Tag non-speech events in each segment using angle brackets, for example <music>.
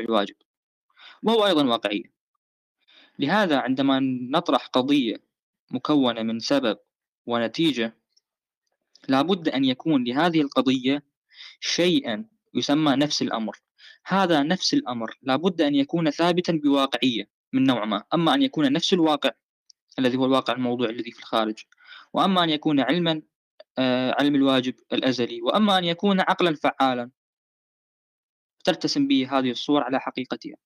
بالواجب وهو أيضا واقعية. لهذا عندما نطرح قضية مكونة من سبب ونتيجة لابد أن يكون لهذه القضية شيئا يسمى نفس الأمر. هذا نفس الأمر لابد أن يكون ثابتا بواقعية من نوع ما. أما أن يكون نفس الواقع الذي هو الواقع الموضوع الذي في الخارج وأما أن يكون علما آه، علم الواجب الأزلي وأما أن يكون عقلا فعالا ترتسم به هذه الصور على حقيقتها.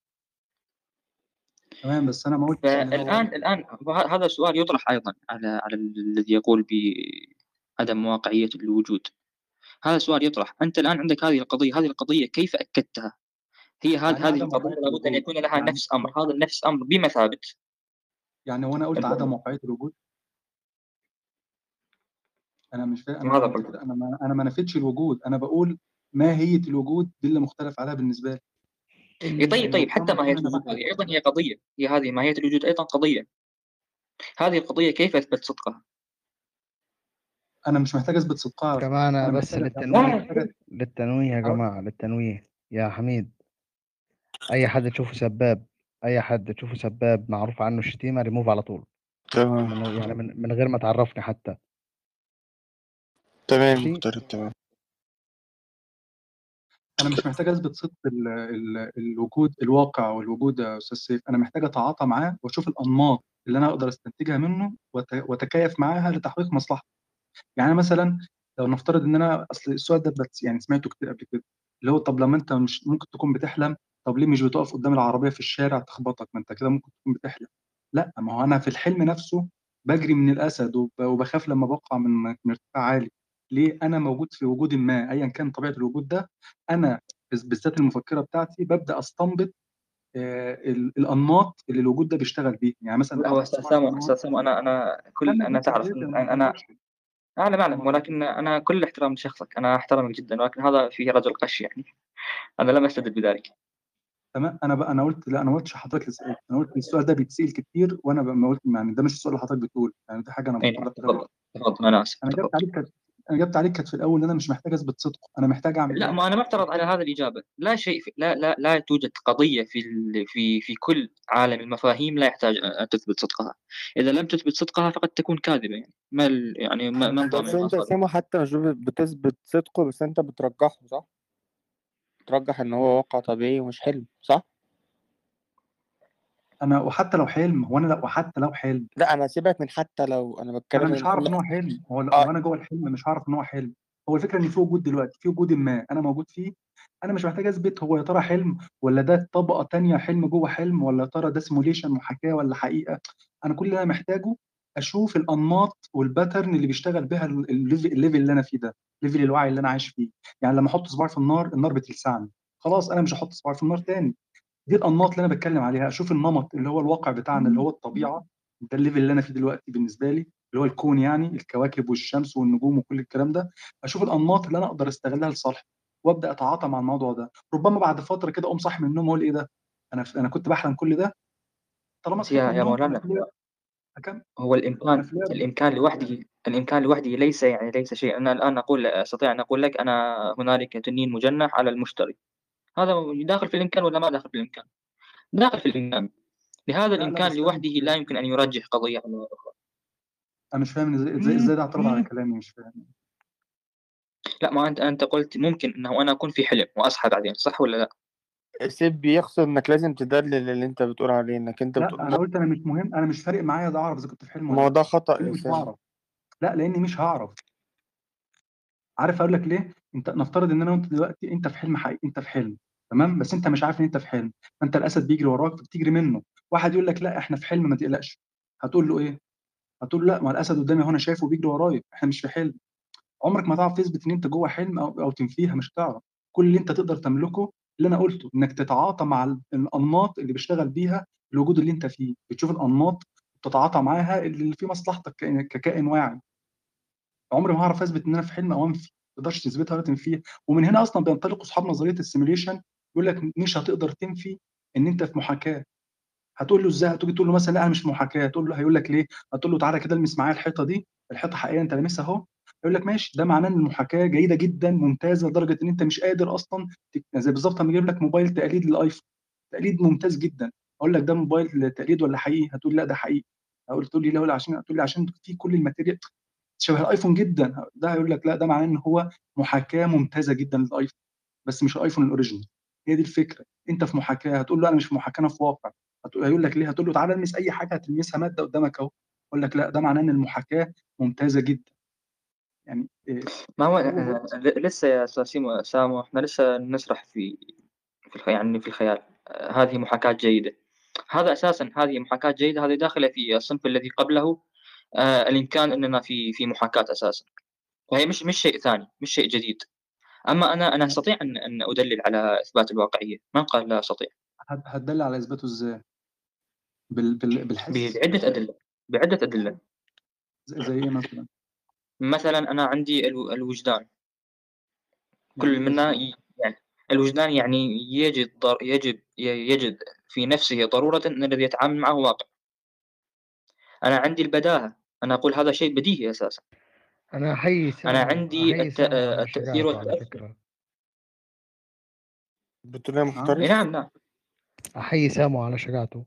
تمام بس أنا ما قلتش الان الآن هذا السؤال يطرح أيضا على على الذي يقول بعدم واقعيه الوجود. هذا السؤال يطرح أنت الآن عندك هذه القضية هذه القضية كيف أكدتها؟ هي هذه يعني هذه القضية لابد أن يكون لها يعني نفس أمر هذا النفس أمر بمثابه يعني وأنا قلت عدم واقعيه الوجود؟ أنا مش فاهم أنا أنا ما, أنا ما نفيتش الوجود أنا بقول ماهيه الوجود دي اللي مختلف عليها بالنسبة لي. إيه طيب طيب حتى ماهيه الوجود هذه أيضا هي قضية. هي هذه ماهيه الوجود أيضا قضية. هذه القضية كيف اثبت صدقها؟ أنا مش محتاج أثبت صدقها. جماعة بس للتنويه للتنويه يا جماعة للتنويه. يا حميد أي حد تشوفه سباب أي حد تشوفه سباب معروف عنه الشتيمه ريموف على طول. تمام. يعني من, من غير ما تعرفني حتى. تمام تمام. أنا مش محتاج أثبت صدق ال ال الوجود الواقع والوجود يا أستاذ سيف أنا محتاج أتعاطى معاه وأشوف الأنماط اللي أنا أقدر أستنتجها منه وأتكيف معاها لتحقيق مصلحتي. يعني مثلا لو نفترض إن أنا أصل السؤال ده بس يعني سمعته كتير قبل كده اللي هو طب لما أنت مش ممكن تكون بتحلم طب ليه مش بتقف قدام العربية في الشارع تخبطك؟ ما أنت كده ممكن تكون بتحلم. لأ ما هو أنا في الحلم نفسه بجري من الأسد وبخاف لما بقع من ارتفاع عالي. ليه أنا موجود في وجود ما ايا كان طبيعة الوجود ده أنا بالذات المفكرة بتاعتي ببدأ أستنبط آه الأنماط اللي الوجود ده بيشتغل بيه يعني مثلا هو أستاذ سامو أستاذ سامو أنا أنا كل أنا, أنا تعرف أنا أنا أعلم أعلم. ولكن أنا كل احترام لشخصك أنا أحترمك جدا ولكن هذا فيه رجل قش يعني. أنا لم استدل بذلك. تمام. أنا بقى أنا قلت لا أنا ما قلتش حضرتك السؤال أنا قلت السؤال ده بيتسأل كتير وأنا ما قلت يعني ده مش السؤال اللي حضرتك بتقول يعني دي حاجة أنا بقول تفضل تفضل أنا آسف أنا جبت عليك أنا جبت عليك كانت في الأول إن أنا مش محتاج أثبت صدقه أنا محتاج أعمل لا ما أنا معترض على هذه الإجابة. لا شيء في لا لا لا توجد قضية في في في كل عالم المفاهيم لا يحتاج أن تثبت صدقها. إذا لم تثبت صدقها فقد تكون كاذبة يعني. ما يعني ما, ما بس أنت سامو حتى مش بتثبت صدقه بس أنت بترجحه صح؟ ترجح إن هو واقع طبيعي ومش حلم صح؟ أنا وحتى لو حلم هو أنا لأ وحتى لو حلم. لأ أنا سيبك من حتى لو أنا بتكلم أنا مش هعرف إن هو حلم. هو لو أنا جوه الحلم مش هعرف إن هو حلم. هو الفكرة إن في وجود دلوقتي في وجود ما أنا موجود فيه أنا مش محتاج أثبت هو يا ترى حلم ولا ده طبقة تانية حلم جوه حلم ولا يا ترى ده simulation محاكاه ولا حقيقة. أنا كل اللي أنا محتاجه أشوف الأنماط وال pattern اللي بيشتغل بها ال level اللي أنا فيه ده level الوعي اللي أنا عايش فيه. يعني لما أحط صباعي في النار النار بتلسعني. خلاص أنا مش هحط صباعي في النار تاني. دي الأنماط اللي أنا بتكلم عليها. أشوف النمط اللي هو الواقع بتاعنا اللي هو الطبيعة ده ال level اللي أنا فيه دلوقتي بالنسبة لي اللي هو الكون يعني الكواكب والشمس والنجوم وكل الكلام ده. أشوف الأنماط اللي أنا أقدر أستغلها لصالحي وأبدأ أتعاطى مع الموضوع ده. ربما بعد فترة كده أقوم صاحي من النوم وأقول إيه ده؟ أنا أنا كنت بحلم كل ده. طالما يا يا مولانا. هو الإمكان الإمكان لوحده الإمكان لوحده ليس يعني ليس شيء. أنا الآن أقول أستطيع أن أقول لك أنا هنالك تنين مجنح على المشتري. هذا داخل في الإمكان ولا ما داخل في الإمكان؟ داخل في الإمكان. لهذا الإمكان لوحده لا يمكن أن يرجح قضية على أخرى أنا مش فاهم إزاي إزاي ده اعتراض على كلامي مش فاهم. لا ما أنت أنت قلت ممكن إنه أنا أكون في حلم وأصحى بعدين صح ولا لا؟ سيب بيقصد إنك لازم تدلل اللي أنت بتقول عليه إنك أنت لا بتقول أنا قلت أنا مش مهم أنا مش فارق معايا ده أعرف إذا كنت في حلم ولا ما هو ده خطا مش هعرف. لا لأني مش هعرف. عارف أقول لك ليه؟ أنت نفترض إن أنا وانت دلوقتي أنت في حلم حقيقي أنت في حلم. تمام؟ بس انت مش عارف ان انت في حلم. فانت الأسد بيجري وراك فبتجري منه. واحد يقول لك لا إحنا في حلم ما تقلقش. هتقول له إيه؟ هتقول له لا ما الأسد قدامي هنا شايفه بيجري ورايا. إحنا مش في حلم. عمرك ما تعرف تثبت إن أنت جوه حلم أو, أو تنفيها مش هتعرف. كل اللي أنت تقدر تملكه اللي أنا قلته إنك تتعاطى مع الأنماط اللي بيشتغل بيها الوجود اللي أنت فيه. بتشوف الأنماط وتتعاطى معاها اللي في مصلحتك ككائن واعي. عمري ما هعرف أثبت إن أنا في حلم أو أنفي. ما تقدرش تثبتها ولا تنفيها. ومن هنا أصلا بينطلقوا أصحاب نظرية السيميليشن يقول لك مش هتقدر تنفي إن أنت في محاكاة. هتقول له إزاي؟ هتيجي تقول له مثلا لا أنا مش محاكاة. تقول له هيقول لك ليه؟ هتقول له تعالى كده المس معايا الحيطة دي. الحيطة حقيقية أنت لامسها أهو. يقول لك ماشي. ده معناه إن المحاكاة جيدة جدا ممتازة لدرجة إن أنت مش قادر أصلا زي بالظبط لما يجيب لك موبايل تقليد للآيفون. تقليد ممتاز جدا. أقول لك ده موبايل تقليد ولا حقيقي؟ هتقول لا ده حقيقي. أقول تقول لي لا ولا عشان تقول لي عشان في كل ال material شبه الآيفون جدا. ده هيقول لك لا ده معناه إن هو محاكاة ممتازة جدا للآيفون. بس مش الآيفون ال original. هي دي الفكرة. أنت في محاكاة هتقول له أنا مش في محاكاة أنا في واقع. هتقول هيقول لك ليه؟ هتقول له تعالى المس أي حاجة هتلمسها مادة قدامك أهو. يقول لك لا ده معناه إن المحاكاة ممتازة جدا. يعني إيه ما هو آه، لسه يا أستاذ سيمو سامو إحنا لسه نسرح في في الخ... يعني في الخيال. آه، هذه محاكاة جيدة. هذا أساسا هذه محاكاة جيدة هذه داخلة في الصنف الذي قبله. آه الإمكان أننا في في محاكاة أساسا. وهي مش مش شيء ثاني مش شيء جديد. أما أنا أنا أستطيع أن أن أدلل على إثبات الواقعية. من قال لا أستطيع؟ هت- هتدل على إثباته إزاي؟ بال... بال... بالحس. بعدة أدلة. بعدة أدلة. زي إيه مثلا؟ مثلا أنا عندي الو- الوجدان. كل يعني منا يعني الوجدان يعني يجد ضر يجب ي- يجد في نفسه ضرورة أن الذي يتعامل معه واقع. أنا عندي البداهة. أنا أقول هذا شيء بديهي أساسا. أنا احيي سامو عندي احيي الت- سامو على التأثير شجاعته على والتأثر. فكرة بتقول يا إي محترف نعم نعم أحيي سامو على شجاعته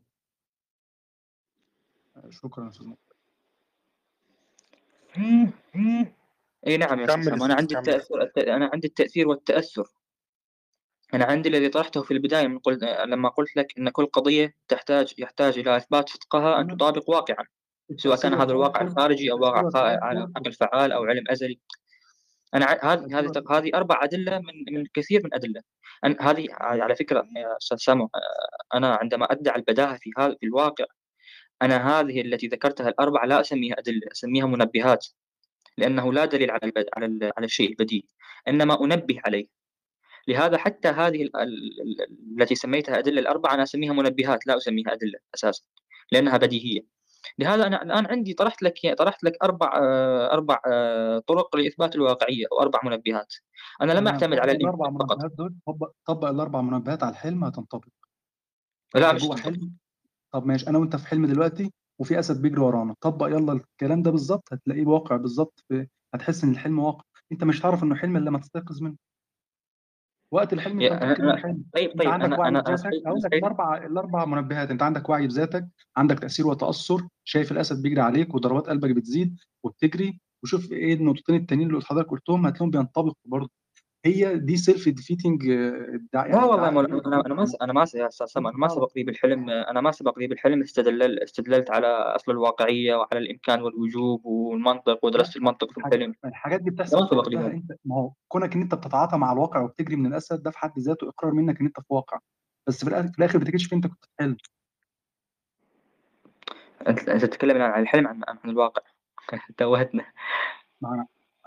شكرا مصطفى. اي نعم يا كمل أستاذ سام أنا عندي سيدي، كمل. التأثير الت- أنا عندي التأثير والتأثر أنا عندي الذي طرحته في البداية من قل... لما قلت لك إن كل قضية تحتاج يحتاج إلى إثبات صدقها أن. تطابق واقعا سواء كان هذا الواقع الخارجي أو واقع عقل فعال أو علم أزلي. أنا هذه هذه هذه أربع أدلة من من كثير من أدلة. أن هذه على فكرة يا أستاذ سامو آه، أنا عندما ادعي البداهة في هذا في الواقع أنا هذه التي ذكرتها الاربعه لا أسميها أدلة أسميها منبهات لأنه لا دليل على البد... على ال... على الشيء البديهي إنما أنبه عليه. لهذا حتى هذه. ال- التي سميتها أدلة الاربعه أنا أسميها منبهات لا أسميها أدلة أساسا لأنها بديهية. لهذا أنا الآن عندي طرحت لك طرحت لك أربع آه، أربع آه، طرق لإثبات الواقعية أو أربع منبهات أنا لم. أعتمد على الأربع منبهات دول طبق طبق الأربع منبهات على الحلم هتنطبق لا انت مش. حلم طب ماشي أنا وأنت في حلم دلوقتي وفي أسد بيجري ورانا طبق يلا الكلام ده بالظبط هتلاقيه واقع بالظبط. هتحس إن الحلم واقع أنت مش هتعرف إنه حلم إلا لما تستيقظ منه وقت الحلم يا- انت أنا- طيب انت طيب عندك أنا وعي أنا بذاتك أقول لك صحيح الاربع الاربع منبهات. انت عندك وعي بذاتك عندك تأثير وتأثر شايف الأسد بيجري عليك وضربات قلبك بتزيد وبتجري وشوف إيه النقطتين التانيين اللي حضرتك قلتهم هتلاقيهم بينطبقوا برضه. هي دي self defeating لا والله ما أنا أنا ما أنا ما يا أستاذ سما أنا ما سبق لي بالحلم أنا ما سبق لي بالحلم استدلل استدللت على أصل الواقعية وعلى الإمكان والوجوب والمنطق ودرست المنطق في الحلم. الحاجات دي ما بتحصل في سبق لي ما هو كونك إن أنت بتتعاطى مع الواقع وبتجري من الأسد ده في حد ذاته إقرار منك إن أنت في واقع. بس في الآخر بتكتشف أنت كنت في حلم. انت تتكلم عن الحلم عن عن الواقع. <laughs> توهتنا.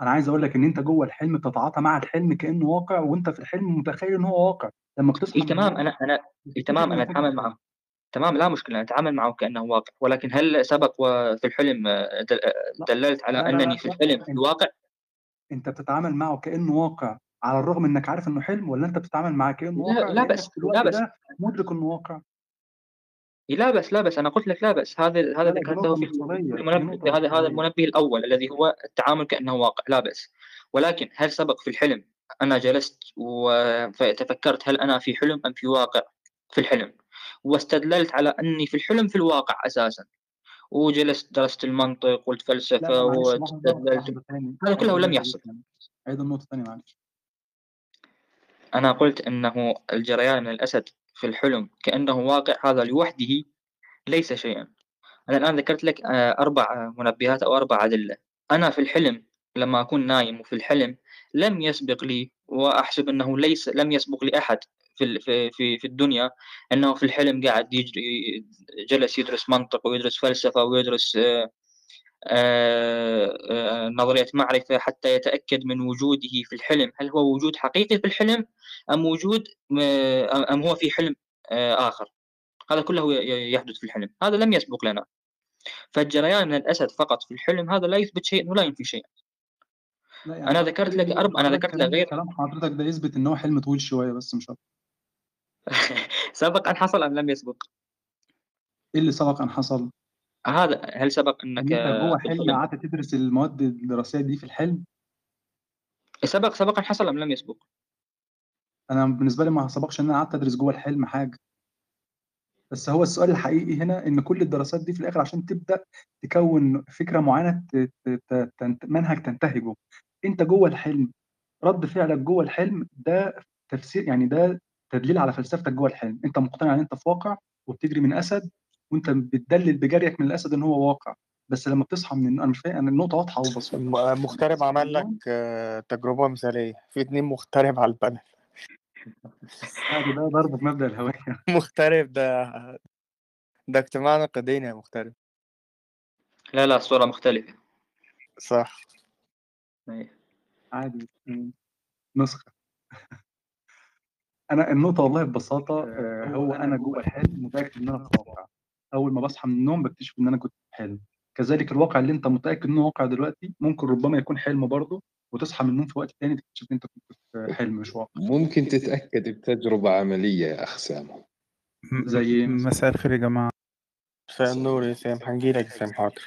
أنا عايز أقول لك إن أنت جوه الحلم بتتعاطى مع الحلم كأنه واقع وأنت في الحلم متخيل إن هو واقع لما بتصحى من تمام أنا أنا بتفتكر تمام أنا أتعامل معه حلم. تمام لا مشكلة أنا أتعامل معه كأنه واقع ولكن هل سبق وفي الحلم آه، آه، لا. دللت على لا، لا، أنني لا، في لا. الحلم في الواقع أنت بتتعامل معه كأنه واقع على الرغم إنك عارف إنه حلم ولا أنت بتتعامل معاه كأنه لا- واقع لا لا الوقت بأس. ده مدرك إنه واقع لا بس لا بس أنا قلت لك لا بس هذا هذا ذكرته نقطة في المنبه. نقطة هذا هذا. المنبه الأول الذي هو التعامل كأنه واقع. لا بس ولكن هل سبق في الحلم؟ أنا جلست وتفكرت هل أنا في حلم أم في واقع في الحلم. واستدللت على أني في الحلم في الواقع أساسا. وجلست درست المنطق لحظة واستدللت. هذا كله لم يحصل. تاني. عيد النقطة تانية معلش. أنا قلت أنه الجريان من الأسد في الحلم كأنه واقع هذا لوحده ليس شيئا. أنا الآن ذكرت لك آه، أربع منبهات أو أربع أدلة. أنا في الحلم لما أكون نايم وفي الحلم لم يسبق لي وأحسب أنه ليس لم يسبق لأحد في في في الدنيا أنه في الحلم قاعد يجري جلس يدرس منطق ويدرس فلسفة ويدرس آه، نظرية معرفة حتى يتأكد من وجوده في الحلم. هل هو وجود حقيقي في الحلم أم وجود آه، أم هو في حلم آه، آخر؟ هذا كله يحدث في الحلم. هذا لم يسبق لنا. فالجريان من الأسد فقط في الحلم هذا لا يثبت شيء ولا ينفي شيء. يعني أنا ذكرت لك أربع أنا ذكرت لك غير كلام حضرتك ده يثبت إن هو حلم طويل شوية بس مش أكتر. <laughs> سبق أن حصل أم لم يسبق؟ إيه اللي سبق أن حصل؟ هذا هل سبق أنك إن أنت جوه حلم قعدت تدرس المواد الدراسية دي في الحلم؟ سبق سبق أن حصل أم لم يسبق؟ أنا بالنسبة لي ما سبقش إن أنا قعدت أدرس جوه الحلم حاجة. بس هو السؤال الحقيقي هنا إن كل الدراسات دي في الآخر عشان تبدأ تكوّن ت تنت منهج تنتهجه، أنت جوّه الحلم رَد فعلك جوّه الحلم ده تفسير يعني ده تدليل على فلسفتك جوّه الحلم، أنت مقتنع إن أنت في واقع وبتجري من أسد وأنت بتدلّل بجريك من الأسد إن هو واقع، بس لمّا بتصحى من الن أنا مش فاهم وبسيطة، م لمّا مغترب عمل لك النوم تجربة مثالية، في 2 مغترب على البانل لا ده ده ضرب في مبدأ الهوية. <laughs> مغترب ده ده اجتماع نقدين يا مغترب. لا، لا الصورة مختلفة. صح. أيوه. عادي إمم، نسخة. <laughs> أنا النقطة والله ببساطة آآ هو أنا جوّه الحلم متأكد إن أنا في واقع، أول ما باصحى من النوم باكتشف إن أنا كنت في حلم، كذلك الواقع اللي أنت متأكد إنه واقع دلوقتي ممكن ربما يكون حلم برضه وتصحى من النوم في وقت تاني تكتشف إن أنت كنت في حلم مش واقع. ممكن تتأكد بتجربة عملية يا أخ سامو. م زي إيه مثلًا؟ مساء الخير يا جماعة. مساء النور يا سام، هنيجي لك يا سام حاضر.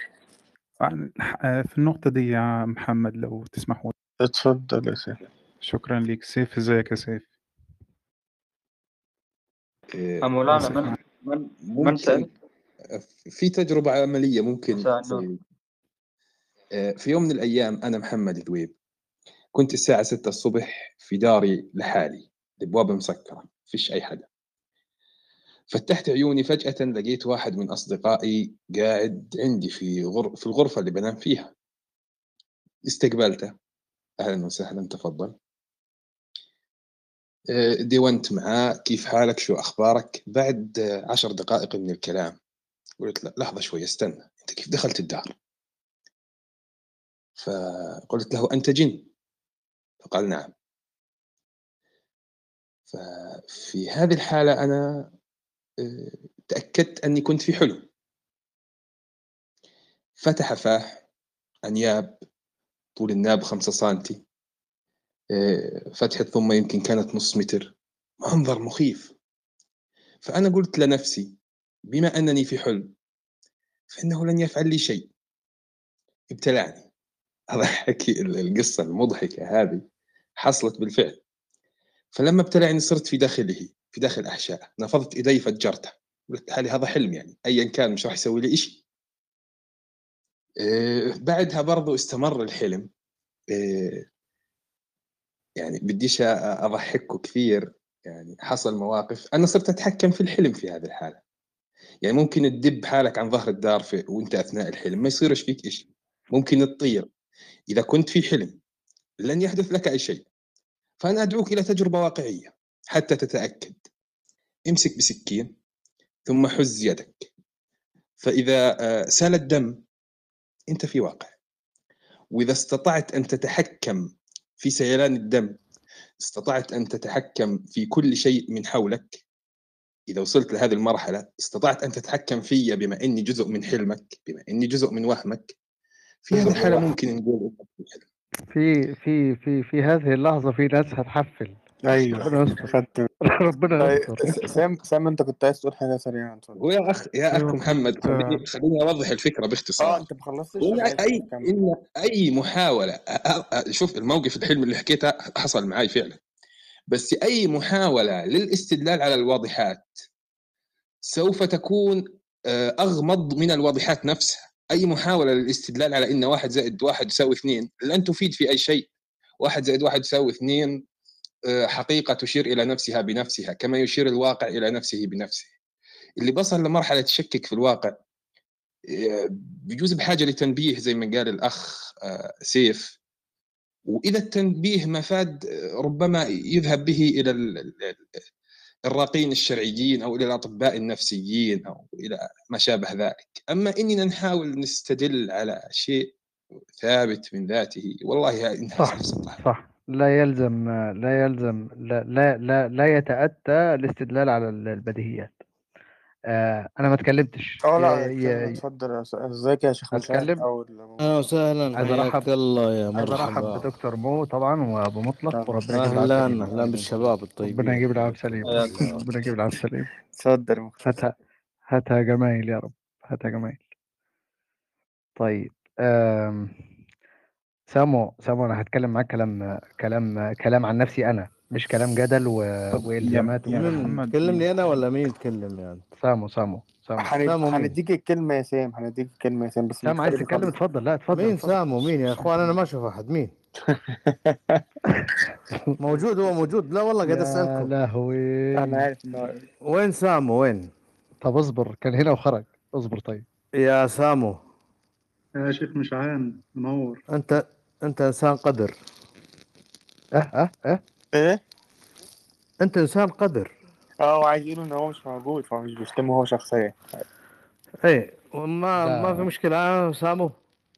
ح في النقطة دي يا محمد لو تسمحوا لي. اتفضل يا سام. شكرًا ليك. سيف إزيك يا سيف؟ آآ مولانا من. من من ممكن سأل؟ في تجربة عملية ممكن آآ في يوم من الأيام أنا محمد ذويب، كنت الساعة 6:00 في داري لحالي، الأبواب مسكرة، ما فيش أي حدا. فتحت عيوني فجأةً لقيت واحد من أصدقائي قاعد عندي في غر في الغرفة اللي بانام فيها. استقبلته، أهلًا وسهلًا تفضل. آآ دِوَنت معاه، كيف حالك، شو أخبارك؟ بعد 10 دقائق من الكلام قُلت له: "لحظة شوية استنى، أنت كيف دخلت الدار؟" فقُلت له: "أنت جِن؟" فقال: "نعم." ففي هذه الحالة أنا آآ تأكدت أني كنت في حلم. فتح فاه، أنياب، طول الناب 5 سنتي. آآ فتحة ثم يمكن كانت نُص متر، منظر مخيف. فأنا قُلت لنفسي: "بما أنني في حلم، فإنه لن يفعل لي شيء." ابتلعني. أضحّك ال القصة المضحكة هذه حصلت بالفعل. فلمّا ابتلعني صرت في داخله، في داخل أحشائه، نفضت إيدي فجّرته، قُلت لحالي هذا حلم يعني، أيًا كان مش راح يسوي لي إشي. آآ بعدها برضه استمر الحلم، آآ يعني بديش أ أضحّكوا كثير، يعني حصل مواقف أنا صرت أتحكم في الحلم في هذه الحالة. يعني ممكن تدِب حالك عن ظهر الدار في وأنت أثناء الحلم ما يصيرش فيك إشي، ممكن تطير، إذا كنت في حلم لن يحدث لك أي شيء. فأنا أدعوك إلى تجربة واقعية حتى تتأكد. امسك بسكين، ثم حُز يدك، فإذا آآ سال الدم أنت في واقع. وإذا استطعت أن تتحكم في سيلان الدم، استطعت أن تتحكم في كل شيء من حولك، إذا وصلت لهذه المرحلة، استطعت أن تتحكم فيّ بما إني جزء من حلمك، بما إني جزء من وهمك، في هذه الحالة ممكن نقول في. في في في هذه اللحظة في ناس هتحفّل. أيوه، ربنا يستر. <laughs> طيب سام سام أنت كنت عايز تقول حاجة سريعًا اتفضل. ويا أخ يا أخ محمد كنت خلّيني الفكرة آه، باختصار. أنت ما خلّصتش؟ إن أي محاولة أ أ شوف الموقف الحلم اللي حكيته حصل معاي فعلًا، بس أي محاولة للاستدلال على الواضحات سوف تكون آآ أغمض من الواضحات نفسها. أي محاولة للاستدلال على إن 1+1 يساوي 2 لن تفيد في أي شيء. 1+1 يساوي 2 آآ حقيقة تشير إلى نفسها بنفسها، كما يشير الواقع إلى نفسه بنفسه. اللي بَصل لمرحلة يشكك في الواقع آآ بيجوز بحاجة لتنبيه زي ما قال الأخ سيف، وإذا التنبيه ما فاد ربما يذهب به إلى ال ال ال الراقين الشرعيين أو إلى الأطباء النفسيين أو إلى ما شابه ذلك. أما إننا نحاول نستدل على شيء ثابت من ذاته، والله إنها صح، صح. لا يلزم لا يلزم لا لا لا لا يتأتى الاستدلال على ال البديهيات. آآ أنا ما اتكلمتش. آه، لأ اتكلم ي اتفضل إزيك يا شيخ؟ أول أهلا وسهلا عايز حياك الله يا مرحبا بدكتور مو طبعًا وأبو مطلق أهلًا. وربنا يجيب سليم. أهلا بالشباب الطيبين ربنا يجيب العافية حياكم سليم. ربنا يجيب العافية سليم. اتفضل. هاتها هاتها جمايل يا رب، هاتها جمايل. طيب سامو، سامو أنا هاتكلم معاك كلام كلام كلام عن نفسي أنا، مش كلام جدل و... وإلزامات محمد تكلمني أنا ولا مين يتكلم يعني؟ سامو سامو سامو. هن- سامو مين؟ هنديك الكلمة يا سام هنديك الكلمة يا سام بس سامو عايز تتكلم؟ اتفضل. لا اتفضل مين اتفضل. سامو؟ مين يا إخوان؟ أنا ما أشوف أحد. مين؟ <laughs> موجود هو موجود. لا والله قاعد أسألكم. لهوي. أنا عارف إنه وين سامو؟ وين؟ طب اصبر كان هنا وخرج. اصبر طيب. يا سامو. يا شيخ مشعان منور. انت أنت إنسان قدر. أه أه أه. إيه؟ أنت إنسان قدر. آه وعايز يقولوا إن هو مش موجود فهو مش بيشتمه هو شخصيا إيه وما لا. ما في مشكلة. آه سامو.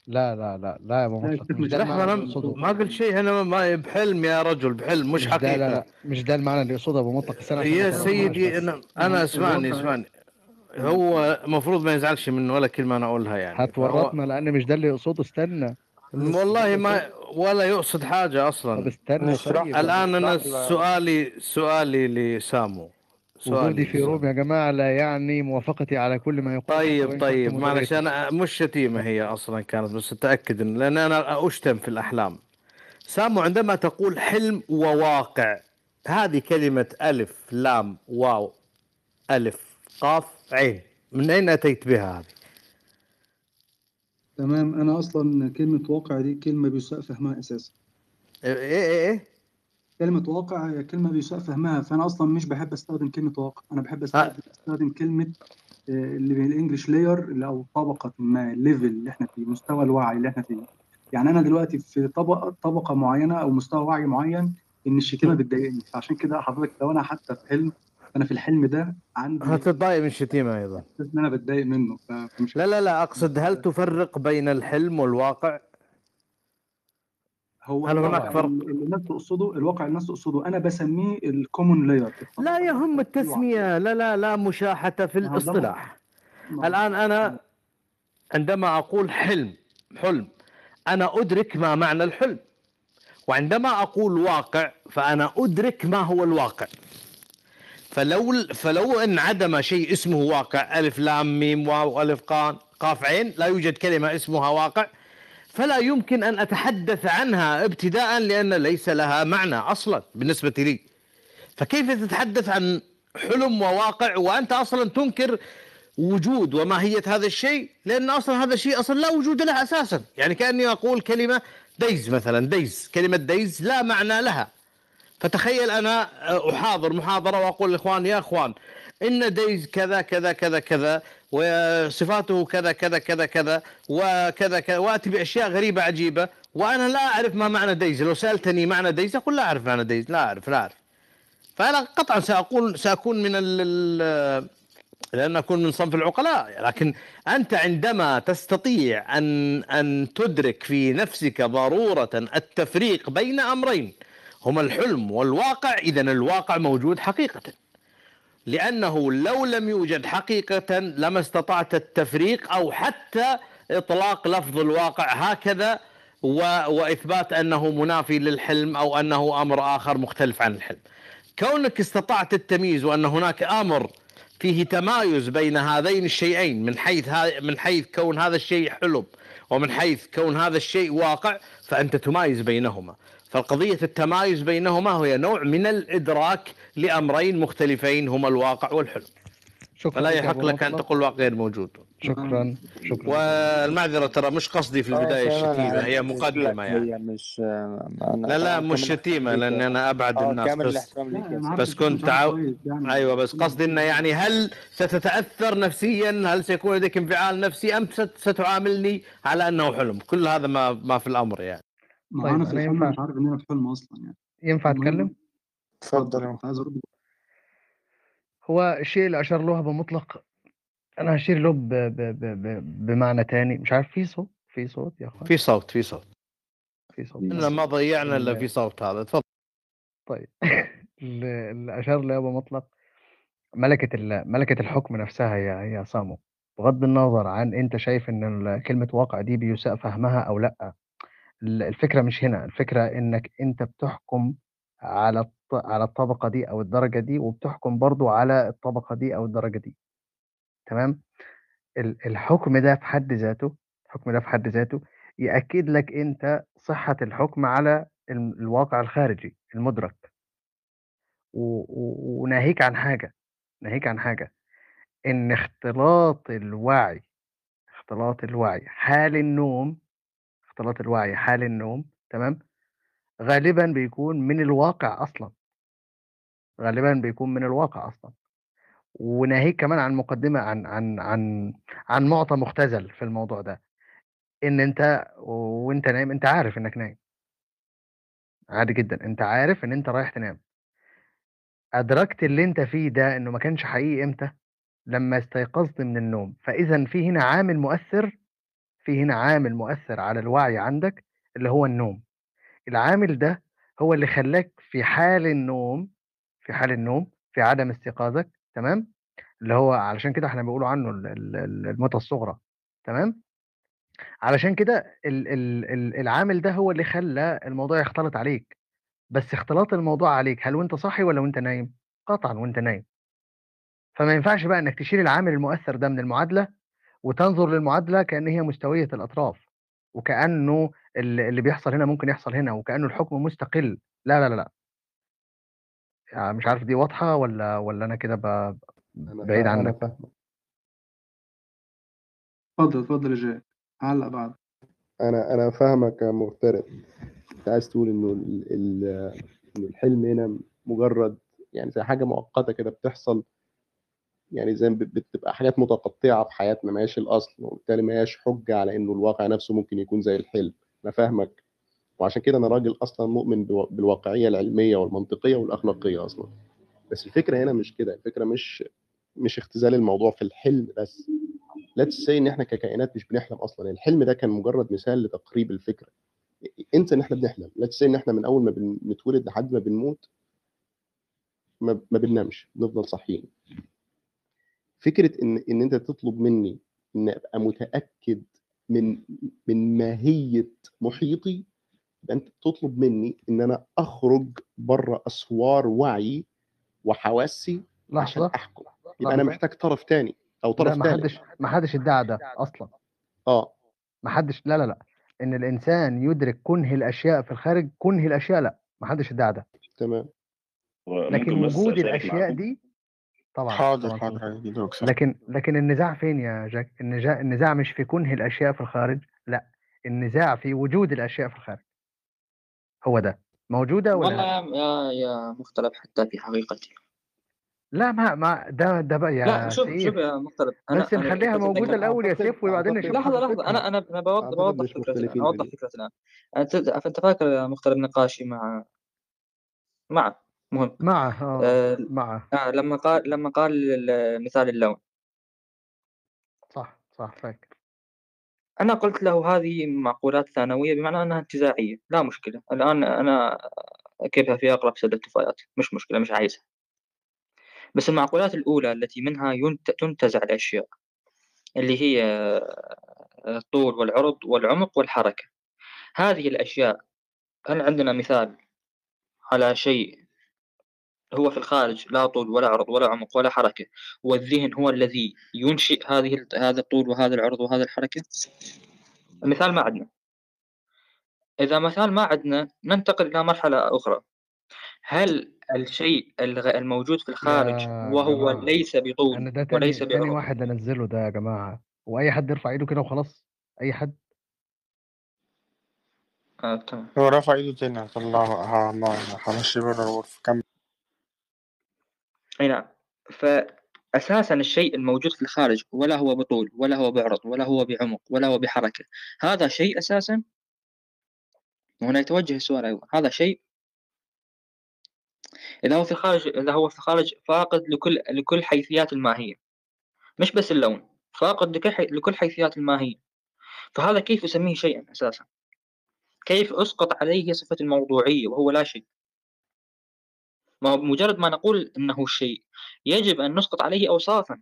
لا لا لا لا يا أبو مش ده لحظه أنا ما قلت شيء أنا ما بحلم يا رجل بحلم مش مش ده لا حقيقة. لا مش ده المعنى اللي يقصده أبو مطلق السنة يا سيدي أنا أنا أسمعني أسمعني. هو المفروض ما يزعلش من ولا كلمة أنا أقولها يعني. هتورطنا لأن مش ده اللي يقصده استنى. والله ما ولا يقصد حاجة طب أصلا استنى طيب الآن أنا. سؤالي سؤالي لسامو وجودي في لسامو. روم يا جماعة لا يعني موافقتي على كل ما يقول طيب طيب معلش. أنا مش شتيمة هي أصلا كانت بس أتأكد إن لأن أنا أشتم في الأحلام سامو عندما تقول حلم وواقع هذه كلمة ألف لام واو ألف قاف عين من أين أتيت بها هذه؟ تمام. أنا أصلا كلمة واقع دي كلمة بيساء فهمها أساسا. إيه إيه إيه كلمة واقع هي كلمة بيساء فهمها فأنا أصلا مش بحب أستخدم كلمة واقع. أنا بحب استخدم, أستخدم كلمة آه، اللي بال English layer اللي أو طبقة ما ال level اللي إحنا فيه مستوى الوعي اللي إحنا فيه. يعني أنا دلوقتي في طبقه طبقة معينة أو مستوى وعي معين إن الشتيمة بتضايقني. فعشان كده حضرتك لو أنا حتى في حلم أنا في الحلم ده عندي هتتضايق من الشتيمه أيضا. إن أنا بتضايق منه فمش لا لا لا أقصد هل تفرق بين الحلم والواقع؟ هو هل هناك فرق؟ اللي الناس تقصده الواقع الناس تقصده أنا بسميه ال common layer لا يهم التسمية لا لا لا مشاحة في الاصطلاح. الآن أنا عندما أقول حلم حلم أنا أدرك ما معنى الحلم. وعندما أقول واقع فأنا أدرك ما هو الواقع. فلو فلو انعدم شيء اسمه واقع ألف لام ميم واو ألف قان قاف عين لا يوجد كلمة اسمها واقع فلا يمكن أن أتحدث عنها ابتداء لأن ليس لها معنى أصلا بالنسبة لي. فكيف تتحدث عن حلم وواقع وأنت أصلا تنكر وجود وماهية هذا الشيء؟ لأن أصلا هذا الشيء أصلا لا وجود له أساسا. يعني كأني أقول كلمة ديز مثلا ديز كلمة ديز لا معنى لها. فتخيل أنا أحاضر محاضرة وأقول للإخوان يا إخوان إن ديز كذا كذا كذا كذا وصفاته كذا كذا كذا كذا وكذا كذا وأتي بأشياء غريبة عجيبة وأنا لا أعرف ما معنى ديز. لو سألتني معنى ديز أقول لا أعرف معنى ديز لا أعرف لا أعرف. فأنا قطعا سأقول سأكون من ال لأن أكون من صنف العقلاء. لكن أنت عندما تستطيع أن أن تدرك في نفسك ضرورة التفريق بين أمرين هما الحلم والواقع إذا الواقع موجود حقيقة. لأنه لو لم يوجد حقيقة لما استطعت التفريق أو حتى إطلاق لفظ الواقع هكذا و... وإثبات أنه منافي للحلم أو أنه أمر آخر مختلف عن الحلم. كونك استطعت التمييز وأن هناك أمر فيه تمايز بين هذين الشيئين من حيث ها من حيث كون هذا الشيء حلم ومن حيث كون هذا الشيء واقع فأنت تمايز بينهما. فالقضية التمايز بينهما هي نوع من الإدراك لأمرين مختلفين هما الواقع والحلم. شكرا فلا يحق لك أن. تقول واقع غير موجود. شكرا شكرا. والمعذرة ترى مش قصدي في البداية الشتيمة هي مقدمة يعني. هي مش أنا لا لا مش شتيمة لأن أنا أبعد آه الناس بس. بس كنت عاو... أيوه بس قصدي انه يعني هل ستتأثر نفسيا؟ هل سيكون لديك انفعال نفسي أم ست- ستعاملني على أنه حلم؟ كل هذا ما ما في الأمر يعني. ما طيب، أنا في أنا الحلم ينفع- مش عارف إن أنا في حلم أصلا يعني. ينفع المهم- أتكلم؟ اتفضل يا عايز أرد. هو الشيء اللي أشار له ابو مطلق. أنا هشير له ب... ب... ب... ب... بمعنى تاني. مش عارف في صوت؟ في صوت يا أخوان؟ في صوت في صوت. في صوت. إن ما ضيعنا إلا في صوت هذا. تفضل طيب. <laughs> اللي أشار له ابو مطلق. ملكة ال... ملكة الحكم نفسها يا يا صامو. بغض النظر عن أنت شايف إن ال- كلمة واقع دي بيساء فهمها أو لأ. الفكرة مش هنا الفكرة إنك أنت بتحكم على. على الطبقة دي أو الدرجة دي وبتحكم برضو على الطبقة دي أو الدرجة دي. تمام؟ ال- الحكم ده في حد ذاته الحكم ده في حد ذاته يأكد لك أنت صحة الحكم على ال- الواقع الخارجي المدرك. وناهيك عن حاجة ناهيك عن حاجة. إن اختلاط الوعي اختلاط الوعي حال النوم اختلاط الوعي حال النوم تمام؟ غالبا بيكون من الواقع أصلا. غالبا بيكون من الواقع أصلا. وناهيك كمان عن مقدمة عن عن عن عن معطى مختزل في الموضوع ده. إن أنت وأنت نايم أنت عارف إنك نايم. عادي جدا. أنت عارف إن أنت رايح تنام. أدركت اللي أنت فيه ده إنه ما كانش حقيقي إمتى؟ لما استيقظت من النوم. فإذا في هنا عامل مؤثر في هنا عامل مؤثر على الوعي عندك اللي هو النوم. العامل ده هو اللي خلاك في حال النوم في حال النوم في عدم استيقاظك تمام؟ اللي هو علشان كده إحنا بنقولوا عنه الموتة الصغرى تمام؟ علشان كده العامل ده هو اللي خلى الموضوع يختلط عليك. بس اختلاط الموضوع عليك هل وأنت صاحي ولا وأنت نايم؟ قطعا وأنت نايم. فما ينفعش بقى إنك تشيل العامل المؤثر ده من المعادلة وتنظر للمعادلة كأن هي مستوية الأطراف وكأنه اللي بيحصل هنا ممكن يحصل هنا وكأنه الحكم مستقل. لا لا لا يعني مش عارف دي واضحة ولا ولا أنا كده بعيد عنك؟ اتفضل اتفضل يا جاي. علق بعد. أنا أنا فاهمك يا مغترب. أنت عايز تقول إنه الحلم هنا مجرد يعني زي حاجة مؤقتة كده بتحصل يعني زي بتبقى حاجات متقطعة في حياتنا ما هياش الأصل وبالتالي ما هياش حجة على إنه الواقع نفسه ممكن يكون زي الحلم. أنا فاهمك. وعشان كده أنا راجل أصلا مؤمن بالواقعية العلمية والمنطقية والأخلاقية أصلا. بس الفكرة هنا مش كده الفكرة مش مش اختزال الموضوع في الحلم بس. لا تسي إن إحنا ككائنات مش بنحلم أصلا. الحلم ده كان مجرد مثال لتقريب الفكرة. إنسى إن إحنا بنحلم. لا تسي إن إحنا من أول ما بنتولد لحد ما بنموت ما, ما بننامش بنفضل صاحيين. فكرة إن إن أنت تطلب مني إن أبقى متأكد من من ماهية محيطي أنت بتطلب مني إن أنا أخرج بره أسوار وعي وحواسي عشان أحكم. يبقى أنا محتاج طرف تاني أو طرف لا ما حدش ما حدش ادعى ده أصلا. آه. ما حدش لا لا لا. إن الإنسان يدرك كنه الأشياء في الخارج كنه الأشياء لا. ما حدش ادعى ده. تمام. لكن وجود الأشياء دي طبعا حاضر طبعا حاضر لكن لكن النزاع فين يا جاك؟ النزاع النزاع مش في كنه الأشياء في الخارج لا النزاع في وجود الأشياء في الخارج. هو ده. موجودة ولا والله يا يا مختلف حتى في حقيقتي. لا ما ما ده ده بقى يا لا شوف سيف شوف يا مختلف بس نخليها موجودة الأول يا سيف وبعدين نشوف لحظة لحظة أنا أنا أنا بوضح بوضح فكرة الان اوضح فكرة الآن. أنت فاكر يا مختلف نقاشي مع مع مهم. معه آه معه. آه لما قال لما قال مثال اللون. صح صح فاكر. أنا قلت له هذه معقولات ثانوية بمعنى أنها انتزاعية. لا مشكلة. الآن أنا أكبها في أقرب سد التفايات مش مشكلة مش عايزها. بس المعقولات الأولى التي منها تنتزع الأشياء. اللي هي الطول والعرض والعمق والحركة. هذه الأشياء هل عندنا مثال على شيء هو في الخارج لا طول ولا عرض ولا عمق ولا حركة. والذهن هو الذي ينشئ هذه هذا الطول وهذا العرض وهذا الحركة. مثال ما عندنا إذا مثال ما عندنا ننتقل إلى مرحلة أخرى. هل الشيء الموجود في الخارج وهو جماعة. ليس بطول أنا ده تاني وليس تاني بعرض واحد أنزله ده يا جماعة. وأي حد يرفع إيده كده وخلاص. أي حد. آه، تمام. هو رفع إيده تاني هطلعه همشي بره الغرفة. كمل. أي نعم. فاساسا الشيء الموجود في الخارج ولا هو بطول ولا هو بعرض ولا هو بعمق ولا هو بحركة هذا شيء أساسا. وهنا يتوجه السؤال أيضا هذا شيء إذا هو في الخارج إذا هو في الخارج فاقد لكل لكل حيثيات الماهية. مش بس اللون فاقد لكل حي... لكل حيثيات الماهية. فهذا كيف أسميه شيئا أساسا؟ كيف أسقط عليه صفة الموضوعية وهو لا شيء؟ ما هو بمجرد ما نقول إنه شيء يجب أن نسقط عليه اوصافا.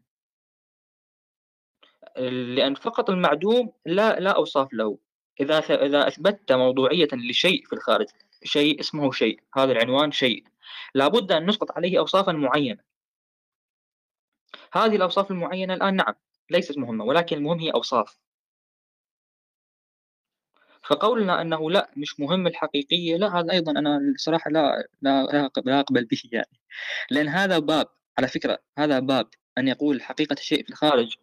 لأن فقط المعدوم لا لا أوصاف له. إذا إذا أثبتت موضوعية لشيء في الخارج شيء اسمه شيء هذا العنوان شيء. لابد أن نسقط عليه اوصافا معينة. هذه الأوصاف المعينة الآن نعم ليست مهمة ولكن المهم هي أوصاف. فقولنا أنه لا مش مهم الحقيقية. لا هذا أيضا أنا الصراحة لا لا لا أقبل به يعني. لأن هذا باب على فكرة هذا باب أن يقول حقيقة الشيء في الخارج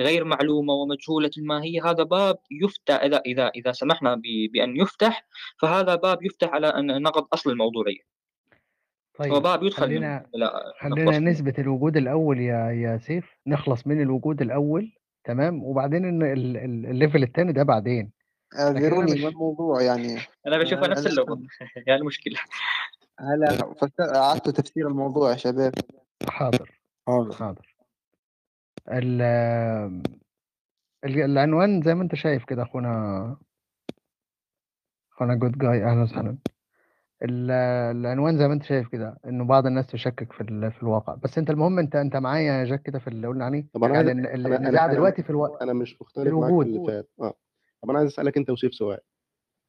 غير معلومة ومجهولة الماهية هذا باب يفتح إذا إذا إذا سمحنا بأن يفتح فهذا باب يفتح على أن نقض أصل الموضوعية. طيب هو باب يدخل خلينا لا خلينا نثبت الوجود الأول يا يا سيف. نخلص من الوجود الأول تمام؟ وبعدين الليفل التاني ده بعدين. أعذروني ما الموضوع يعني. أنا بشوفها نفس أنا اللغة <laughs> يعني المشكلة هلا أعدتوا تفسير الموضوع يا شباب. حاضر. حاضر. حاضر. ال ال- العنوان زي ما أنت شايف كده أخونا أخونا جود جاي أهلا وسهلا. ال- العنوان زي ما أنت شايف كده إنه بعض الناس تشكك في ال- في الواقع. بس أنت المهم أنت أنت معايا يا جاك كده في اللي قلنا عليه. طب أنا عايز يعني ال- ال- أنا أنا النزاع أنا دلوقتي في ألو... أنا مش في مختلف معاك في اللي فات. آه. طب أنا عايز أسألك أنت وسيف سؤال.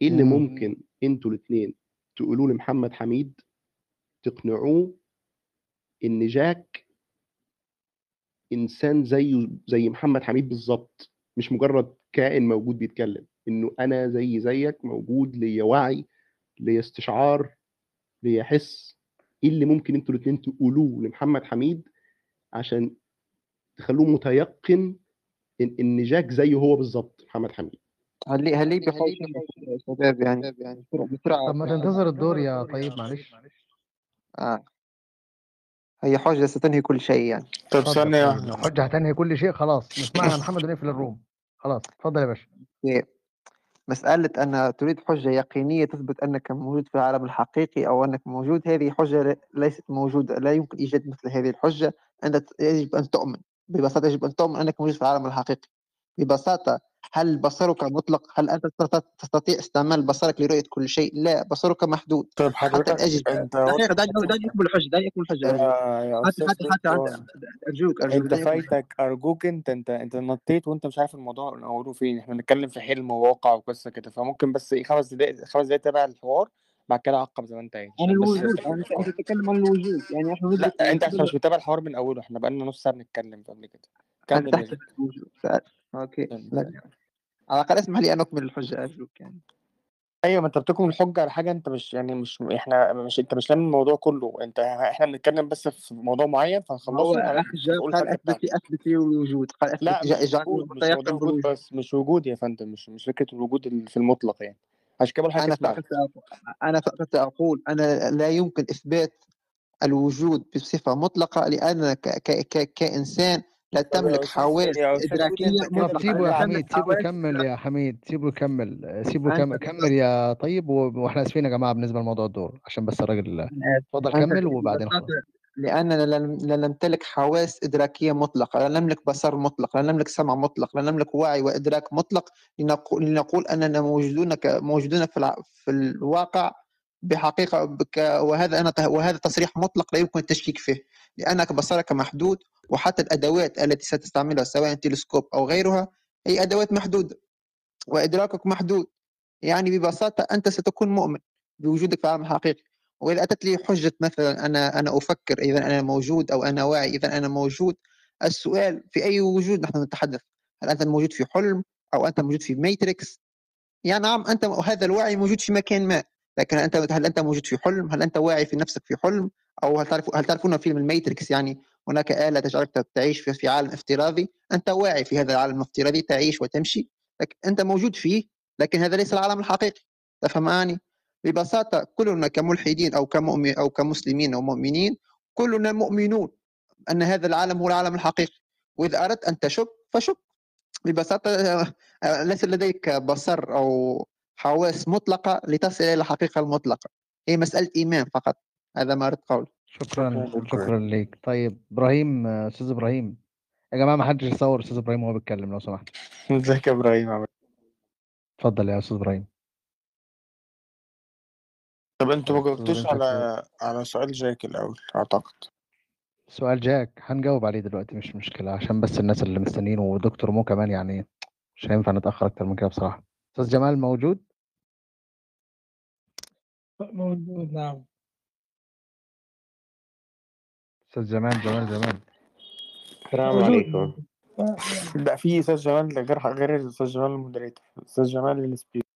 إيه اللي مم. ممكن أنتوا الاثنين تقولوا لمحمد حميد تقنعوه إن جاك إنسان زيه زي محمد حميد بالظبط مش مجرد كائن موجود بيتكلم إنه أنا زي زيك موجود ليا وعي ليا استشعار ليا حس. إيه اللي ممكن أنتوا الاثنين تقولوه لمحمد حميد عشان تخلوه متيقن إن جاك زيه هو بالظبط محمد حميد؟ هل هل بحوش يا شباب يعني؟ بسرعة بسرعة. طب ما تنتظر الدور يا طيب معلش. آه. هي حجة ستنهي كل شيء يعني. طب ثانية. واحدة لو حجة هتنهي كل شيء؟ خلاص. نسمعها يا محمد ونقفل الروم. خلاص. اتفضل يا باشا. مسألة أن تريد حجة يقينية تثبت أنك موجود في العالم الحقيقي أو أنك موجود. هذه حجة ليست موجودة. لا يمكن إيجاد مثل هذه الحجة. أنت يجب أن تؤمن. ببساطة يجب أن تؤمن أنك موجود في العالم الحقيقي. ببساطة هل بصرك مطلق؟ هل أنت تست- تستطيع استعمال بصرك لرؤية كل شيء؟ لا بصرك محدود. طيب حتى حضرتك الأجهزة أنت دقيقة دعني أكمل الحجة دعني أكمل الحجة أرجوك حتى حتى حتى أرجوك أرجوك أنت الحجة فايتك أرجوك أنت أنت أنت نطيت وأنت مش عارف الموضوع نقوله فين. إحنا بنتكلم في حلم وواقع وقصة كده. فممكن بس إيه خمس دقايق خمس دقايق تابع الحوار بعد كده عقب زي ما أنت عايز. عن الوجود أنت أنت تتكلم عن الوجود. يعني إحنا ندرك لا أنت عشان مش متابع الحوار من أوله إحنا بقالنا نص ساعة بنتكلم قبل كده. أنت كمل. لا. على الأقل اسمح لي أن أكمل الحجة أرجوك يعني. أيوه ما أنت بتكمل الحجة على حاجة أنت مش يعني مش إحنا مش أنت مش لامم الموضوع كله. أنت إحنا بنتكلم بس في موضوع معين هو فنخلصه تقول قال الحجه أثبت لي الوجود قال لا مش وجود بس مش وجود يا فندم مش مش فكرة الوجود ال- في المطلق يعني. عشان كده الحجه بتاعتك فقط أنا فقط أقول أنا لا يمكن إثبات الوجود بصفة مطلقة لأنك ك... لا تملك حواس مطلقة سيبه يا حميد سيبه يكمل يا حميد سيبه يكمل سيبه أنت كم... كمل يا طيب و... وإحنا اسفين يا جماعة بالنسبة لموضوع الدور عشان بس الراجل. اتفضل كمل وبعدين خلاص لأننا لا نمتلك حواس إدراكية مطلقة لا نملك بصر مطلق لا نملك سمع مطلق لا نملك وعي وإدراك مطلق لنقول, لنقول أننا موجودون ك... موجودون في. في الواقع بحقيقة بك... وهذا أنا ت- وهذا تصريح مطلق لا يمكن التشكيك فيه لأنك بصرك محدود وحتى الأدوات التي ستستعملها سواء تلسكوب أو غيرها هي أدوات محدودة وإدراكك محدود. يعني ببساطة أنت ستكون مؤمن بوجودك في العالم الحقيقي. وإذا أتت لي حجة مثلا أنا أنا أفكر إذا أنا موجود أو أنا واعي إذا أنا موجود السؤال في أي وجود نحن نتحدث؟ هل أنت موجود في حلم أو أنت موجود في matrix يعني نعم أنت هذا الوعي موجود في مكان ما. لكن أنت هل أنت موجود في حلم؟ هل أنت واعي في نفسك في حلم؟ أو هل تعرف هل تعرفون فيلم الماتريكس يعني هناك آلة تجعلك تعيش في عالم افتراضي. أنت واعي في هذا العالم الافتراضي تعيش وتمشي. لكن أنت موجود فيه لكن هذا ليس العالم الحقيقي. تفهماني؟ ببساطة كلنا كملحدين أو كمؤمن أو كمسلمين أو مؤمنين كلنا مؤمنون أن هذا العالم هو العالم الحقيقي. وإذا أردت أن تشك فشك. ببساطة آه، ليس لديك بصر أو حواس مطلقة لتصل إلى الحقيقة المطلقة. هي مسألة إيمان فقط. هذا ما أردت قوله شكرا شكرا ليك طيب إبراهيم أستاذ إبراهيم. يا جماعة ما حدش يصور أستاذ إبراهيم وهو بيتكلم لو سمحت. ازيك يا إبراهيم؟ عامل اتفضل يا أستاذ إبراهيم. طب أنتوا ما طيب جاوبتوش على على سؤال جاك الأول أعتقد. سؤال جاك. هنجاوب عليه دلوقتي مش مشكلة عشان بس الناس اللي مستنيين ودكتور مو كمان يعني مش هينفع نتأخر أكتر من كده بصراحة. أستاذ جمال موجود؟ موجود نعم. أستاذ جمال جمال جمال. السلام عليكم. لا في أستاذ جمال غير غير أستاذ جمال ال moderator. أستاذ جمال ال speaker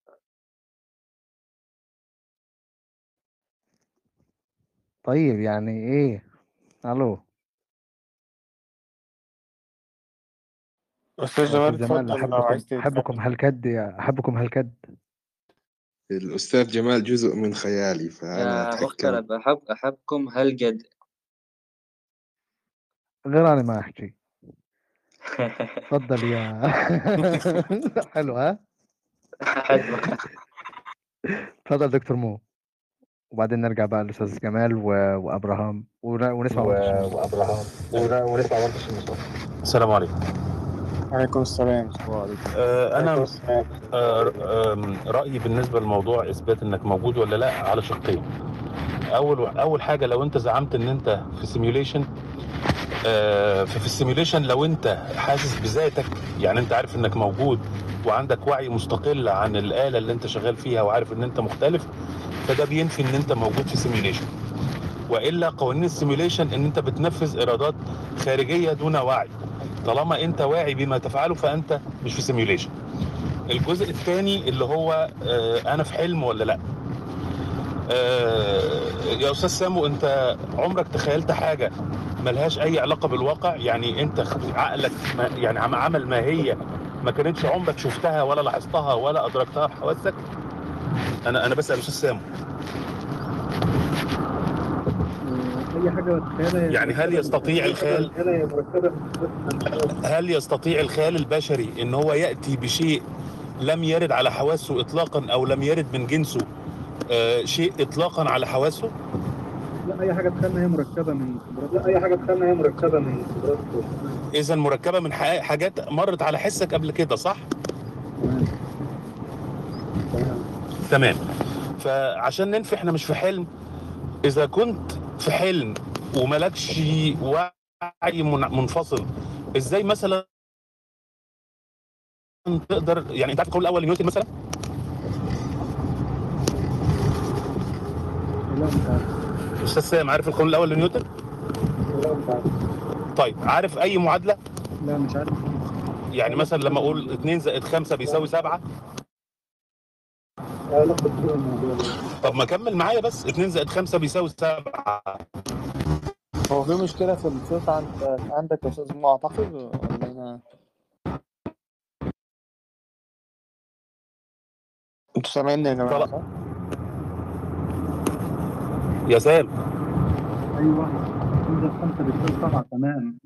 طيب يعني إيه؟ ألو. أستاذ جمال جمال أحبكم أحبكم يا أحبكم هالكد الأستاذ جمال جزء من خيالي فأنا أحب أحبكم هالقد. غير أنا ما أحكي. تفضل يا <laughs> حلو ها؟ حلو. تفضل دكتور مو. وبعدين نرجع بقى للأستاذ جمال و... وأبراهام. ون... ونسمع و- وأبراهام. ون- ونسمع برضه مصطفى السلام عليكم. وعليكم السلام. آه، أنا آه، آم، رأيي بالنسبة لموضوع إثبات إنك موجود ولا لأ على شقين. أول أول حاجة لو أنت زعمت إن أنت في simulation ففي ال simulation لو انت حاسس بذاتك يعني انت عارف انك موجود وعندك وعي مستقل عن الآلة اللي انت شغال فيها وعارف ان انت مختلف فده بينفي ان انت موجود في simulation وإلا قوانين ال simulation ان انت بتنفذ ارادات خارجية دون وعي. طالما انت واعي بما تفعله فانت مش في simulation الجزء الثاني اللي هو آه، أنا في حلم ولا لأ؟ آه، يا أستاذ سامو أنت عمرك تخيلت حاجة ملهاش أي علاقة بالواقع؟ يعني أنت عقلك ما يعني عم- عمل ماهيه ما كانتش عمرك شفتها ولا لاحظتها ولا أدركتها بحواسك أنا أنا بسأل أستاذ سامو. أي حاجة يعني هل يستطيع الخيال هل يستطيع الخيال البشري إن هو يأتي بشيء لم يرد على حواسه اطلاقا أو لم يرد من جنسه؟ آه، شيء اطلاقا على حواسه؟ لا أي حاجة تخيلها هي مركبة من خبرات لا أي حاجة تخيلها هي مركبة من خبرات اذا مركبة من حاجات مرت على حسك قبل كده صح؟ تمام. فعشان ننفي إحنا مش في حلم. إذا كنت في حلم وملكش وعي من- منفصل إزاي مثلا تقدر يعني انت عارف القول الأول لنيوتن مثلا؟ لا مش عارف أستاذ سام عارف القانون الأول لنيوتن؟ لا مش عارف طيب عارف أي معادلة؟ لا مش عارف. يعني مثلا لما أقول 2 زائد 5 بيساوي 7 لا لا خد الموضوع ده. طب ما كمل معايا بس 2 زائد 5 بيساوي 7 هو في مشكلة في الصوت عند عندك يا أستاذ مو أعتقد؟ ولا أنا أنتوا سامعيني يا جماعة؟ سام أيوه. انزل خمسة بتساوي سبعة تمام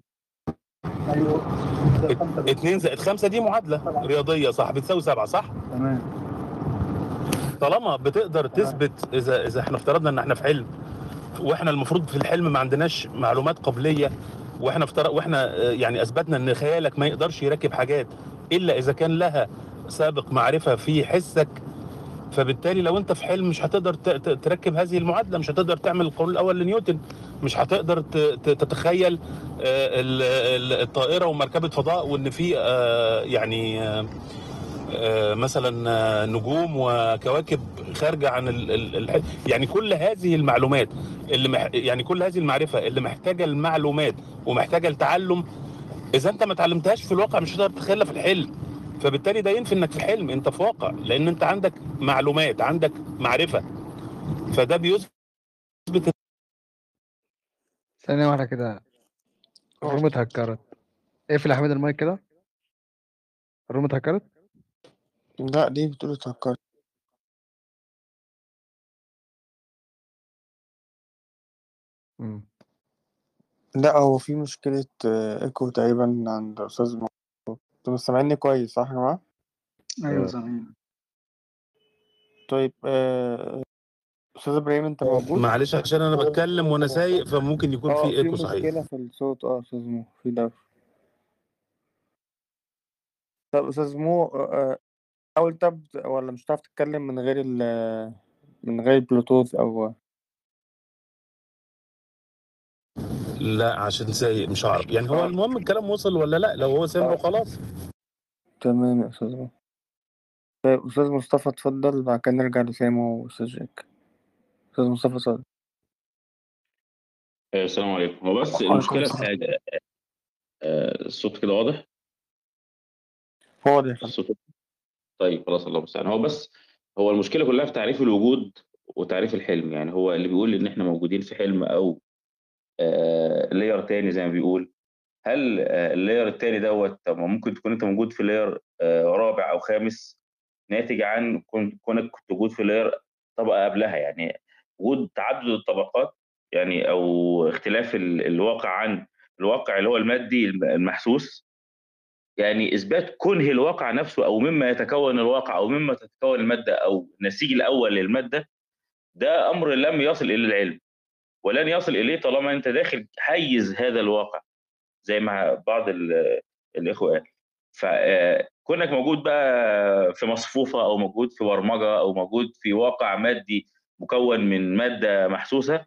أيوه. خمسة 2 زائد 5 دي معادلة رياضية صح؟ بتساوي 7 صح؟ تمام. طالما بتقدر تثبت اذا إذا إحنا افترضنا إن إحنا في حلم وإحنا المفروض في الحلم ما عندناش معلومات قبليه وإحنا افترض وإحنا آه، يعني أثبتنا إن خيالك ما يقدرش يركب حاجات إلا إذا كان لها سابق معرفة في حسك فبالتالي لو انت في حلم مش هتقدر تركب هذه المعادلة مش هتقدر تعمل القانون الأول لنيوتن. مش هتقدر تتخيل آه، ال- ال- الطائرة ومركبة فضاء وإن في آه، يعني آه، مثلا نجوم وكواكب خارجة عن ال- ال- الح... يعني كل هذه المعلومات اللي مح... يعني كل هذه المعرفة اللي محتاجة المعلومات ومحتاجة التعلم إذا أنت ما اتعلمتهاش في الواقع مش هتقدر تتخيلها في الحلم. فبالتالي ده ينفي إنك في حلم أنت في واقع لأن أنت عندك معلومات عندك معرفة. فده بيثبت ثانية واحدة كده. الروم اتهكرت. اقفل يا حميد المايك كده. الروم اتهكرت؟ لا دي بتقول اتهكرت. لا هو في مشكلة آه، ايكو تقريبا عند أستاذ مو أنتوا سامعيني كويس صح يا جماعة؟ أيوه آه. سامعين طيب آه، أستاذ إبراهيم أنت موجود؟ معلش عشان أنا بتكلم وأنا سايق فممكن يكون آه في في ايكو صحيح مشكلة في الصوت آه أستاذ مو في ده طب أستاذ مو آه، حاول تبدأ ولا مش هتعرف تتكلم من غير ال من غير بلوتوث أو لا عشان سايق مش هعرف يعني هو المهم الكلام وصل ولا لا؟ لو هو سمع خلاص تمام يا أستاذ مو طيب أستاذ مصطفى اتفضل بعد كده نرجع لسامو وأستاذ جاك أستاذ مصطفى اتفضل. آه، السلام عليكم. هو بس المشكلة في. حاجة. آه، الصوت كده واضح؟ واضح. الصوت طيب خلاص الله المستعان. هو بس هو المشكلة كلها في تعريف الوجود وتعريف الحلم. يعني هو اللي بيقول إن إحنا موجودين في حلم أو layer تاني زي ما بيقول. هل ال layer التاني دوت ممكن تكون أنت موجود في layer رابع أو خامس ناتج عن كون- كونك كنت موجود في layer طبقة قبلها. يعني وجود تعدد الطبقات يعني أو اختلاف ال- الواقع عن الواقع اللي هو المادي الم- المحسوس. يعني إثبات كنه الواقع نفسه أو مما يتكون الواقع أو مما تتكون المادة أو النسيج الأول للمادة ده أمر لم يصل إلى العلم. ولن يصل إليه طالما أنت داخل حيز هذا الواقع زي ما بعض ال- الإخوة قال. فكونك موجود بقى في مصفوفة أو موجود في برمجة أو موجود في واقع مادي مكون من مادة محسوسة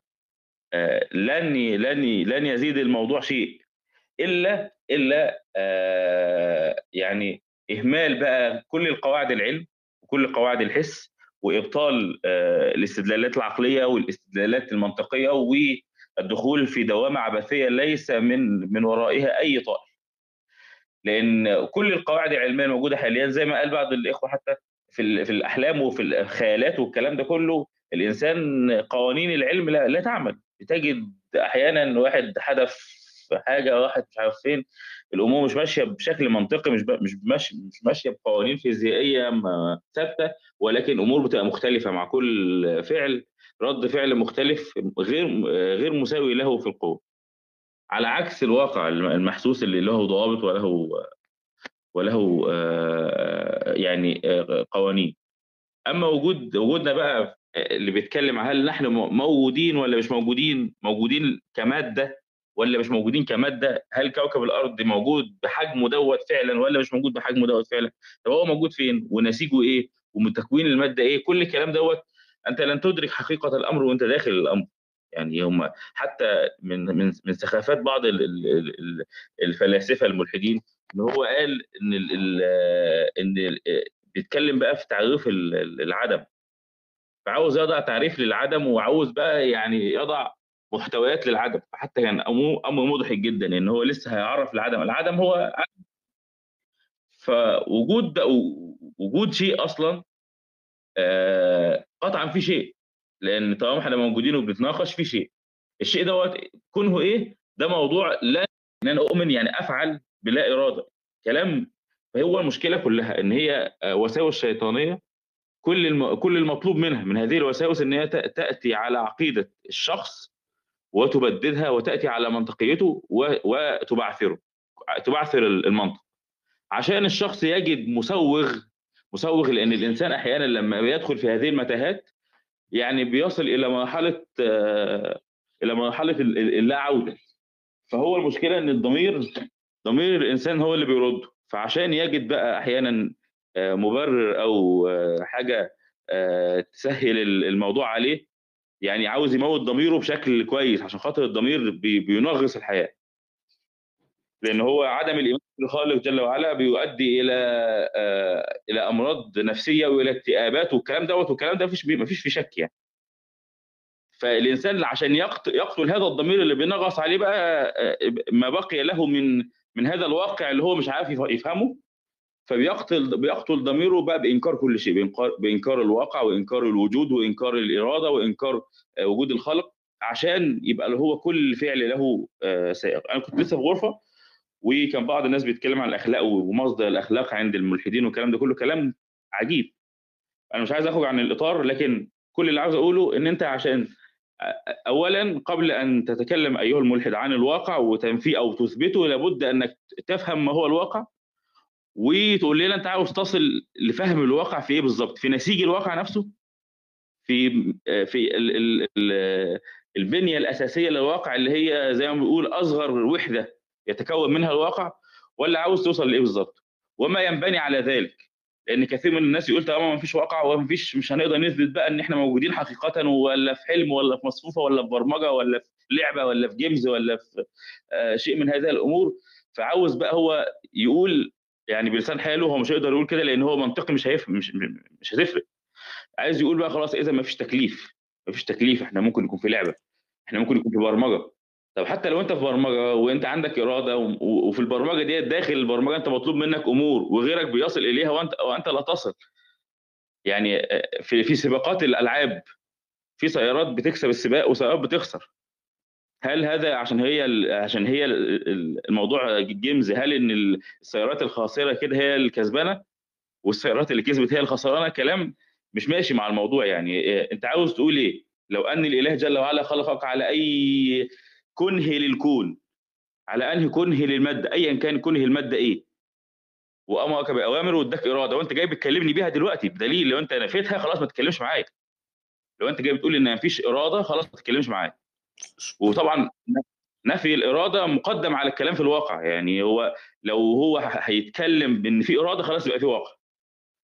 لن لن لن يزيد الموضوع شيء. إلا إلا يعني إهمال بقى كل القواعد العلم وكل قواعد الحس وإبطال آه، الاستدلالات العقلية والاستدلالات المنطقية والدخول في دوامة عبثية ليس من من ورائها أي طائل لأن كل القواعد العلمية الموجودة حاليا زي ما قال بعض الإخوة حتى في في الأحلام وفي الخيالات والكلام ده كله الإنسان قوانين العلم لا, لا تعمل. بتجد أحيانا واحد حدث حاجة واحد مش عارف فين. الأمور مش ماشية بشكل منطقي مش مش ماشيه مش ماشية بقوانين فيزيائية ثابتة ولكن أمور بتبقى مختلفة مع كل فعل. رد فعل مختلف غير غير مساوي له في القوة. على عكس الواقع الم- المحسوس اللي له ضوابط وله وله آه، يعني آه، قوانين. أما وجود وجودنا بقى اللي بيتكلم هل نحن موجودين ولا مش موجودين؟ موجودين كمادة ولا مش موجودين كمادة هل كوكب الأرض موجود بحجمه دوت فعلا ولا مش موجود بحجمه دوت فعلا؟ طب هو موجود فين؟ ونسيجه إيه؟ ومن تكوين المادة إيه؟ كل الكلام دوت أنت لن تدرك حقيقة الأمر وأنت داخل الأمر. يعني هم حتى من من من سخافات بعض ال- ال- ال- ال- الفلاسفة الملحدين إن هو قال إن ال إن بيتكلم بقى في تعريف ال- ال- العدم. فعاوز يضع تعريف للعدم وعاوز بقى يعني يضع محتويات للعدم. حتى كان أمر مضحك جدا إن هو لسه هيعرف العدم. العدم هو عدم. فوجود ده وجود شيء أصلا آه، قطعا في شيء. لأن طالما إحنا موجودين وبنتناقش في شيء. الشيء دوت كونه إيه؟ ده موضوع لا إن أنا أؤمن يعني أفعل بلا إرادة. كلام هو المشكلة كلها إن هي آه، وساوس شيطانية. كل. كل المطلوب منها من هذه الوساوس إن هي تأتي على عقيدة الشخص وتبددها وتأتي على منطقيته. وتبعثره تبعثر المنطق عشان الشخص يجد مسوغ مسوغ لأن الإنسان أحيانا لما بيدخل في هذه المتاهات يعني بيصل إلى مرحلة إلى مرحلة ال- ال- اللا عوده فهو المشكلة إن الضمير ضمير الإنسان هو اللي بيرد فعشان يجد بقى أحيانا آه، مبرر أو آه، حاجة آه، تسهل ال- الموضوع عليه يعني عاوز يموت ضميره بشكل كويس عشان خاطر الضمير بي- بينغص الحياة. لأن هو عدم الإيمان بالخالق جل وعلا بيؤدي إلى آه، إلى أمراض نفسية وإلى اكتئابات والكلام دوت والكلام ده مفيش مفيش فيه شك يعني. فالإنسان عشان يقت- يقتل هذا الضمير اللي بينغص عليه بقى آه، ما بقي له من من هذا الواقع اللي هو مش عارف يف- يفهمه فبيقتل بيقتل ضميره بقى بإنكار كل شيء بإنكار, الواقع وإنكار الوجود وإنكار الإرادة وإنكار آه، وجود الخلق عشان يبقى له هو كل فعل له آه، سائق. أنا كنت لسه في غرفة وكان بعض الناس بيتكلم عن الأخلاق ومصدر الأخلاق عند الملحدين والكلام ده كله كلام عجيب. أنا مش عايز أخرج عن الإطار لكن كل اللي عاوز أقوله إن أنت عشان اولا قبل أن تتكلم أيها الملحد عن الواقع وتنفيه أو تثبته لابد أنك تفهم ما هو الواقع وتقول لنا أنت عاوز تصل لفهم الواقع في إيه بالظبط؟ في نسيج الواقع نفسه؟ في في ال ال ال البنية الأساسية للواقع اللي هي زي ما بنقول أصغر وحدة يتكون منها الواقع؟ ولا عاوز توصل لإيه بالظبط؟ وما ينبني على ذلك. لأن كثير من الناس يقول طالما ما فيش واقع وما فيش مش هنقدر نثبت بقى إن إحنا موجودين حقيقة ولا في حلم ولا في مصفوفة ولا في برمجة ولا في لعبة ولا في جيمز ولا في آه، شيء من هذه الأمور. فعاوز بقى هو يقول يعني بلسان حاله هو مش هيقدر يقول كده لأن هو منطقي مش هيفهم مش مش هتفرق. عايز يقول بقى خلاص إذا ما فيش تكليف ما فيش تكليف إحنا ممكن نكون في لعبة إحنا ممكن نكون في برمجة. طب حتى لو أنت في برمجة وأنت عندك إرادة وفي البرمجة ديت داخل البرمجة أنت مطلوب منك أمور وغيرك بيصل إليها وانت وأنت لا تصل. يعني في في سباقات الألعاب في سيارات بتكسب السباق وسيارات بتخسر. هل هذا عشان هي عشان هي الموضوع جيمز هل إن السيارات الخاسره كده هي الكسبانة؟ والسيارات اللي كسبت هي الخسرانة؟ كلام مش ماشي مع الموضوع يعني. أنت عاوز تقول إيه؟ لو أن الإله جل وعلا خلقك على أي كنه للكون. على أنهي كنه للمادة؟ ايا كان كنه المادة إيه؟ وأمرك بأوامر واداك إرادة. وأنت جاي بتكلمني بيها دلوقتي بدليل لو أنت نفيتها خلاص ما تتكلمش معايا. لو أنت جاي بتقول إن مفيش إرادة خلاص ما تتكلمش معايا. وطبعا نفي الإرادة مقدم على الكلام في الواقع. يعني هو لو هو هيتكلم بإن في إرادة خلاص يبقى في واقع.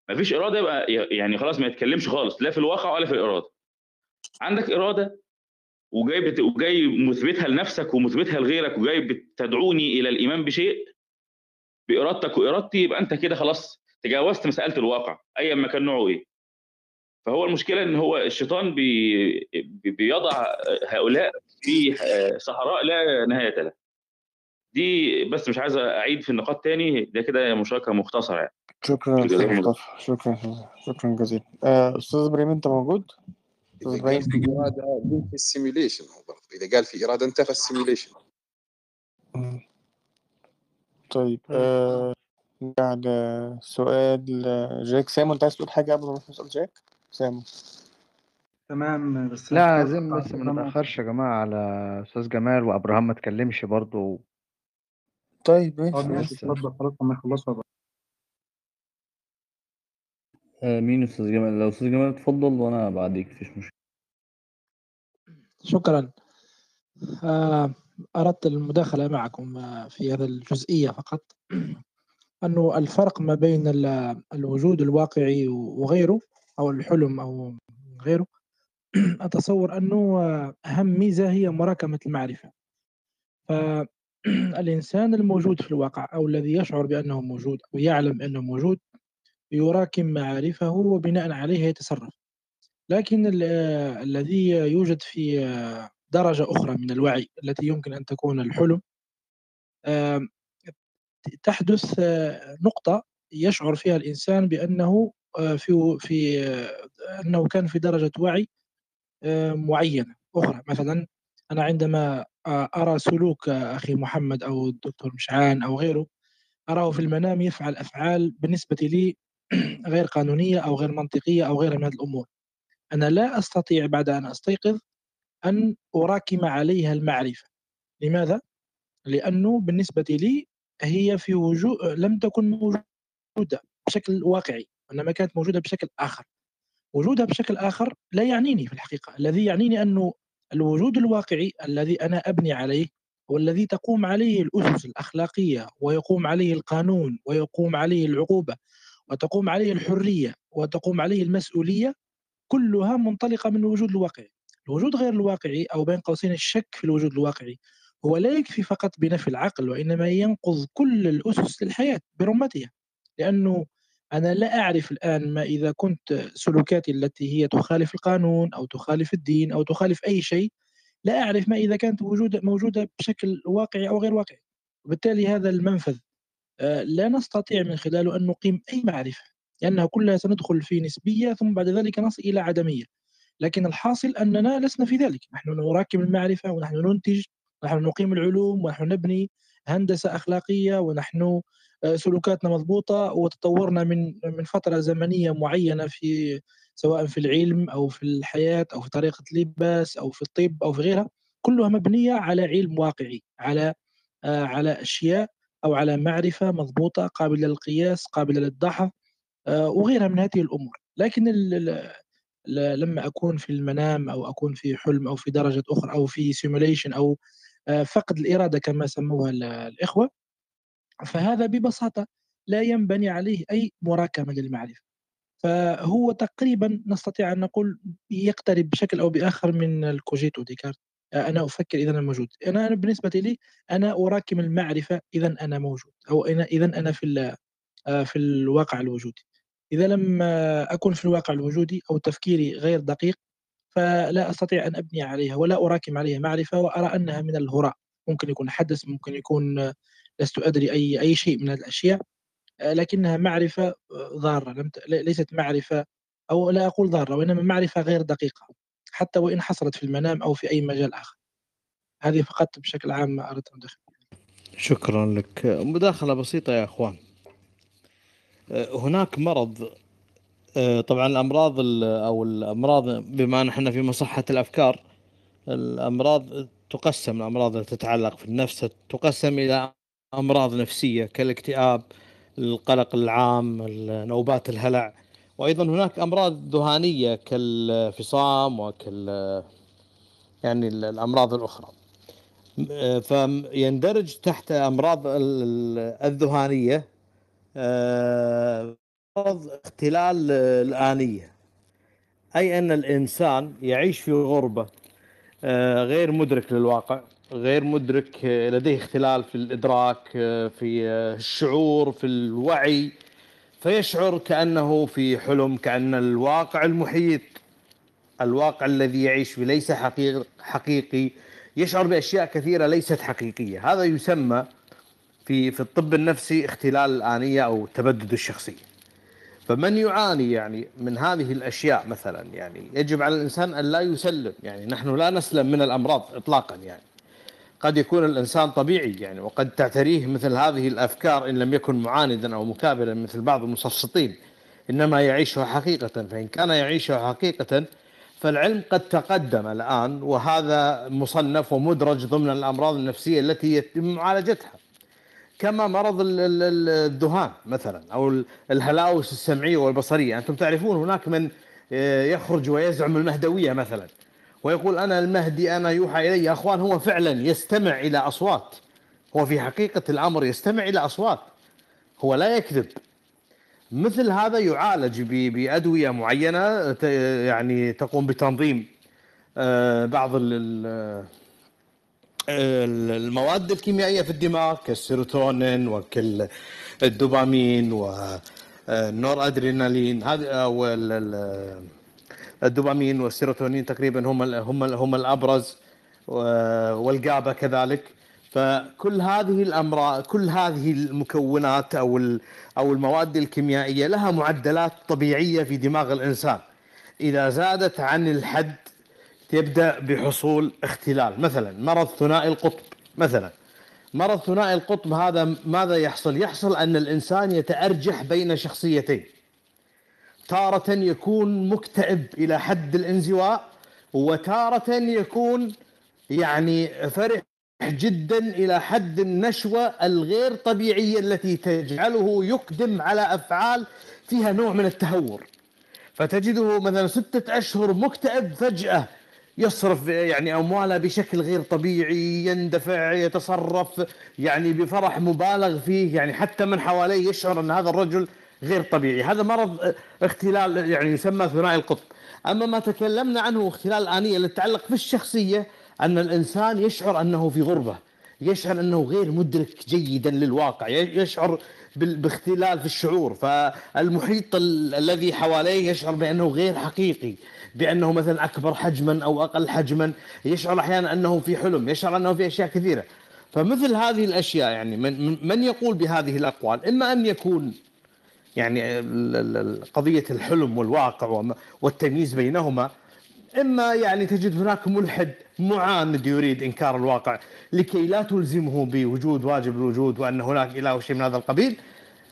مفيش إرادة يبقى يعني خلاص ما يتكلمش خالص لا في الواقع ولا في الإرادة. عندك إرادة وجاي بت... وجاي مثبتها لنفسك ومثبتها لغيرك وجاي بتدعوني إلى الإيمان بشيء بإرادتك وإرادتي يبقى أنت كده خلاص تجاوزت مسألة الواقع ايا ما كان نوعه إيه. فهو المشكلة إن هو الشيطان بي... بيضع هؤلاء في صحراء لا نهاية لها. دي بس مش عايز أعيد في النقاط تاني ده كده مشاركة مختصرة يعني. شكرا مصطفى. شكرا شكرا جزيلا. آه، أستاذ إبراهيم أنت موجود؟ أستاذ إذا قال في إرادة في السيميوليشن إذا قال في إرادة أنت في السيميوليشن طيب آه نرجع لسؤال جاك سامو أنت عايز تقول حاجة قبل ما نروح نسأل جاك؟ سامو. تمام بس لا عايزين بس ما نتأخرش يا جماعة على أستاذ جمال وأبراهام ما تكلمش برضه. طيب ماشي اتفضل خلاص لما يخلصوا بقى آه مين أستاذ جمال؟ لو أستاذ جمال اتفضل وأنا بعديك مفيش مشكلة. شكرا. آه أردت المداخلة معكم في هذه الجزئية فقط. <clears throat> أنه الفرق ما بين الوجود الواقعي وغيره أو الحلم أو غيره <clears throat> أتصور أنه أهم ميزة هي مراكمة المعرفة. فالإنسان <clears throat> الموجود في الواقع أو الذي يشعر بأنه موجود أو يعلم أنه موجود يراكم معارفه وبناء عليها يتصرف. لكن <clears throat> الذي يوجد في درجة أخرى من الوعي التي يمكن أن تكون الحلم تحدث نقطة يشعر فيها الإنسان بأنه في في أنه كان في درجة وعي معينة أخرى. مثلا أنا عندما أرى سلوك أخي محمد أو الدكتور مشعان أو غيره أراه في المنام يفعل أفعال بالنسبة لي <clears throat> غير قانونية أو غير منطقية أو غير من هذه الأمور. أنا لا أستطيع بعد أن أستيقظ أن أراكم عليها المعرفة. لماذا؟ لأنه بالنسبة لي هي في وجود لم تكن موجودة بشكل واقعي. إنما كانت موجودة بشكل آخر. وجودها بشكل آخر لا يعنيني في الحقيقة. الذي يعنيني أنه الوجود الواقعي الذي أنا أبني عليه والذي تقوم عليه الأسس الأخلاقية ويقوم عليه القانون ويقوم عليه العقوبة وتقوم عليه الحرية وتقوم عليه المسؤولية كلها منطلقة من الوجود الواقعي. الوجود غير الواقعي أو بين قوسين الشك في الوجود الواقعي هو لا يكفي فقط بنفي العقل وإنما ينقض كل الأسس للحياة برمتها. لأنه أنا لا أعرف الآن ما إذا كنت سلوكاتي التي هي تخالف القانون أو تخالف الدين أو تخالف أي شيء لا أعرف ما إذا كانت موجودة موجودة بشكل واقعي أو غير واقعي. وبالتالي هذا المنفذ لا نستطيع من خلاله أن نقيم أي معرفة لأنها كلها سندخل في نسبية ثم بعد ذلك نصل إلى عدمية. لكن الحاصل أننا لسنا في ذلك. نحن نراكم المعرفة ونحن ننتج ونحن نقيم العلوم ونحن نبني هندسة أخلاقية ونحن سلوكاتنا مضبوطة وتطورنا من من فترة زمنية معينة في سواء في العلم أو في الحياة أو في طريقة اللباس أو في الطب أو في غيرها كلها مبنية على علم واقعي على على أشياء أو على معرفة مضبوطة قابلة للقياس قابلة للدحض وغيرها من هذه الأمور. لكن لما أكون في المنام أو أكون في حلم أو في درجة أخرى أو في سيموليشن أو فقد الإرادة كما سموها الإخوة فهذا ببساطة لا ينبني عليه أي مراكمة للمعرفة. فهو تقريبا نستطيع أن نقول يقترب بشكل أو بآخر من الكوجيتو ديكارت أنا أفكر إذا أنا موجود. أنا بالنسبة لي أنا أراكم المعرفة إذا أنا موجود أو إذا أنا في في الواقع الوجودي. إذا لم أكن في الواقع الوجودي أو تفكيري غير دقيق فلا أستطيع أن أبني عليها ولا أراكم عليها معرفة وأرى أنها من الهراء. ممكن يكون حدث ممكن يكون لست أدري أي أي شيء من هذه الأشياء لكنها معرفة ضارة لم ليست معرفة أو لا أقول ضارة وإنما معرفة غير دقيقة حتى وإن حصلت في المنام أو في أي مجال آخر. هذه فقط بشكل عام ما أردت أن أدخل شكرا لك. مداخلة بسيطة يا أخوان. آه، هناك مرض آه، طبعا الأمراض ال- أو الأمراض بما أن إحنا في مصحة الأفكار الأمراض تقسم الأمراض التي تتعلق في النفس تقسم إلى أمراض نفسية كالاكتئاب القلق العام نوبات الهلع. وأيضا هناك أمراض ذهانية كالفصام وكال يعني الأمراض الأخرى. فيندرج تحت أمراض ال- الذهانية آه، مرض اختلال الآنية. أي أن الإنسان يعيش في غربة آه، غير مدرك للواقع. غير مدرك آه، لديه اختلال في الإدراك آه، في آه، الشعور في الوعي. فيشعر كأنه في حلم كأن الواقع المحيط الواقع الذي يعيش فيه ليس حقيقي, يشعر بأشياء كثيرة ليست حقيقية. هذا يسمى في في الطب النفسي اختلال الآنية أو تبدد الشخصية. فمن يعاني يعني من هذه الأشياء مثلا يعني يجب على الإنسان أن لا يسلم يعني نحن لا نسلم من الأمراض إطلاقا يعني. قد يكون الإنسان طبيعي يعني وقد تعتريه مثل هذه الأفكار إن لم يكن معاندا أو مكابرا مثل بعض المسفسطين إنما يعيشها حقيقة فإن كان يعيشها حقيقة فالعلم قد تقدم الآن وهذا مصنف ومدرج ضمن الأمراض النفسية التي يتم معالجتها. كما مرض ال- ال- ال- الذهان مثلا أو ال- الهلاوس السمعية والبصرية، أنتم تعرفون هناك من آه، يخرج ويزعم المهدوية مثلا. ويقول أنا المهدي أنا يوحى إلي. يا أخوان هو فعلا يستمع إلى أصوات. هو في حقيقة الأمر يستمع إلى أصوات. هو لا يكذب. مثل هذا يعالج ب- بأدوية معينة ت- يعني تقوم بتنظيم آه، بعض ال- المواد الكيميائية في الدماغ كالسيروتونين وكالدوبامين والنور أدرينالين هذه أو ال- ال- الدوبامين والسيروتونين تقريبا هم ال- هم ال- هم الأبرز والجابا كذلك. فكل هذه الأمراض كل هذه المكونات أو أو المواد الكيميائية لها معدلات طبيعية في دماغ الإنسان. إذا زادت عن الحد يبدا بحصول اختلال. مثلا مرض ثنائي القطب مثلا. مرض ثنائي القطب هذا ماذا يحصل؟ يحصل أن الإنسان يتأرجح بين شخصيتين. تارة يكون مكتئب إلى حد الانزواء وتارة يكون يعني فرح جدا إلى حد النشوة الغير طبيعية التي تجعله يقدم على أفعال فيها نوع من التهور. فتجده مثلا ستة أشهر مكتئب فجأة يصرف يعني أمواله بشكل غير طبيعي يندفع يتصرف يعني بفرح مبالغ فيه يعني حتى من حواليه يشعر أن هذا الرجل غير طبيعي. هذا مرض اختلال يعني يسمى ثنائي القطب. أما ما تكلمنا عنه اختلال الآنية اللي يتعلق في الشخصية أن الإنسان يشعر أنه في غربة يشعر أنه غير مدرك جيدا للواقع يشعر باختلال في الشعور. فالمحيط ال- الذي حواليه يشعر بأنه غير حقيقي بأنه مثلا أكبر حجما أو أقل حجما يشعر أحيانا أنه في حلم يشعر أنه في أشياء كثيرة. فمثل هذه الأشياء يعني من, من- يقول بهذه الأقوال؟ إما أن يكون يعني قضية الحلم والواقع والتمييز بينهما إما يعني تجد هناك ملحد معاند يريد إنكار الواقع لكي لا تلزمه بوجود واجب الوجود وأن هناك إله شيء من هذا القبيل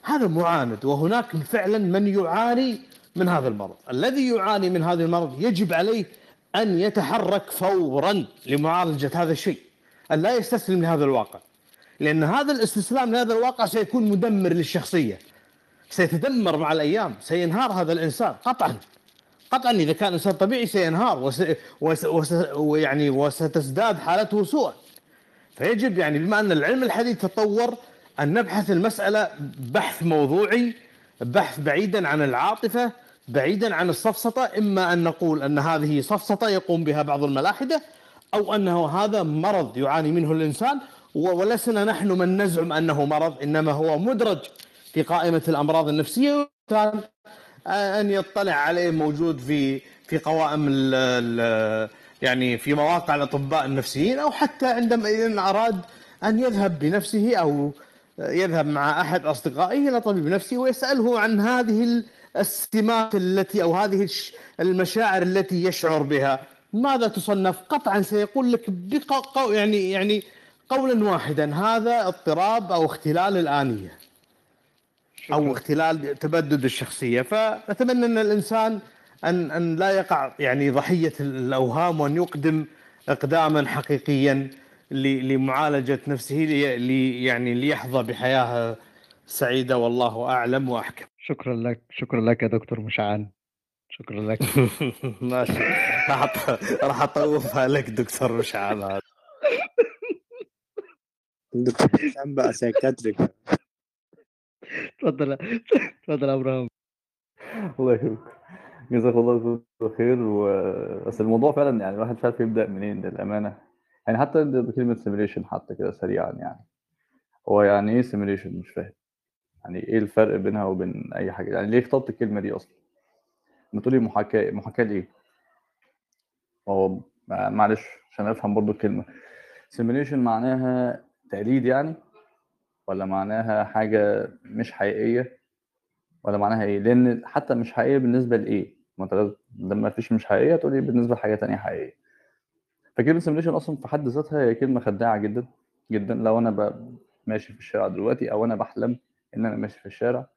هذا معاند وهناك فعلا من يعاني من هذا المرض. الذي يعاني من هذا المرض يجب عليه أن يتحرك فورا لمعالجة هذا الشيء أن لا يستسلم لهذا الواقع لأن هذا الاستسلام لهذا الواقع سيكون مدمر للشخصية. سيتدمر مع الأيام سينهار هذا الإنسان. قطعا. قطعا إذا كان إنسان طبيعي سينهار وس... وس... وس... ويعني وستزداد حالته سوءا فيجب يعني بما أن العلم الحديث تطور أن نبحث المسألة بحث موضوعي بحث بعيدا عن العاطفة بعيدا عن السفسطه إما أن نقول أن هذه سفسطه يقوم بها بعض الملاحدة أو أنه هذا مرض يعاني منه الإنسان ولسنا نحن من نزعم أنه مرض إنما هو مدرج في قائمة الأمراض النفسية أن يطلع عليه موجود في في قوائم ال ال يعني في مواقع الأطباء النفسيين أو حتى عندما اذا أراد أن يذهب بنفسه أو يذهب مع أحد أصدقائه إلى طبيب نفسي ويسأله عن هذه السمات التي أو هذه المشاعر التي يشعر بها. ماذا تصنف؟ قطعا سيقول لك بق... يعني يعني قولا واحدا هذا اضطراب أو اختلال الآنية أو اختلال تبدد الشخصية. فنتمنى أن الإنسان أن أن لا يقع يعني ضحية الأوهام وأن يقدم إقداما حقيقيا ل- لمعالجة نفسه لي لي- يعني ليحظى بحياة سعيدة والله أعلم وأحكم. شكرا لك شكرا لك يا دكتور مشعان شكرا لك. <laughs> ماشي. راح راح أطوفها لك دكتور مشعل هذا. دكتور هشام بقى psychiatric تفضل تفضل إبراهيم. الله يكرمك جزاك الله خير و... بس الموضوع فعلا يعني الواحد مش عارف يبدأ منين للأمانة. يعني حتى بكلمة simulation حتى كده سريعا يعني. هو يعني إيه simulation مش فاهم. يعني إيه الفرق بينها وبين أي حاجة؟ يعني ليه اخترت الكلمة دي أصلا؟ لما تقولي محاكاة محاكاة لإيه؟ هو معلش عشان أفهم برضو الكلمة. simulation معناها تقليد يعني؟ ولا معناها حاجة مش حقيقية؟ ولا معناها إيه؟ لأن حتى مش حقيقية بالنسبة لإيه؟ ما أنت لما فيش مش حقيقية تقولي بالنسبة لحاجة تانية حقيقية. فكلمه سيميليشن أصلا في حد ذاتها هي كلمة خداعة جدا جدا. لو أنا ماشي في الشارع دلوقتي أو أنا بحلم إن أنا ماشي في الشارع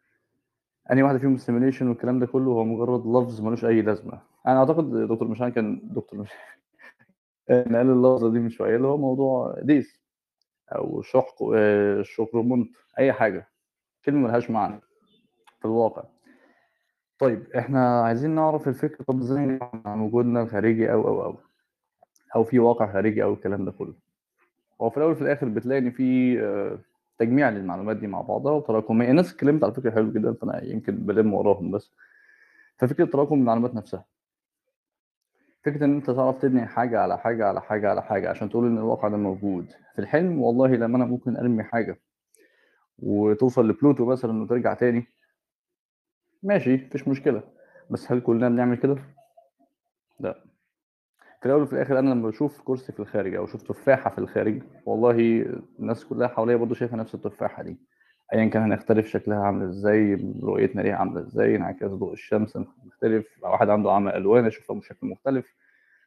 أنهي واحدة فيهم السيميليشن والكلام ده كله هو مجرد لفظ ملوش أي لازمة. أنا أعتقد دكتور مشان كان دكتور مش <laughs> قال اللفظة دي من شوية اللي هو موضوع ديس أو شحق آه، شكرمنت أي حاجة. كلمه ملهاش معنى في الواقع. طيب إحنا عايزين نعرف الفكرة طب إزاي عن وجودنا الخارجي أو أو أو أو في واقع خارجي أو الكلام ده كله. هو في الأول وفي الآخر بتلاقي إن في آه، تجميع للمعلومات دي مع بعضها وتراكمية الناس اتكلمت على فكرة حلو جدا فأنا يمكن بلم وراهم بس. ففكرة تراكم المعلومات نفسها. فكرة إن أنت تعرف تبني حاجة على حاجة على حاجة على حاجة عشان تقول إن الواقع ده موجود. في الحلم والله لما أنا ممكن أرمي حاجة وتوصل لبلوتو مثلا وترجع تاني ماشي مفيش مشكلة. بس هل كلنا بنعمل كده؟ لا. في الأول وفي الآخر أنا لما بشوف كرسي في الخارج أو أشوف تفاحة في الخارج والله الناس كلها حواليا برضه شايفة نفس التفاحة دي. أيا كان هنختلف شكلها عامل إزاي رؤيتنا ليها عاملة إزاي انعكاس ضوء الشمس مختلف لو واحد عنده عمى ألوان يشوفها بشكل مختلف.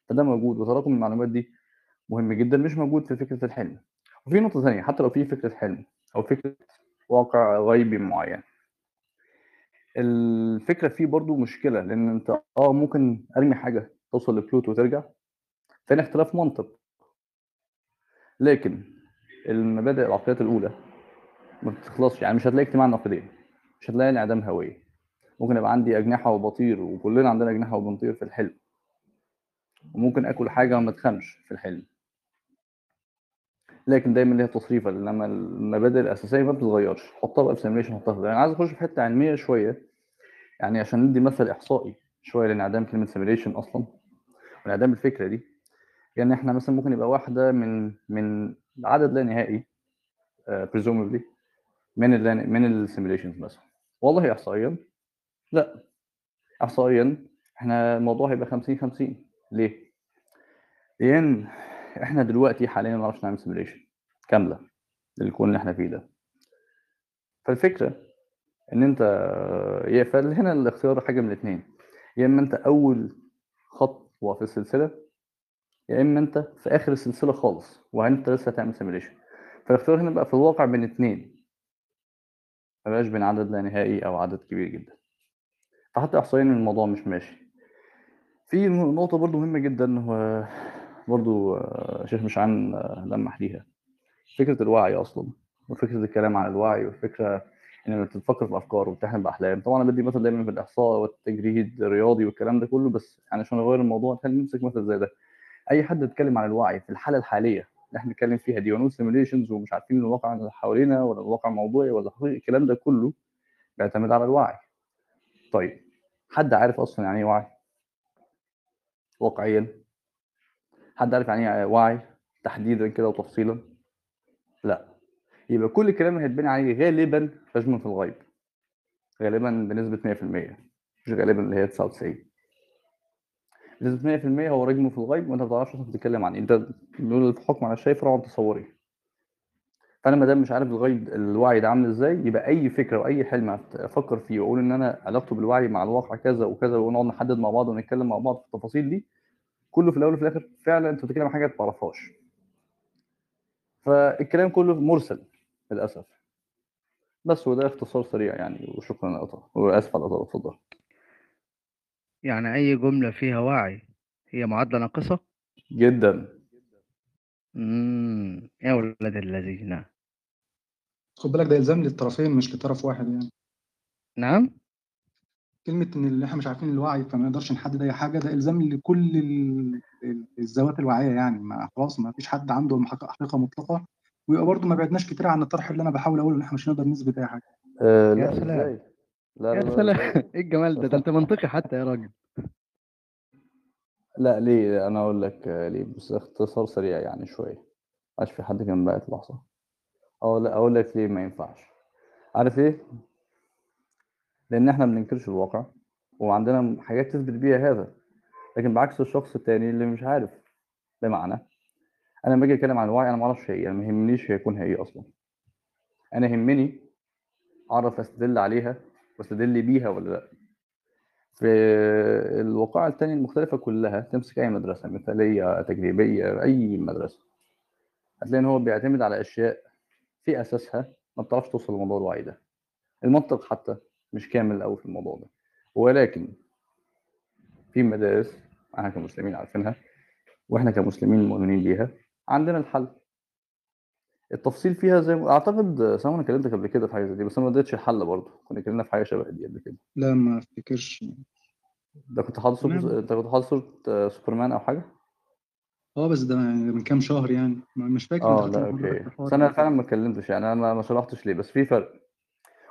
فده موجود وتراكم المعلومات دي مهم جدا مش موجود في فكرة الحلم. وفي نقطة ثانية حتى لو في فكرة حلم أو فكرة واقع غيبي معين. الفكرة فيه برضو مشكلة لأن أنت آه ممكن أرمي حاجة توصل لبلوتو وترجع ثاني اختلاف منطق. لكن المبادئ العقليات الأولى ما بتخلصش. يعني مش هتلاقي اجتماع نقيضين مش هتلاقي انعدام هويه ممكن يبقى عندي أجنحة وبطير وكلنا عندنا أجنحة وبنطير في الحلم. وممكن آكل حاجة وما تخنش في الحلم. لكن دايما ليها تصريفه إنما المبادئ الأساسية ما بتتغيرش. حطها بقى في simulation حطها في يعني عايز أخش في حتة علمية شوية. يعني عشان ندي مثل إحصائي شوية لانعدام كلمة simulation أصلا وانعدام الفكرة دي. يعني إحنا مثلا ممكن يبقى واحدة من من عدد لا نهائي presumably من ال من ال simulations مثلا والله احصائيا؟ لا. احصائيا إحنا الموضوع هيبقى 50 50 ليه؟ لأن إحنا دلوقتي حاليا ما نعرفش نعمل simulation كاملة للكون اللي إحنا فيه ده. فالفكرة إن أنت فهنا الاختيار حاجة من الاثنين يا إما أنت أول خطوة في السلسلة يا إما أنت في آخر السلسلة خالص وانت لسه هتعمل simulation فالاختيار هنا بقى في الواقع بين اثنين ما بقاش بين عدد لا نهائي أو عدد كبير جدا. فحتى احصائيا الموضوع مش ماشي. في نقطة برضو مهمة جدا هو برضو آه، شيخ مشعان آه، لمح ليها. فكرة الوعي أصلا وفكرة الكلام عن الوعي والفكرة إن لما تفكر في أفكار وتحلم بأحلام. طبعا أنا بدي مثل دايما في الإحصاء والتجريد الرياضي والكلام ده كله بس يعني عشان أغير الموضوع خلينا نمسك مثل زي ده. أي حد يتكلم عن الوعي في الحالة الحالية اللي إحنا بنتكلم فيها دي ونقول سيميليشنز ومش عارفين الواقع اللي حوالينا ولا الواقع موضوعي ولا حقيقي الكلام ده كله بيعتمد على الوعي. طيب حد عارف أصلا يعني إيه وعي؟ واقعيا. حد عارف يعني إيه وعي؟ تحديدا كده وتفصيلا؟ لا. يبقى كل الكلام اللي هيتبني عليه غالبا رجم في الغيب. غالبا بنسبة 100% مش غالبا اللي هي 99 بنسبة 100% هو رجم في الغيب وأنت ما بتعرفش أصلا بتتكلم عن إيه انت بنقول الحكم على الشايف روعة تصوري فأنا ما دام مش عارف الغيب الوعي ده عامل إزاي يبقى أي فكرة وأي حلم أفكر فيه وأقول إن أنا علاقته بالوعي مع الواقع كذا وكذا ونقعد نحدد مع بعض ونتكلم مع بعض في التفاصيل دي كله في الأول وفي الآخر فعلا أنت بتتكلم عن حاجة ما تعرفهاش. فالكلام كله مرسل للأسف. بس وده اختصار سريع يعني وشكرا يا قطع وأسف على القطع اتفضل. يعني أي جملة فيها وعي هي معادلة ناقصة؟ جدا. امم يا ولاد الذين خد بالك ده إلزام للطرفين مش لطرف واحد يعني. نعم؟ كلمة إن اللي إحنا مش عارفين الوعي فما نقدرش نحدد أي حاجة ده إلزام لكل ال- ال- الذوات الواعية يعني. ما خلاص ما فيش حد عنده حقيقة مطلقة. ويبقى برضه ما بعدناش كتير عن الطرح اللي أنا بحاول أقوله إن إحنا مش هنقدر نثبت أي حاجة. آه يا لا سلام. إزاي؟ لا يا لا سلام. <laughs> إيه الجمال ده؟ ده أنت منطقي حتى يا راجل. لا ليه؟ أنا أقول لك ليه؟ بس اختصار سريع يعني شوية. عاش في حد كان لحظه أو لا أقول لك ليه ما ينفعش. عارف ليه لأن إحنا ما بننكرش الواقع وعندنا حاجات تثبت بيها هذا. لكن بعكس الشخص التاني اللي مش عارف. بمعنى أنا لما أجي أتكلم عن الوعي أنا ما أعرفش هي أنا ما يهمنيش هي يكون هي إيه أصلا. أنا يهمني أعرف أستدل عليها واستدل بيها ولا لأ؟ في الوقائع التانية المختلفة كلها تمسك أي مدرسة مثالية تجريبية أي مدرسة. هتلاقي إن هو بيعتمد على أشياء في أساسها ما بتعرفش توصل لموضوع الوعي ده. المنطق حتى مش كامل أوي في الموضوع ده. ولكن في مدارس إحنا كمسلمين عارفينها وإحنا كمسلمين مؤمنين بيها عندنا الحل. التفصيل فيها زي ما أعتقد سواء أنا كلمتك قبل كده في حاجة زي دي بس أنا ما اديتش الحل برضه. كنا اتكلمنا في حاجة شبه دي قبل كده. لا ما أفتكرش. ده كنت حاطط صورة تمام. أنت كنت حاطط صورة آه، سوبرمان أو حاجة؟ أه بس ده يعني من كام شهر يعني. ما- مش فاكر آه أنت لا okay. الحوار بس أنا ده. فعلا ما اتكلمتش يعني أنا ما- ما شرحتش ليه بس في فرق.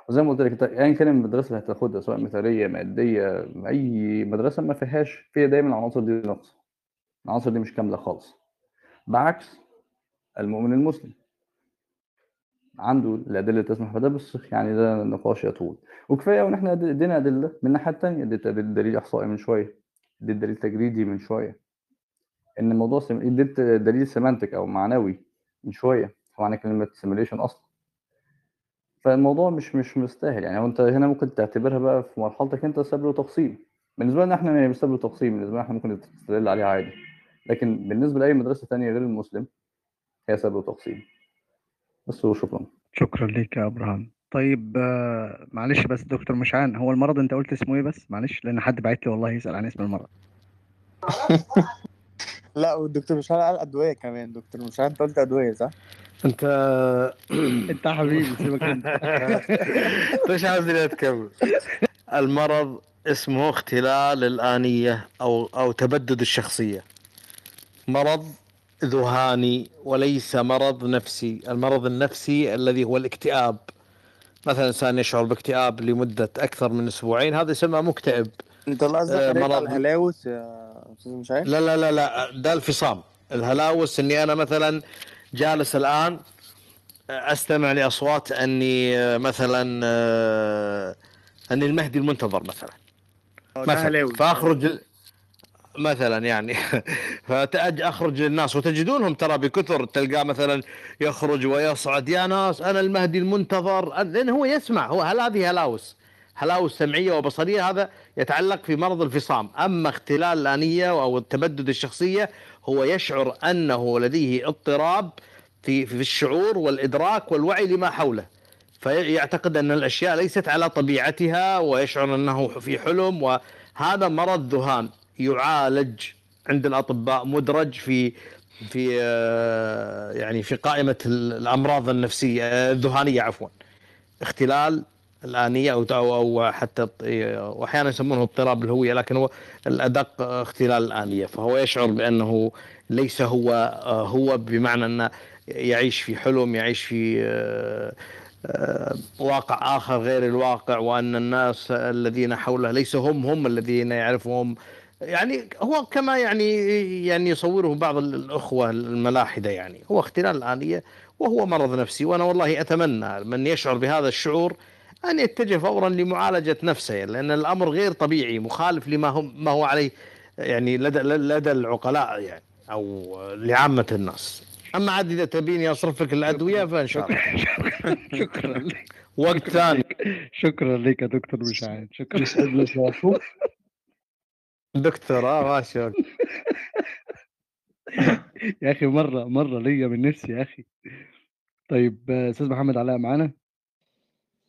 وزي ما قلت لك أنت ايا كان المدرسة اللي هتاخدها سواء مثالية مادية أي مدرسة ما فيهاش فيها دايما العناصر دي ناقصة. العناصر دي مش كاملة خالص. بعكس المؤمن المسلم. عنده الأدلة اللي تسمح بده بس يعني ده نقاش يطول. وكفاية وان إحنا ادينا أدلة من الناحية الثانية اديت دليل إحصائي من شوية. اديت دليل تجريدي من شوية. إن الموضوع سم... اديت دليل semantic أو معنوي من شوية. معنى كلمة simulation أصلا. فالموضوع مش مش مستاهل. يعني هو أنت هنا ممكن تعتبرها بقى في مرحلتك أنت سبب وتقسيم. بالنسبة لنا إحنا مش سبب وتقسيم بالنسبة لنا إحنا ممكن تستدل عليها عادي. لكن بالنسبة لأي مدرسة تانية غير المسلم هي سبب وتقسيم. بس وشكرا. شكرا ليك يا ابراهام طيب آه، معلش بس دكتور مشعان هو المرض أنت قلت اسمه إيه بس؟ معلش لأن حد بعت لي والله يسأل عن اسم المرض. <laughs> لا والدكتور مش قال أدوية كمان. دكتور مش أنت قلت أدوية صح؟ أنت <coughs> أنت حبيبي سيبك أنت. <laughs> مش عاوزين تكمل. المرض اسمه اختلال الآنية أو أو تبدد الشخصية. مرض ذهاني وليس مرض نفسي. المرض النفسي الذي هو الاكتئاب. مثلا إنسان يشعر باكتئاب لمدة أكثر من أسبوعين هذا يسمى مكتئب. أنت قصدك آه، مرض. الهلاوس يا أستاذ مشعل؟ لا لا لا لا ده الفصام. الهلاوس إني أنا مثلا جالس الآن أستمع لأصوات أني آه، مثلا آه، أني المهدي المنتظر مثلا. مثلا. فأخرج مثلا يعني. <laughs> فأج أخرج للناس وتجدونهم ترى بكثر. تلقاه مثلا يخرج ويصعد يا ناس أنا المهدي المنتظر. لأن هو يسمع. هو هل هذه هلاوس؟ هلاوس سمعية وبصرية هذا يتعلق في مرض الفصام. أما اختلال الآنية أو التبدد الشخصية هو يشعر أنه لديه اضطراب في في الشعور والإدراك والوعي لما حوله. فيعتقد أن الأشياء ليست على طبيعتها ويشعر أنه في حلم وهذا مرض ذهان. يعالج عند الأطباء مدرج في في آه، يعني في قائمة الأمراض النفسية آه، الذهانية عفوا. اختلال الآنية أو أو أو حتى وأحيانا يسمونه اضطراب الهوية لكن هو الأدق اختلال الآنية. فهو يشعر بأنه ليس هو آه، هو بمعنى أنه يعيش في حلم يعيش في واقع آخر غير الواقع وأن الناس الذين حوله ليس هم هم الذين يعرفهم يعني هو كما يعني يعني يصوره بعض الأخوة الملاحدة يعني. هو اختلال الآنية وهو مرض نفسي وأنا والله أتمنى من يشعر بهذا الشعور أن يتجه فورا لمعالجة نفسه لأن الأمر غير طبيعي مخالف لما هم ما هو عليه يعني لدى لدى العقلاء يعني أو لعامة الناس. أما عاد إذا تبيني أصرف لك الأدوية فإن شاء الله. <laughs> شكرا لك. وقت ثاني. شكرا لك يا دكتور مشعان شكرا. دكتور آه ماشي. <laughs> يا أخي مرة مرة ليا من نفسي يا أخي. طيب أستاذ محمد علاء معانا؟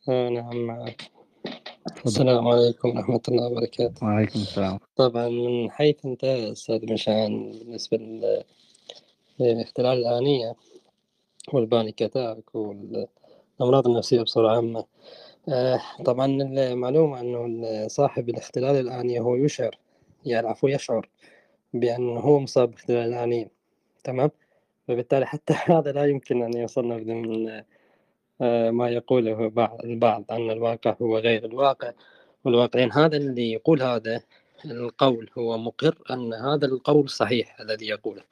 آه نعم معك السلام عليكم ورحمة الله وبركاته. وعليكم السلام. طبعا من حيث انتهى أستاذ مشعان بالنسبة لل- للاختلال الآنية والبانيك أتاك والأمراض النفسية بصورة عامة. آه، طبعا المعلومة أنه صاحب الاختلال الآنية هو يشعر يعني عفوا يشعر بأنه هو مصاب باختلال الآنية تمام؟ فبالتالي حتى <laughs> هذا لا يمكن أن يوصلنا ضمن آه، ما يقوله بعض البعض أن الواقع هو غير الواقع. والواقع يعني هذا اللي يقول هذا القول هو مقر أن هذا القول صحيح الذي يقوله.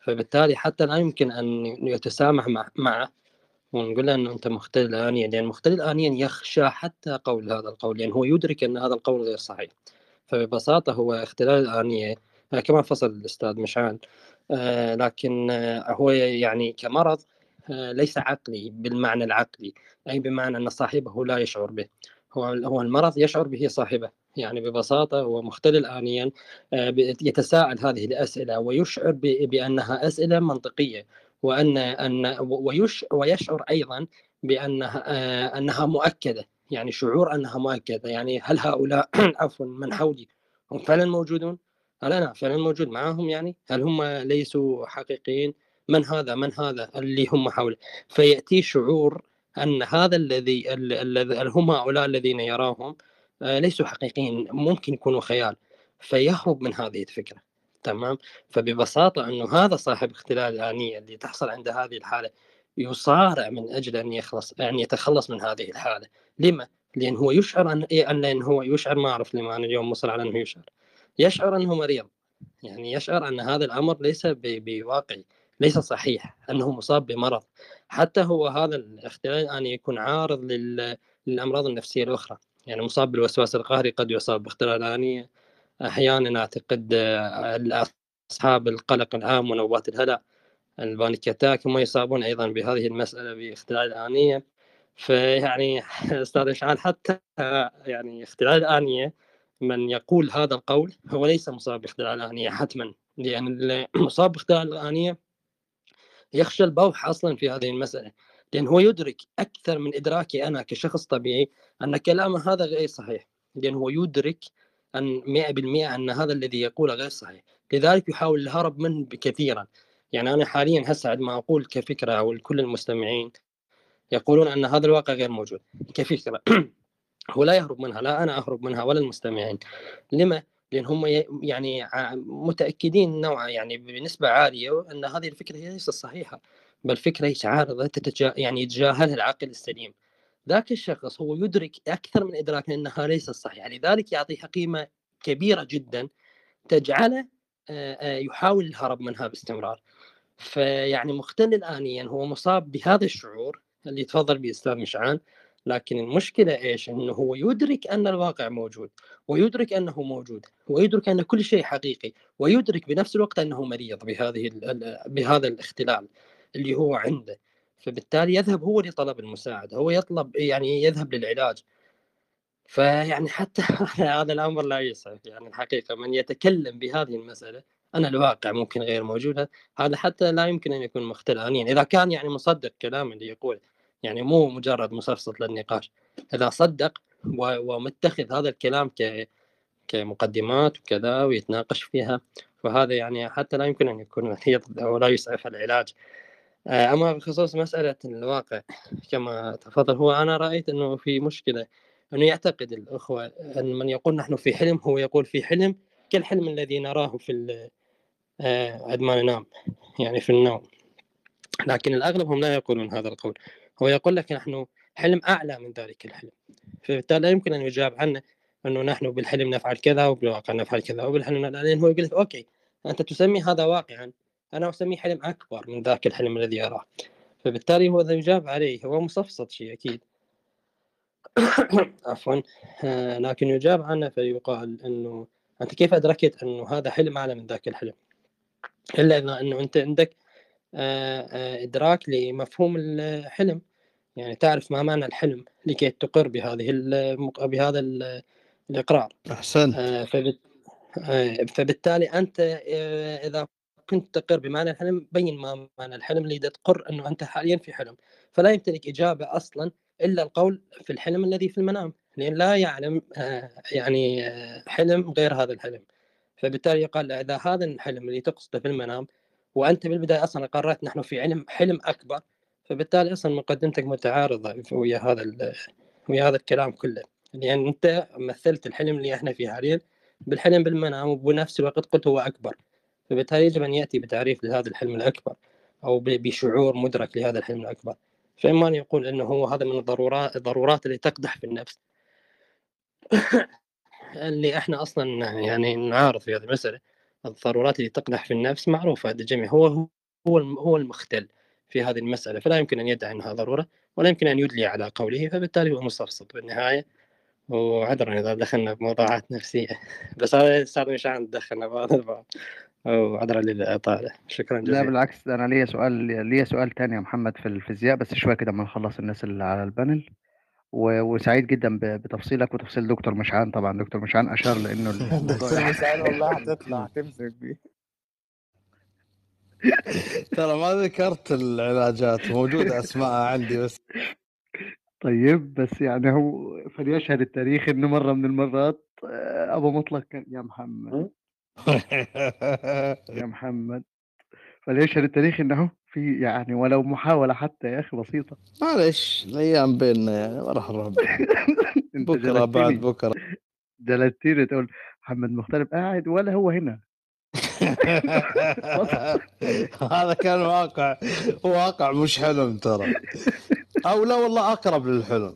فبالتالي حتى لا يمكن أن يتسامح مع معه ونقول له أنه أنت مختل آنيا. لأن مختل آنيا يخشى حتى قول هذا القول لأن هو يدرك أن هذا القول غير صحيح. فببساطة هو اختلال الآنية آه، كما فصل الأستاذ مشعل. آه، لكن آه، هو يعني كمرض ليس عقلي بالمعنى العقلي أي بمعنى أن صاحبه لا يشعر به. هو هو المرض يشعر به صاحبه. يعني ببساطة هو مختلل آنيا ب- يتساءل هذه الأسئلة ويشعر ب- بأنها أسئلة منطقية وأن أن ويش ويشعر أيضا بأنها آه، أنها مؤكدة. يعني شعور أنها مؤكدة يعني هل هؤلاء <clears throat> عفوا من حولي هم فعلا موجودون؟ هل أنا فعلا موجود معهم يعني؟ هل هم ليسوا حقيقيين؟ من هذا من هذا اللي هم حوله فيأتي شعور أن هذا الذي ال- الذي هم هؤلاء الذين يراهم آه، ليسوا حقيقيين ممكن يكونوا خيال فيهرب من هذه الفكرة تمام فببساطة أنه هذا صاحب اختلال الآنية اللي تحصل عند هذه الحالة يصارع من أجل أن يخلص أن يتخلص من هذه الحالة. لما؟ لأن هو يشعر أن لأن هو يشعر ما أعرف لما أنا اليوم مصر على أنه يشعر. يشعر أنه مريض. يعني يشعر أن هذا الأمر ليس بواقعي ليس صحيح أنه مصاب بمرض. حتى هو هذا الاختلال الآن يكون عارض لل- للأمراض النفسية الأخرى. يعني مصاب بالوسواس القهري قد يصاب باختلال آنية. أحيانا أعتقد آه، أصحاب القلق العام ونوبات الهلع. البانيك أتاك هم يصابون أيضا بهذه المسألة باختلال الآنية. فيعني <laughs> أستاذ إشعال حتى يعني اختلال الآنية من يقول هذا القول هو ليس مصاب باختلال الآنية حتما لأن المصاب <clears throat> باختلال الآنية يخشى البوح أصلا في هذه المسألة لأن هو يدرك أكثر من إدراكي أنا كشخص طبيعي أن كلامه هذا غير صحيح لأن هو يدرك أن 100% أن هذا الذي يقوله غير صحيح. لذلك يحاول الهرب منه كثيرا يعني أنا حاليا هسه عندما أقول كفكرة أو لكل المستمعين يقولون أن هذا الواقع غير موجود. كفكرة. <clears throat> هو لا يهرب منها لا أنا أهرب منها ولا المستمعين. لما؟ لأن هم يعني متأكدين نوعا يعني بنسبة عالية أن هذه الفكرة هي ليست صحيحة بل فكرة عارضة تتجا يعني يتجاهلها العقل السليم. ذاك الشخص هو يدرك أكثر من إدراك أنها ليست صحيحة. لذلك يعطيها قيمة كبيرة جدا تجعله يحاول الهرب منها باستمرار. فيعني مختل آنيا هو مصاب بهذا الشعور اللي تفضل به أستاذ مشعان. لكن المشكلة إيش؟ أنه هو يدرك أن الواقع موجود ويدرك أنه موجود ويدرك أن كل شيء حقيقي ويدرك بنفس الوقت أنه مريض بهذه بهذا الاختلال اللي هو عنده. فبالتالي يذهب هو لطلب المساعدة هو يطلب يعني يذهب للعلاج. فيعني حتى <laughs> هذا الأمر لا يسعف يعني الحقيقة من يتكلم بهذه المسألة أنا الواقع ممكن غير موجود هذا حتى لا يمكن أن يكون مختل آنيا إذا كان يعني مصدق كلام اللي يقول يعني مو مجرد مصفصف للنقاش. إذا صدق ومتخذ هذا الكلام ك كمقدمات وكذا ويتناقش فيها فهذا يعني حتى لا يمكن أن يكون أو لا يسعف العلاج. آه، أما بخصوص مسألة الواقع كما تفضل هو أنا رأيت أنه في مشكلة. أنه يعتقد الأخوة أن من يقول نحن في حلم هو يقول في حلم كالحلم الذي نراه في آه، عندما ننام يعني في النوم. لكن الأغلب هم لا يقولون هذا القول. هو يقول لك نحن حلم أعلى من ذلك الحلم. فبالتالي لا يمكن أن يجاب عنه أنه نحن بالحلم نفعل كذا وبالواقع نفعل كذا وبالحلم لأن هو يقول لك أوكي أنت تسمي هذا واقعا أنا أسميه حلم أكبر من ذاك الحلم الذي أراه. فبالتالي هو إذا يجاب عليه هو مصفصف شيء أكيد. <coughs> عفوا. آه، لكن يجاب عنه فيقال أنه أنت كيف أدركت أنه هذا حلم أعلى من ذاك الحلم؟ إلا إذا أنه أنت عندك آه، آه، إدراك لمفهوم الحلم. يعني تعرف ما معنى الحلم لكي تقر بهذه. بهذا ال- الإقرار. أحسنت. آه، فبت... فبالتالي أنت آه، إذا كنت تقر بمعنى الحلم بين ما معنى الحلم اللي تقر إنه أنت حاليا في حلم. فلا يمتلك إجابة أصلا إلا القول في الحلم الذي في المنام. لأن لا يعلم يعني حلم غير هذا الحلم. فبالتالي يقال إذا هذا الحلم اللي تقصده في المنام وأنت بالبداية أصلا قررت نحن في علم حلم أكبر فبالتالي أصلا مقدمتك متعارضة ويا هذا ويا هذا الكلام كله. لأن أنت مثلت الحلم اللي إحنا فيه حاليا بالحلم بالمنام وبنفس الوقت قلت هو أكبر. فبالتالي يجب أن يأتي بتعريف لهذا الحلم الأكبر أو بشعور مدرك لهذا الحلم الأكبر. فإما أن يقول أنه هو هذا من الضرورات الضرورات اللي تقدح في النفس. اللي إحنا أصلا يعني نعارض في هذه المسألة. الضرورات اللي تقدح في النفس معروفة عند الجميع. هو هو هو المختل في هذه المسألة. فلا يمكن أن يدعي أنها ضرورة ولا يمكن أن يدلي على قوله فبالتالي هو مستفسد بالنهاية. وعذرا إذا دخلنا بموضوعات نفسية. <laughs> بس هذا أستاذ مشان دخلنا بهذا الباب. وعذرا للاطاله شكرا جزيلا. لا بالعكس أنا ليا سؤال ليا سؤال تاني يا محمد في الفيزياء بس شوية كده ما نخلص الناس اللي على البانل. وسعيد جدا. بتفصيلك وتفصيل دكتور مشعان. طبعا دكتور مشعان أشار لأنه <laughs> دكتور مشعل والله <laughs> هتطلع تمسك بيه. <laughs> ترى ما ذكرت العلاجات موجودة اسمائها عندي بس. طيب بس يعني هو فليشهد التاريخ إنه مرة من المرات آه، أبو مطلق كان يا محمد. يا محمد. فليشهد التاريخ إنه في يعني ولو محاولة حتى يا أخي بسيطة. معلش الأيام بيننا يعني ما راح نروح <laughs> بكرة بعد جلدتني بكرة. جلدتني تقول محمد مختلف قاعد ولا هو هنا. <laughs> هذا كان واقع واقع مش حلم ترى. أو لا والله أقرب للحلم.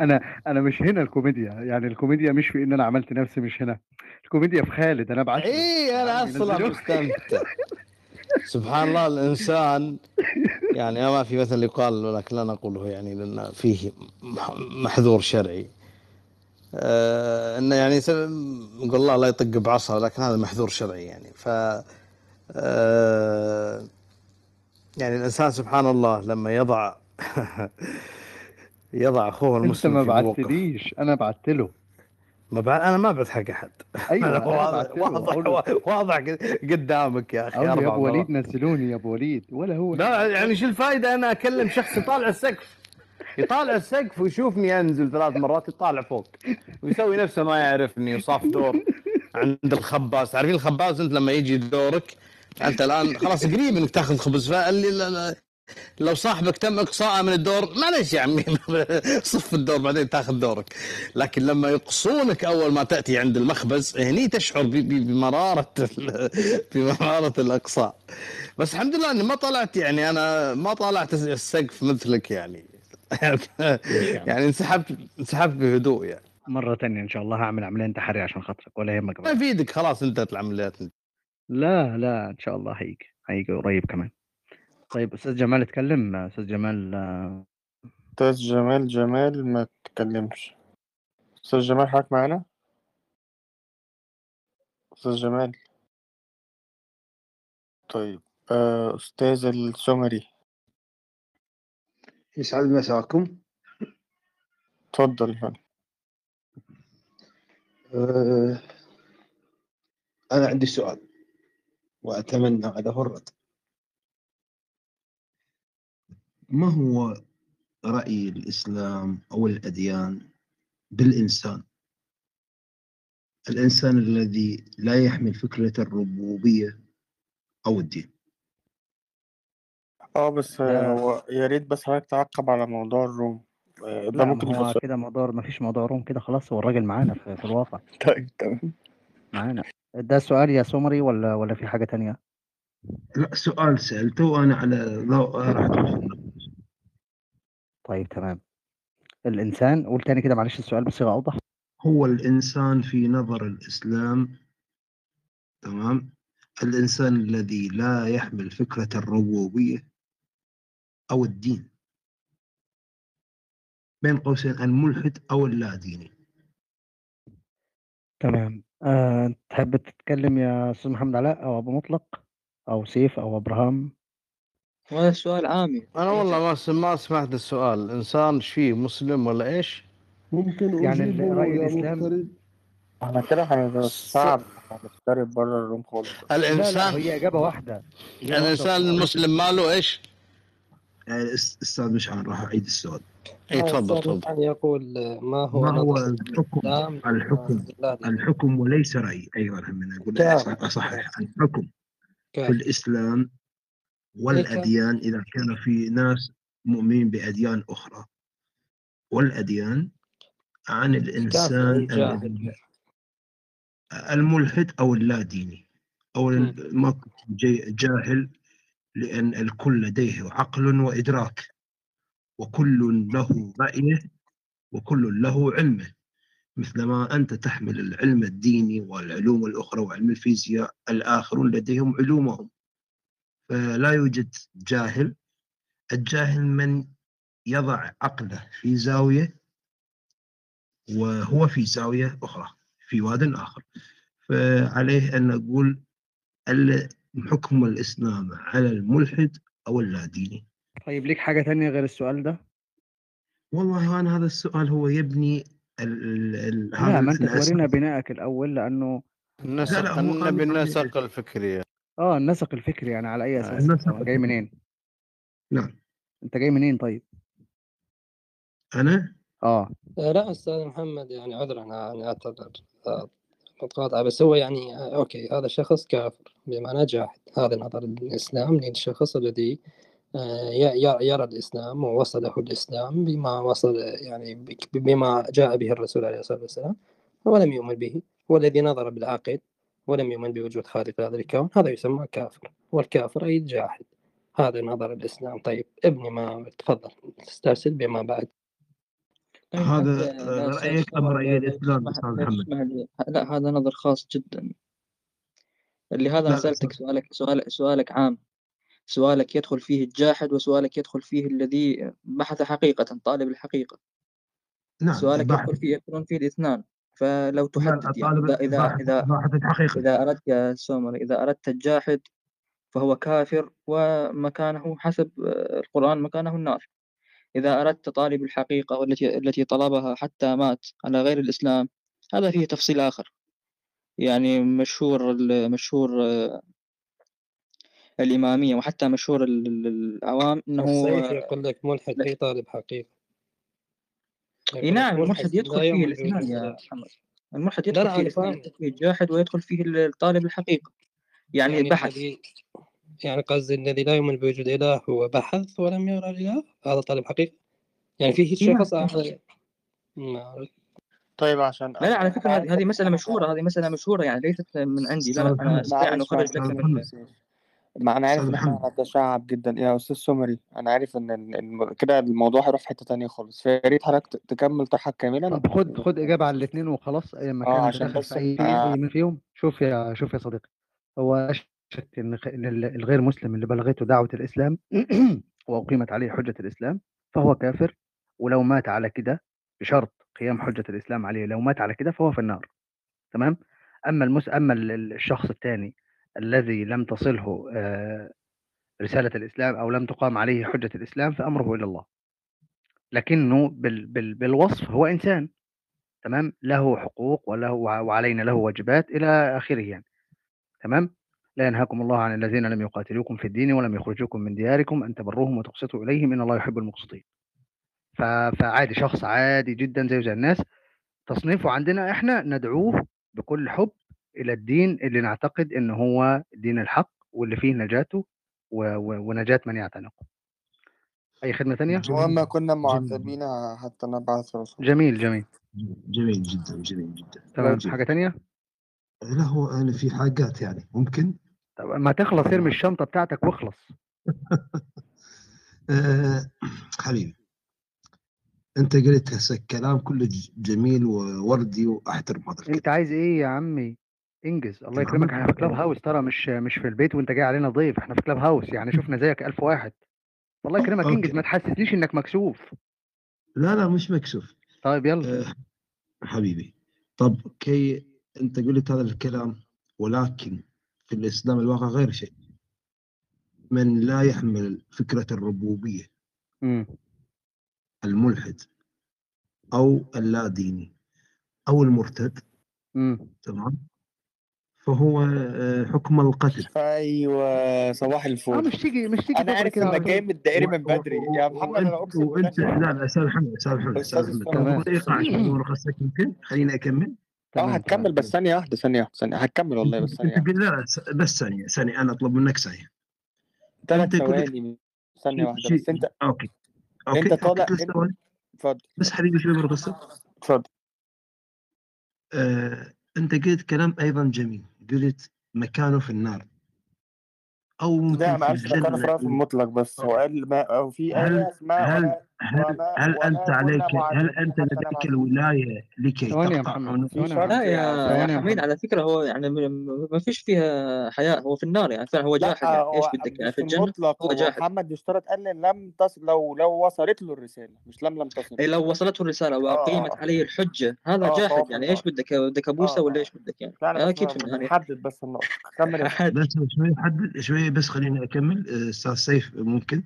أنا أنا مش هنا الكوميديا يعني الكوميديا مش في إن أنا عملت نفسي مش هنا. الكوميديا في خالد أنا ابعت له اي أنا يعني أصلا مستمتع. <laughs> سبحان الله الإنسان يعني ما في مثل يقال ولكن لا نقوله يعني لأن فيه مح- محذور شرعي. آه إنه يعني نقول الله لا يطق بعصا لكن هذا محذور شرعي يعني. ف آه يعني الإنسان سبحان الله لما يضع <laughs> يضع أخوه أنت المسلم ما في موقف. بعتليش أنا بعت له ما بعد أنا ما حق أحد. أيوه واضح واضح واضح قدامك يا أخي يا أبو وليد نزلوني يا أبو وليد. ولا هو لا يعني شو الفائده أنا أكلم شخص يطالع السقف؟ يطالع السقف ويشوفني أنزل ثلاث مرات يطالع فوق. ويسوي نفسه ما يعرفني وصاف دور عند الخباز. تعرفين الخباز أنت لما يجي دورك أنت الآن خلاص قريب إنك تاخذ خبز. فاللي لو صاحبك تم اقصائه من الدور معليش يا عمي <laughs> صف الدور بعدين تاخذ دورك. لكن لما يقصونك أول ما تأتي عند المخبز هني تشعر بمرارة <laughs> بمرارة الإقصاء. بس الحمد لله إني ما طلعت يعني أنا ما طلعت السقف مثلك يعني. <laughs> يعني انسحبت انسحبت بهدوء يعني. مرة تانية إن شاء الله هعمل عملية انتحاريه عشان خاطرك ولا يهمك ما يفيدك خلاص انتهت العمليات. لا لا إن شاء الله هيجي هيجي قريب كمان. طيب أستاذ جمال اتكلم أستاذ جمال آه، أستاذ جمال جمال ما تتكلمش. أستاذ جمال حضرتك معانا؟ أستاذ جمال. طيب آه، أستاذ السمري. يسعد مساكم. اتفضل يا فندم. أه أنا عندي سؤال وأتمنى على الرد. ما هو رأي الإسلام أو الأديان بالإنسان؟ الإنسان الذي لا يحمل فكرة الربوبية أو الدين. آه بس هو يا ريت بس حضرتك تعقب على موضوع الروم. آه، ده لا ممكن ما هو يفسر كده موضوع ما فيش موضوع روم كده خلاص هو الراجل معانا في, في الواقع. <laughs> طيب تمام. معانا. ده سؤال يا سمري ولا ولا في حاجة تانية؟ لا سؤال سألته وأنا على ضوء راح. طيب تمام. الإنسان قول تاني كده معلش السؤال بصيغة أوضح. هو الإنسان في نظر الإسلام تمام الإنسان الذي لا يحمل فكرة الربوبية أو الدين. بين قوسين الملحد أو اللا ديني تمام. أه تحب تتكلم يا أستاذ محمد علاء أو أبو مطلق أو سيف أو أبراهام؟ هذا سؤال عامي. أنا والله ما س- ما سمعت السؤال. الانسان إيش فيه مسلم ولا إيش؟ ممكن يعني أجيبه رأي يا الإسلام؟ مفترض إحنا كده هنستعب هنفترق بره الروم خالص. لا لا الانسان هي إجابة واحدة. إجابة واحدة الإنسان. المسلم ماله إيش؟ آه، أس- أستاذ مشعل راح أعيد السؤال. اي تفضل تفضل. يقول آه، ما هو ما هو الحكم؟ الإسلام الحكم؟ الحكم وليس رأي. أيوه من أقول كافر اصحح الحكم. في الإسلام إيه كافر والأديان إذا كان في ناس مؤمنين بأديان أخرى. والأديان عن الإنسان الجاهل الذي الملحد أو اللاديني أو مم. ال- ما جي- جاهل لأن الكل لديه عقل وإدراك. وكل له رأيه وكل له علمه. مثلما أنت تحمل العلم الديني والعلوم الأخرى وعلم الفيزياء الآخرون لديهم علومهم. فلا يوجد جاهل. الجاهل من يضع عقله في زاوية وهو في زاوية أخرى في واد آخر. فعليه أن نقول حكم الإسلام على الملحد أو اللاديني. طيب ليك حاجة تانية غير السؤال ده؟ والله أنا هذا السؤال هو يبني ال ال ال لا هذا ما الأساس. تورينا بنائك الأول لأنه النسق أنا- بالنسق الفكري آه النسق الفكري يعني على أي أساس؟ النسق هو جاي منين؟ نعم. أنت جاي منين طيب؟ أنا؟ آه. آه، لا أستاذ محمد يعني عذرا يعني أعتذر آه، متقاطع بس هو يعني آه، أوكي هذا شخص كافر بمعنى جاحد هذا نظر الإسلام للشخص الذي آه، ي- ي- يرى الإسلام ووصله الإسلام بما وصل يعني بك- بما جاء به الرسول عليه الصلاة والسلام ولم يؤمن به هو الذي نظر بالعقل ولم يؤمن بوجود خالق هذا الكون هذا يسمى كافر والكافر أي جاحد. هذا نظر الإسلام. طيب ابني ما تفضل تسترسل بما بعد. طيب هذا حتى لا أستاذ رايك أم عمر رأي لو الإسلام تسمح أستاذ لو محمد؟ لا هذا نظر خاص جدا. أنا لا سألتك سؤالك سؤال سؤالك عام. سؤالك يدخل فيه الجاحد وسؤالك يدخل فيه الذي بحث حقيقة طالب الحقيقة. نعم سؤالك يدخل فيه يدخلون فيه الاثنان. فلو تحدد يعني إذا إذا إذا أردت يا سومر إذا أردت الجاحد فهو كافر ومكانه حسب آه، القرآن مكانه النار. إذا أردت طالب الحقيقة والتي التي طلبها حتى مات على غير الإسلام هذا فيه تفصيل آخر. يعني مشهور ال- مشهور آه، الإمامية وحتى مشهور ال- ال- العوام أنه السيف آه، يقول لك ملحد أي طالب حقيقة اي نعم ملحد الملحد يدخل فيه الاثنان يا محمد. الملحد يدخل فيه الاثنين الجاحد ويدخل فيه الطالب الحقيقة يعني يعني بحث. الذي يعني قصدي الذي لا يؤمن بوجود إله هو بحث ولم يرى الإله هذا طالب حقيقة يعني فيه اي نعم شخص آخر. ما أعرف. طيب عشان لا لا على فكرة هذه هذه مسألة مشهورة هذه مسألة مشهورة يعني ليست من عندي لا أن معلش أخرج معلش لك من ما أنا عارف إن إحنا هنتشعب جدا. يا أستاذ سمري أنا عارف إن ال- الم- كده الموضوع هيروح في حتة تانية خالص. فيا ريت حضرتك ت- تكمل طرحك كاملا. طب خد خد إجابة على الاثنين وخلاص أي ما آه كان أنت عشان بس في أي آه. من فيهم. شوف يا شوف يا صديقي هو لا شك إن خ- إن ال- الغير مسلم اللي بلغته دعوة الإسلام <clears throat> وأقيمت عليه حجة الإسلام فهو كافر. ولو مات على كده بشرط قيام حجة الإسلام عليه لو مات على كده فهو في النار. تمام؟ أما المس أما ال- ال- الشخص الثاني الذي لم تصله آه، رسالة الإسلام أو لم تقام عليه حجة الإسلام فأمره إلى الله. لكنه بال بال بالوصف هو إنسان تمام؟ له حقوق وله وعلينا له واجبات إلى آخره يعني تمام؟ لا ينهاكم الله عن الذين لم يقاتلوكم في الدين ولم يخرجوكم من دياركم أن تبروهم وتقسطوا إليهم إن الله يحب المقسطين. فعادي شخص عادي جدا زيه زي الناس. تصنيفه عندنا إحنا ندعوه بكل حب إلى الدين اللي نعتقد إن هو دين الحق واللي فيه نجاته ونجاة من يعتنقه. أي خدمة تانية؟ واما كنا جميل. معذبين حتى نبعث رسول. جميل جميل. جميل جدا جميل جدا. تمام جميل. حاجة تانية؟ لا هو أنا في حاجات يعني ممكن؟ طب ما تخلص ارمي الشنطة بتاعتك واخلص. <laughs> آه حبيبي أنت قلت هسه الكلام كله ج- جميل ووردي وأحترم هذا أنت عايز إيه يا عمي؟ انجز. الله يكرمك. إحنا في Clubhouse ترى مش مش في البيت وانت جاي علينا ضيف. إحنا في Clubhouse يعني <laughs> شفنا زيك ألف واحد. الله يكرمك. انجز. ما تحسسنيش انك مكسوف. لا لا مش مكسوف. طيب يلا. آه حبيبي. طب كي انت قلت هذا الكلام ولكن في الاسلام الواقع غير شيء. من لا يحمل فكرة الربوبية امم الملحد أو اللاديني أو المرتد امم تمام؟ فهو آه، حكم القتل. أيوه صباح الفل. مش تيجي مش تيجي أنا عارف إنك جاي من الدائري من بدري. يا محمد أنا أقسم بالله. وانت لا لا أستاذ محمد أستاذ محمد أستاذ أستاذ محمد. ايقاع عشان مرخصك يمكن خليني أكمل. آه هتكمل بس ثانية واحدة ثانية واحدة ثانية. هتكمل والله بس ثانية لا بس ثانية ثانية. أنا أطلب منك ثانية. ثلاث ثواني ثانية واحدة. بس انت Okay. Okay. طالع انت ثواني. اتفضل. بس حبيبي شوي مرخصك اتفضل. آه، أنت قلت كلام أيضا جميل. قلت مكانه في النار. أو لا ممكن ما في قالش مكانه في الرأي المطلق بس هو okay قال ما أو في هل آية اسمها هل هل هل أنت عليك هل أنت لديك الولاية لكي ثواني يا محمد لا يا حميد على فكرة هو يعني م- ما فيش فيها حياء هو في النار يعني فعلا هو جاحد يعني. إيش بدك يعني؟ في المطلق هو جاحد. محمد يشترط قال لم تصل لو لو وصلت له الرسالة مش لم لم تصل. اي لو وصلته الرسالة آه وأقيمت آه. عليه الحجة هذا فهو جاحد يعني. إيش النار بدك بدك أبوسة ولا إيش بدك يعني؟ آه أكيد في النهاية بنحدد بس النقطة. كمل بس شوي حد شوي بس خليني أكمل. آه، أستاذ سيف ممكن؟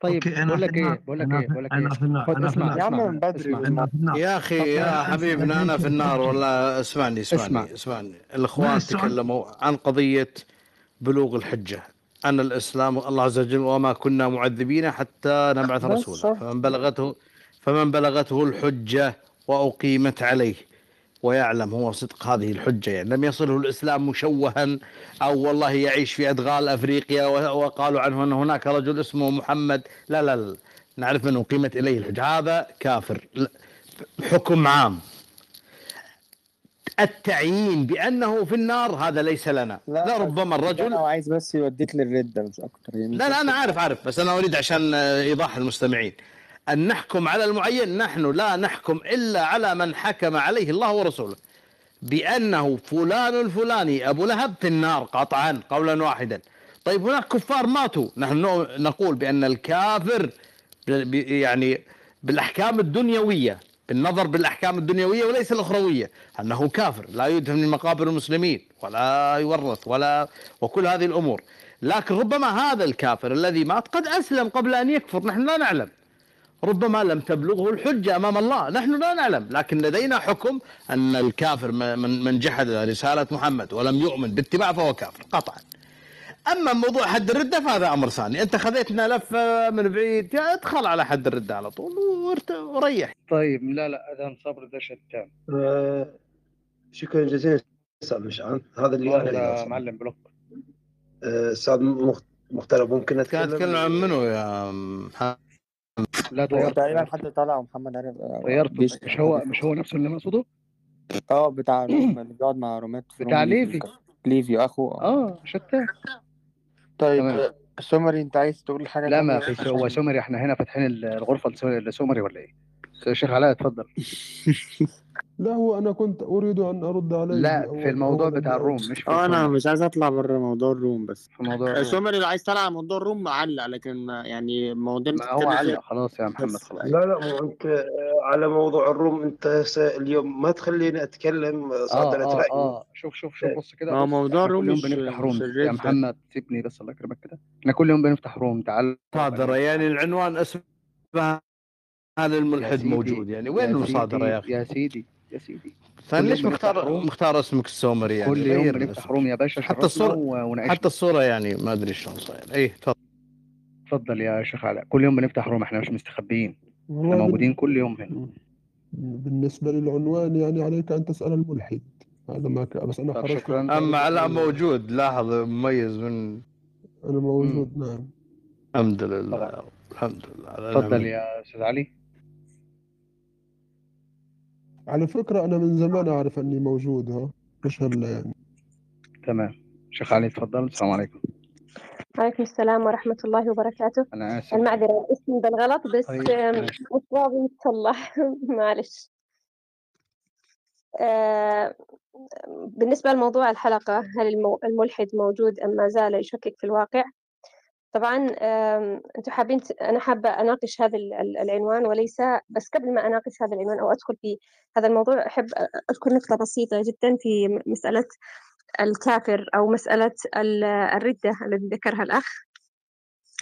طيب بقول في لك النار إيه بقول لك إيه في بقول لك إيه. خد أنا في اسمع. النار يا عم اسمع من بدري. اسمع أنا الموضوع في النار يا أخي يا حبيبنا أنا في النار ولا اسمعني اسمع. اسمعني اسمعني. لا الاخوان تكلموا عن قضية بلوغ الحجة. ان الإسلام الله عز وجل وما كنا معذبين حتى نبعث رسولا. فمن بلغته فمن بلغته الحجة وأقيمت عليه. ويعلم هو صدق هذه الحجة يعني. لم يصله الإسلام مشوها أو والله يعيش في أدغال أفريقيا و- وقالوا عنه أن هناك رجل اسمه محمد. لا لا, لا. نعرف من أقيمت إليه الحجة. هذا كافر. حكم عام. التعيين بأنه في النار هذا ليس لنا. لا لا ربما الرجل لو عايز بس يوديك للردة مش أكتر. مش لا لا بس أنا عارف عارف بس أنا أريد عشان إيضاح المستمعين. أن نحكم على المعين. نحن لا نحكم إلا على من حكم عليه الله ورسوله. بأنه فلان الفلاني أبو لهب في النار قطعا قولا واحدا. طيب هناك كفار ماتوا. نحن نقول بأن الكافر يعني بالأحكام الدنيوية بالنظر بالأحكام الدنيوية وليس الأخروية. أنه كافر لا يدفن من مقابر المسلمين ولا يورث ولا وكل هذه الأمور. لكن ربما هذا الكافر الذي مات قد أسلم قبل أن يكفر. نحن لا نعلم. ربما لم تبلغه الحجة أمام الله. نحن لا نعلم لكن لدينا حكم أن الكافر من من جحد رسالة محمد ولم يؤمن باتباع فهو كافر قطعا. أما موضوع حد الردة فهذا أمر ثاني. أنت خذيتنا لفة من بعيد يا ادخل على حد الردة على طول وريح. طيب لا لا أذان صبر ده شتان آه، شكرا جزيلا أستاذ مشعل. هذا اللي أنا. معلم بلوك. آه، أستاذ مخ- مختار ممكن كان أتكلم عن منو يا محمد؟ لا هو تقريبا حد طالع ومحمد عارف آه، بيشتم مش هو مش هو نفسه اللي مقصوده آه بتاع <clears throat> اللي بيقعد مع رومات في بتاع ليفي. ليفي اخوه آه شتان. طيب تمام. سمري انت عايز تقول حاجة لا ما تانية؟ في هو سومري إحنا هنا فاتحين ال- الغرفة السومري ولا إيه؟ شيخ علاء اتفضل. <laughs> لا هو أنا كنت أريد أن أرد عليه لا في الموضوع بتاع ال room مش في آه أنا مش عايز أطلع بره موضوع ال room بس. في موضوع آه، ال room. سمري لو عايز تطلع على موضوع ال room علق لكن ما- يعني اللي ما هو علق خلاص يا محمد بس. خلاص. لا لا مو أنت آه، على موضوع ال room أنت س- اليوم ما تخليني أتكلم آه، آه صادرة آه رأيي. آه شوف شوف شوف بص كده ما موضوع ال room يوم مش بنفتح room. يا محمد سيبني بس الله يكرمك كده. إحنا كل يوم بنفتح روم تعال. مصادرة يعني العنوان اسمه هذا الملحد موجود يعني. وين يا المصادرة يا أخي؟ يا سيدي. يا سيدي. ثاني كل ليش يوم مختار مختار اسمك السومري يعني؟ كل يوم غير بنفتح روم يا باشا حتى شرفنا الصورة و- ونعيشنا حتى الصورة يعني ما أدري شلون صاير إيه تفضل. اتفضل يا شيخ علاء. كل يوم بنفتح روم إحنا مش مستخبيين. إحنا موجودين. كل يوم هنا. بالنسبة للعنوان يعني عليك أن تسأل الملحد. هذا ما ك... بس أنا طب خرجت أما علاء العنوان موجود. لاحظ مميز من أنا امم موجود نعم. الحمد طبعا. لله الحمد لله. نعمه يا أستاذ علي. على فكرة أنا من زمان أعرف أني موجود ها. مش هلا يعني تمام. شيخ علي اتفضل السلام عليكم. عليكم السلام ورحمة الله وبركاته. أنا آسف. المعذرة الاسم بالغلط بس طيب مش راضي يتصلح معلش. آه، بالنسبة لموضوع الحلقة هل المو- الملحد موجود أم ما زال يشكك في الواقع؟ طبعا آم، أنتم حابين أنا حابة أناقش هذا ال- ال- العنوان وليس بس قبل ما أناقش هذا العنوان أو أدخل في هذا الموضوع أحب أذكر نقطة بسيطة جدا في م- مسألة الكافر أو مسألة ال- الردة الذي ذكرها الأخ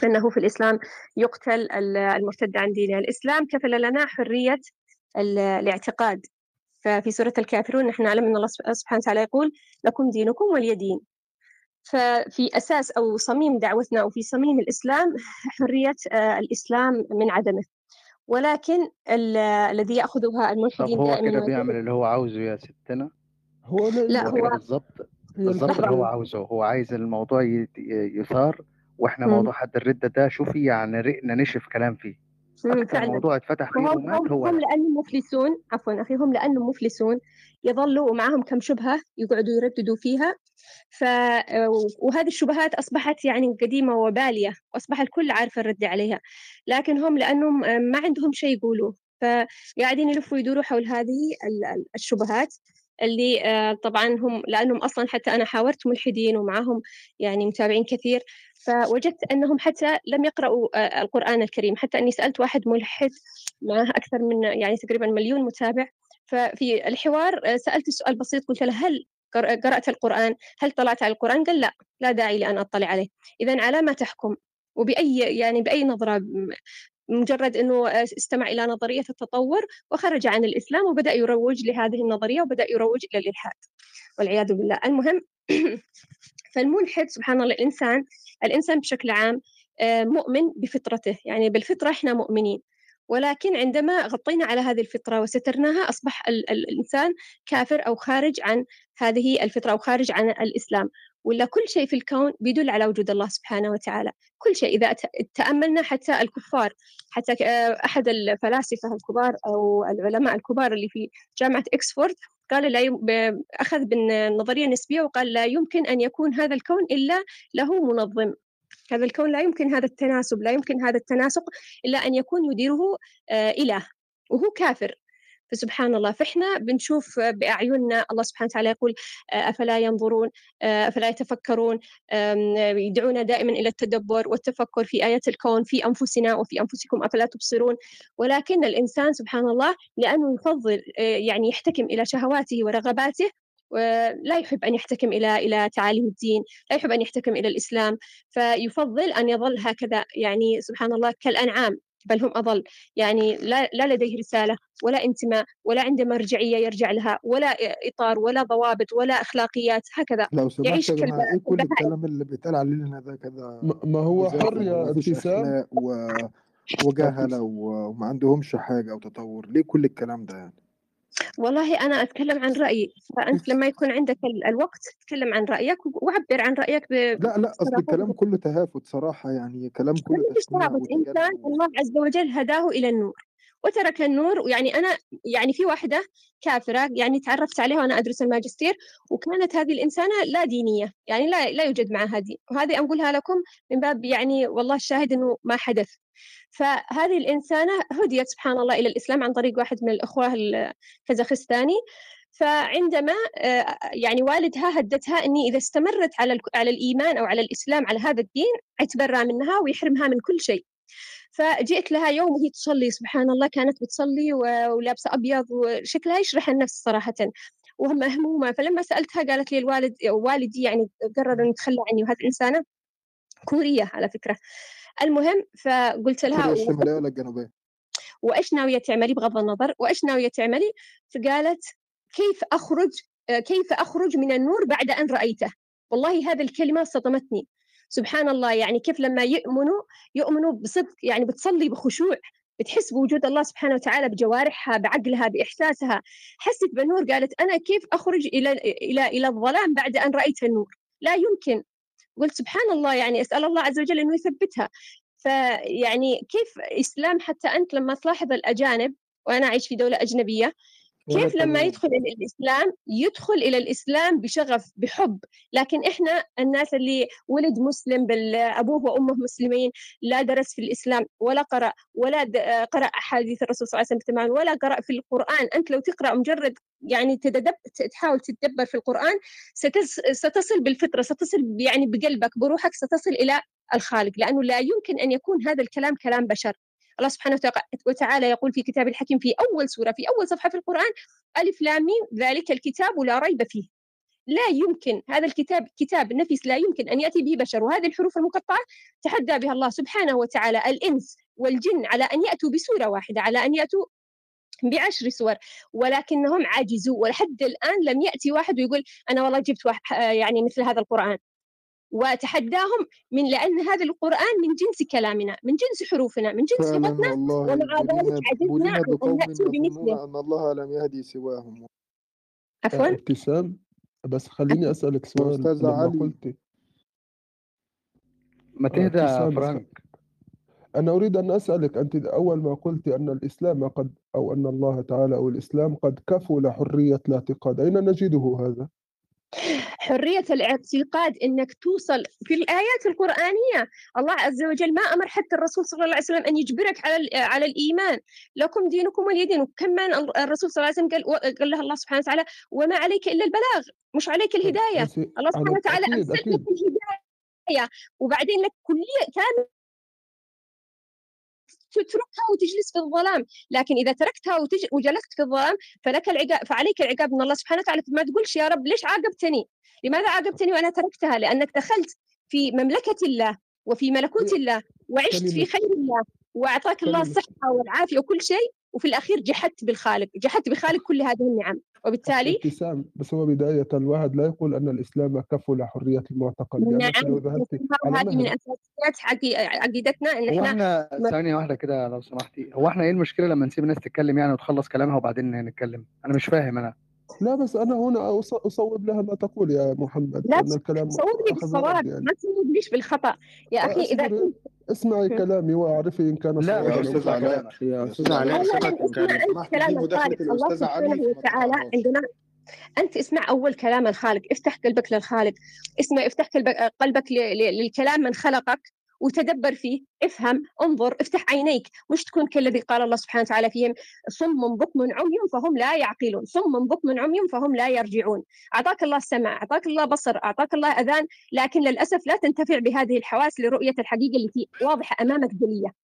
أنه في الإسلام يقتل ال- المرتد عن دينه. الإسلام كفل لنا حرية ال- الاعتقاد. ففي سورة الكافرون نحن نعلم أن الله سبحانه وتعالى يقول لكم دينكم ولي دين. ففي أساس أو صميم دعوتنا أو في صميم الإسلام حرية آه، الإسلام من عدمه. ولكن الذي يأخذها الملحدين هو كده بيعمل اللي هو عاوزه يا ستنا؟ هو لا, هو هي بالظبط اللي هو عاوزه. هو عايز الموضوع ي- يثار وإحنا. موضوع حد الردة ده شوفي يعني رقنا نشف كلام فيه. مم، أكتر فعلا. موضوع اتفتح فيه هم هو هم ده لأنهم مفلسون عفوا أخي هم لأنهم مفلسون يظلوا ومعهم كم شبهة يقعدوا يرددوا فيها. ف وهذه الشبهات أصبحت يعني قديمة وبالية وأصبح الكل عارف الرد عليها. لكن هم لأنهم ما عندهم شيء يقولوه فقاعدين يلفوا يدوروا حول هذه ال- ال- الشبهات. اللي آه، طبعا هم لأنهم أصلا حتى أنا حاورت ملحدين ومعهم يعني متابعين كثير فوجدت أنهم حتى لم يقرأوا آه، القرآن الكريم. حتى أني سألت واحد ملحد معه أكثر من يعني تقريبا مليون متابع ففي الحوار آه، سألت سؤال بسيط قلت له هل قر- قرأت القرآن؟ هل طلعت على القرآن؟ قال لا لا داعي لأن أطلع عليه. إذا على ما تحكم وبأي يعني بأي نظرة مجرد أنه آه، استمع إلى نظرية التطور وخرج عن الإسلام وبدأ يروج لهذه النظرية وبدأ يروج إلى الإلحاد والعياذ بالله. المهم <clears throat> فالملحد سبحان الله الإنسان الإنسان بشكل عام آه، مؤمن بفطرته يعني بالفطرة إحنا مؤمنين ولكن عندما غطينا على هذه الفطرة وسترناها أصبح ال- ال- الإنسان كافر أو خارج عن هذه الفطرة أو خارج عن الإسلام. ولا كل شيء في الكون بيدل على وجود الله سبحانه وتعالى. كل شيء إذا تأملنا حتى الكفار حتى آه، أحد الفلاسفة الكبار أو العلماء الكبار اللي في جامعة إكسفورد قال لا يم... أخذ بالنظرية النسبية وقال لا يمكن أن يكون هذا الكون إلا له منظم. هذا الكون لا يمكن هذا التناسب لا يمكن هذا التناسق إلا أن يكون يديره آه، إله وهو كافر. فسبحان الله. فإحنا بنشوف بأعيننا الله سبحانه وتعالى يقول آه، أفلا ينظرون آه، أفلا يتفكرون يدعونا دائما إلى التدبر والتفكر في آيات الكون في أنفسنا وفي أنفسكم أفلا تبصرون؟ ولكن الإنسان سبحان الله لأنه يفضل آه، يعني يحتكم إلى شهواته ورغباته ولا يحب أن يحتكم إلى إلى تعاليم الدين لا يحب أن يحتكم إلى الإسلام فيفضل أن يظل هكذا يعني سبحان الله كالأنعام. بل هم أضل. يعني لا, لا لديه رسالة ولا انتماء ولا عنده مرجعية يرجع لها ولا إطار ولا ضوابط ولا أخلاقيات هكذا. لو سمحت يعيش إيه كل الكلام اللي بيتقال علينا ده كده ما هو حر يا ابتسام. وجهلة. وما عندهمش حاجة وتطور ليه كل الكلام ده يعني؟ والله أنا أتكلم عن رأيي. فأنت لما يكون عندك ال- الوقت تتكلم عن رأيك وعبر عن رأيك ب- لا لا أصل الكلام كله تهافت صراحة يعني كلام كله وتجنب إنسان الله عز وجل هداه إلى النور. وترك النور. يعني أنا يعني في واحدة كافرة يعني تعرفت عليها وأنا أدرس الماجستير وكانت هذه الإنسانة لا دينية يعني لا لا يوجد معها دين. وهذه أقولها لكم من باب يعني والله الشاهد إنه ما حدث. فهذه الإنسانة هديت سبحان الله إلى الإسلام عن طريق واحد من الأخوة الكازاخستاني. فعندما آه، يعني والدها هددها إني إذا استمرت على على الإيمان أو على الإسلام على هذا الدين حيتبرى منها ويحرمها من كل شيء. فجئت لها يوم وهي تصلي سبحان الله كانت بتصلي ولابسة أبيض وشكلها يشرح النفس صراحة. ومهمومه فلما سألتها قالت لي الوالد والدي يعني قرر إنه يتخلى عني. وهذه إنسانة كورية على فكرة. المهم فقلت لها كوريا الشمالية ولا الجنوبية؟ وإيش ناوية تعملي؟ بغض النظر. وإيش ناوية تعملي؟ فقالت كيف اخرج كيف أخرج من النور بعد أن رأيته؟ والله هذه الكلمة صدمتني. سبحان الله يعني كيف لما يؤمنوا يؤمنوا بصدق يعني بتصلي بخشوع بتحس بوجود الله سبحانه وتعالى بجوارحها بعقلها بإحساسها. حست بالنور قالت أنا كيف أخرج إلى إلى إلى الظلام بعد أن رأيت النور؟ لا يمكن. قلت سبحان الله يعني أسأل الله عز وجل إنه يثبتها. فيعني كيف إسلام حتى أنت لما تلاحظ الأجانب وأنا أعيش في دولة أجنبية كيف لما. يدخل إلى الإسلام؟ يدخل إلى الإسلام بشغف بحب. لكن إحنا الناس اللي ولد مسلم أبوه وأمه مسلمين لا درس في الإسلام ولا قرأ ولا قرأ أحاديث الرسول صلى الله عليه وسلم تماما ولا قرأ في القرآن. أنت لو تقرأ مجرد يعني تدب تحاول تتدبر في القرآن ستس ستصل بالفطرة ستصل يعني بقلبك بروحك ستصل إلى الخالق. لأنه لا يمكن أن يكون هذا الكلام كلام بشر. الله سبحانه وتع- وتعالى يقول في كتاب الحكيم في أول سورة في أول صفحة في القرآن ألف لام ذلك الكتاب لا ريب فيه. لا يمكن هذا الكتاب كتاب نفس لا يمكن أن يأتي به بشر وهذه الحروف المقطعة تحدى بها الله سبحانه وتعالى الإنس والجن على أن يأتوا بسورة واحدة على أن يأتوا بعشر سور ولكنهم عجزوا ولحد الآن لم يأتي واحد ويقول أنا والله جبت واحد يعني مثل هذا القرآن. وأتحداهم من لأن هذا القرآن من جنس كلامنا من جنس حروفنا من جنس لغتنا ومع ذلك عجزنا بلينا أن نأتي بمثله. أن الله لم يهدي سواهم. عفوا. آه، ابتسام. بس خليني أسألك سؤال أستاذ لما علي. قلت. ما آه، تهدى فرانك. أنا أريد أن أسألك أنت أول ما قلت أن الإسلام قد أو أن الله تعالى أو الإسلام قد كفل حرية الاعتقاد أين نجده هذا؟ حرية الاعتقاد إنك توصل في الآيات القرآنية. الله عز وجل ما أمر حتى الرسول صلى الله عليه وسلم أن يجبرك على على الإيمان. لكم دينكم ولي دين وكمان الرسول صلى الله عليه وسلم قال قال له الله سبحانه وتعالى وما عليك إلا البلاغ. مش عليك الهداية. الله سبحانه وتعالى أكيد أرسل لك الهداية. وبعدين لك كلية كاملة تتركها وتجلس في الظلام. لكن إذا تركتها وتج... وجلست في الظلام فلك العقاب فعليك العقاب من الله سبحانه وتعالى. ما تقولش يا رب ليش عاقبتني؟ لماذا عاقبتني وأنا تركتها؟ لأنك دخلت في مملكة الله وفي ملكوت الله وعشت في خير الله وأعطاك الله كلمة الصحة والعافية وكل شيء. وفي الأخير جحدت بالخالق جحدت بخالق كل هذه النعم. وبالتالي ابتسام بس هو بداية الواحد لا يقول أن الإسلام كفل حرية المعتقد نعم وهذه من أساسيات عقي- عقيدتنا إن إحنا إحنا ثانية واحدة كده لو سمحتي هو إحنا إيه المشكلة لما نسيب الناس تتكلم يعني وتخلص كلامها وبعدين نتكلم؟ أنا مش فاهم أنا. لا بس أنا هنا أص- أصوب لها ما تقول يا محمد لا لأن الكلام ورد بالصواب يعني. ما تصوبنيش بالخطا يا أخي إذا اصبري كنت اسمعي كلامي وأعرفي إن كان لا يا يا أستاذ أستاذ علاء أسمع انت سمحت دي كلام الخالق. الله سبحانه وتعالى عندما أنت اسمع أول كلام الخالق. افتح قلبك للخالق. اسمع افتح قلبك قلبك ل- ل- للكلام من خلقك. وتدبر فيه. افهم انظر افتح عينيك. مش تكون كالذي قال الله سبحانه وتعالى فيهم صم بكم عمي فهم لا يعقلون. صم بكم عمي فهم لا يرجعون. أعطاك الله السمع أعطاك الله بصر أعطاك الله أذان لكن للأسف لا تنتفع بهذه الحواس لرؤية الحقيقة التي واضحة أمامك جلية.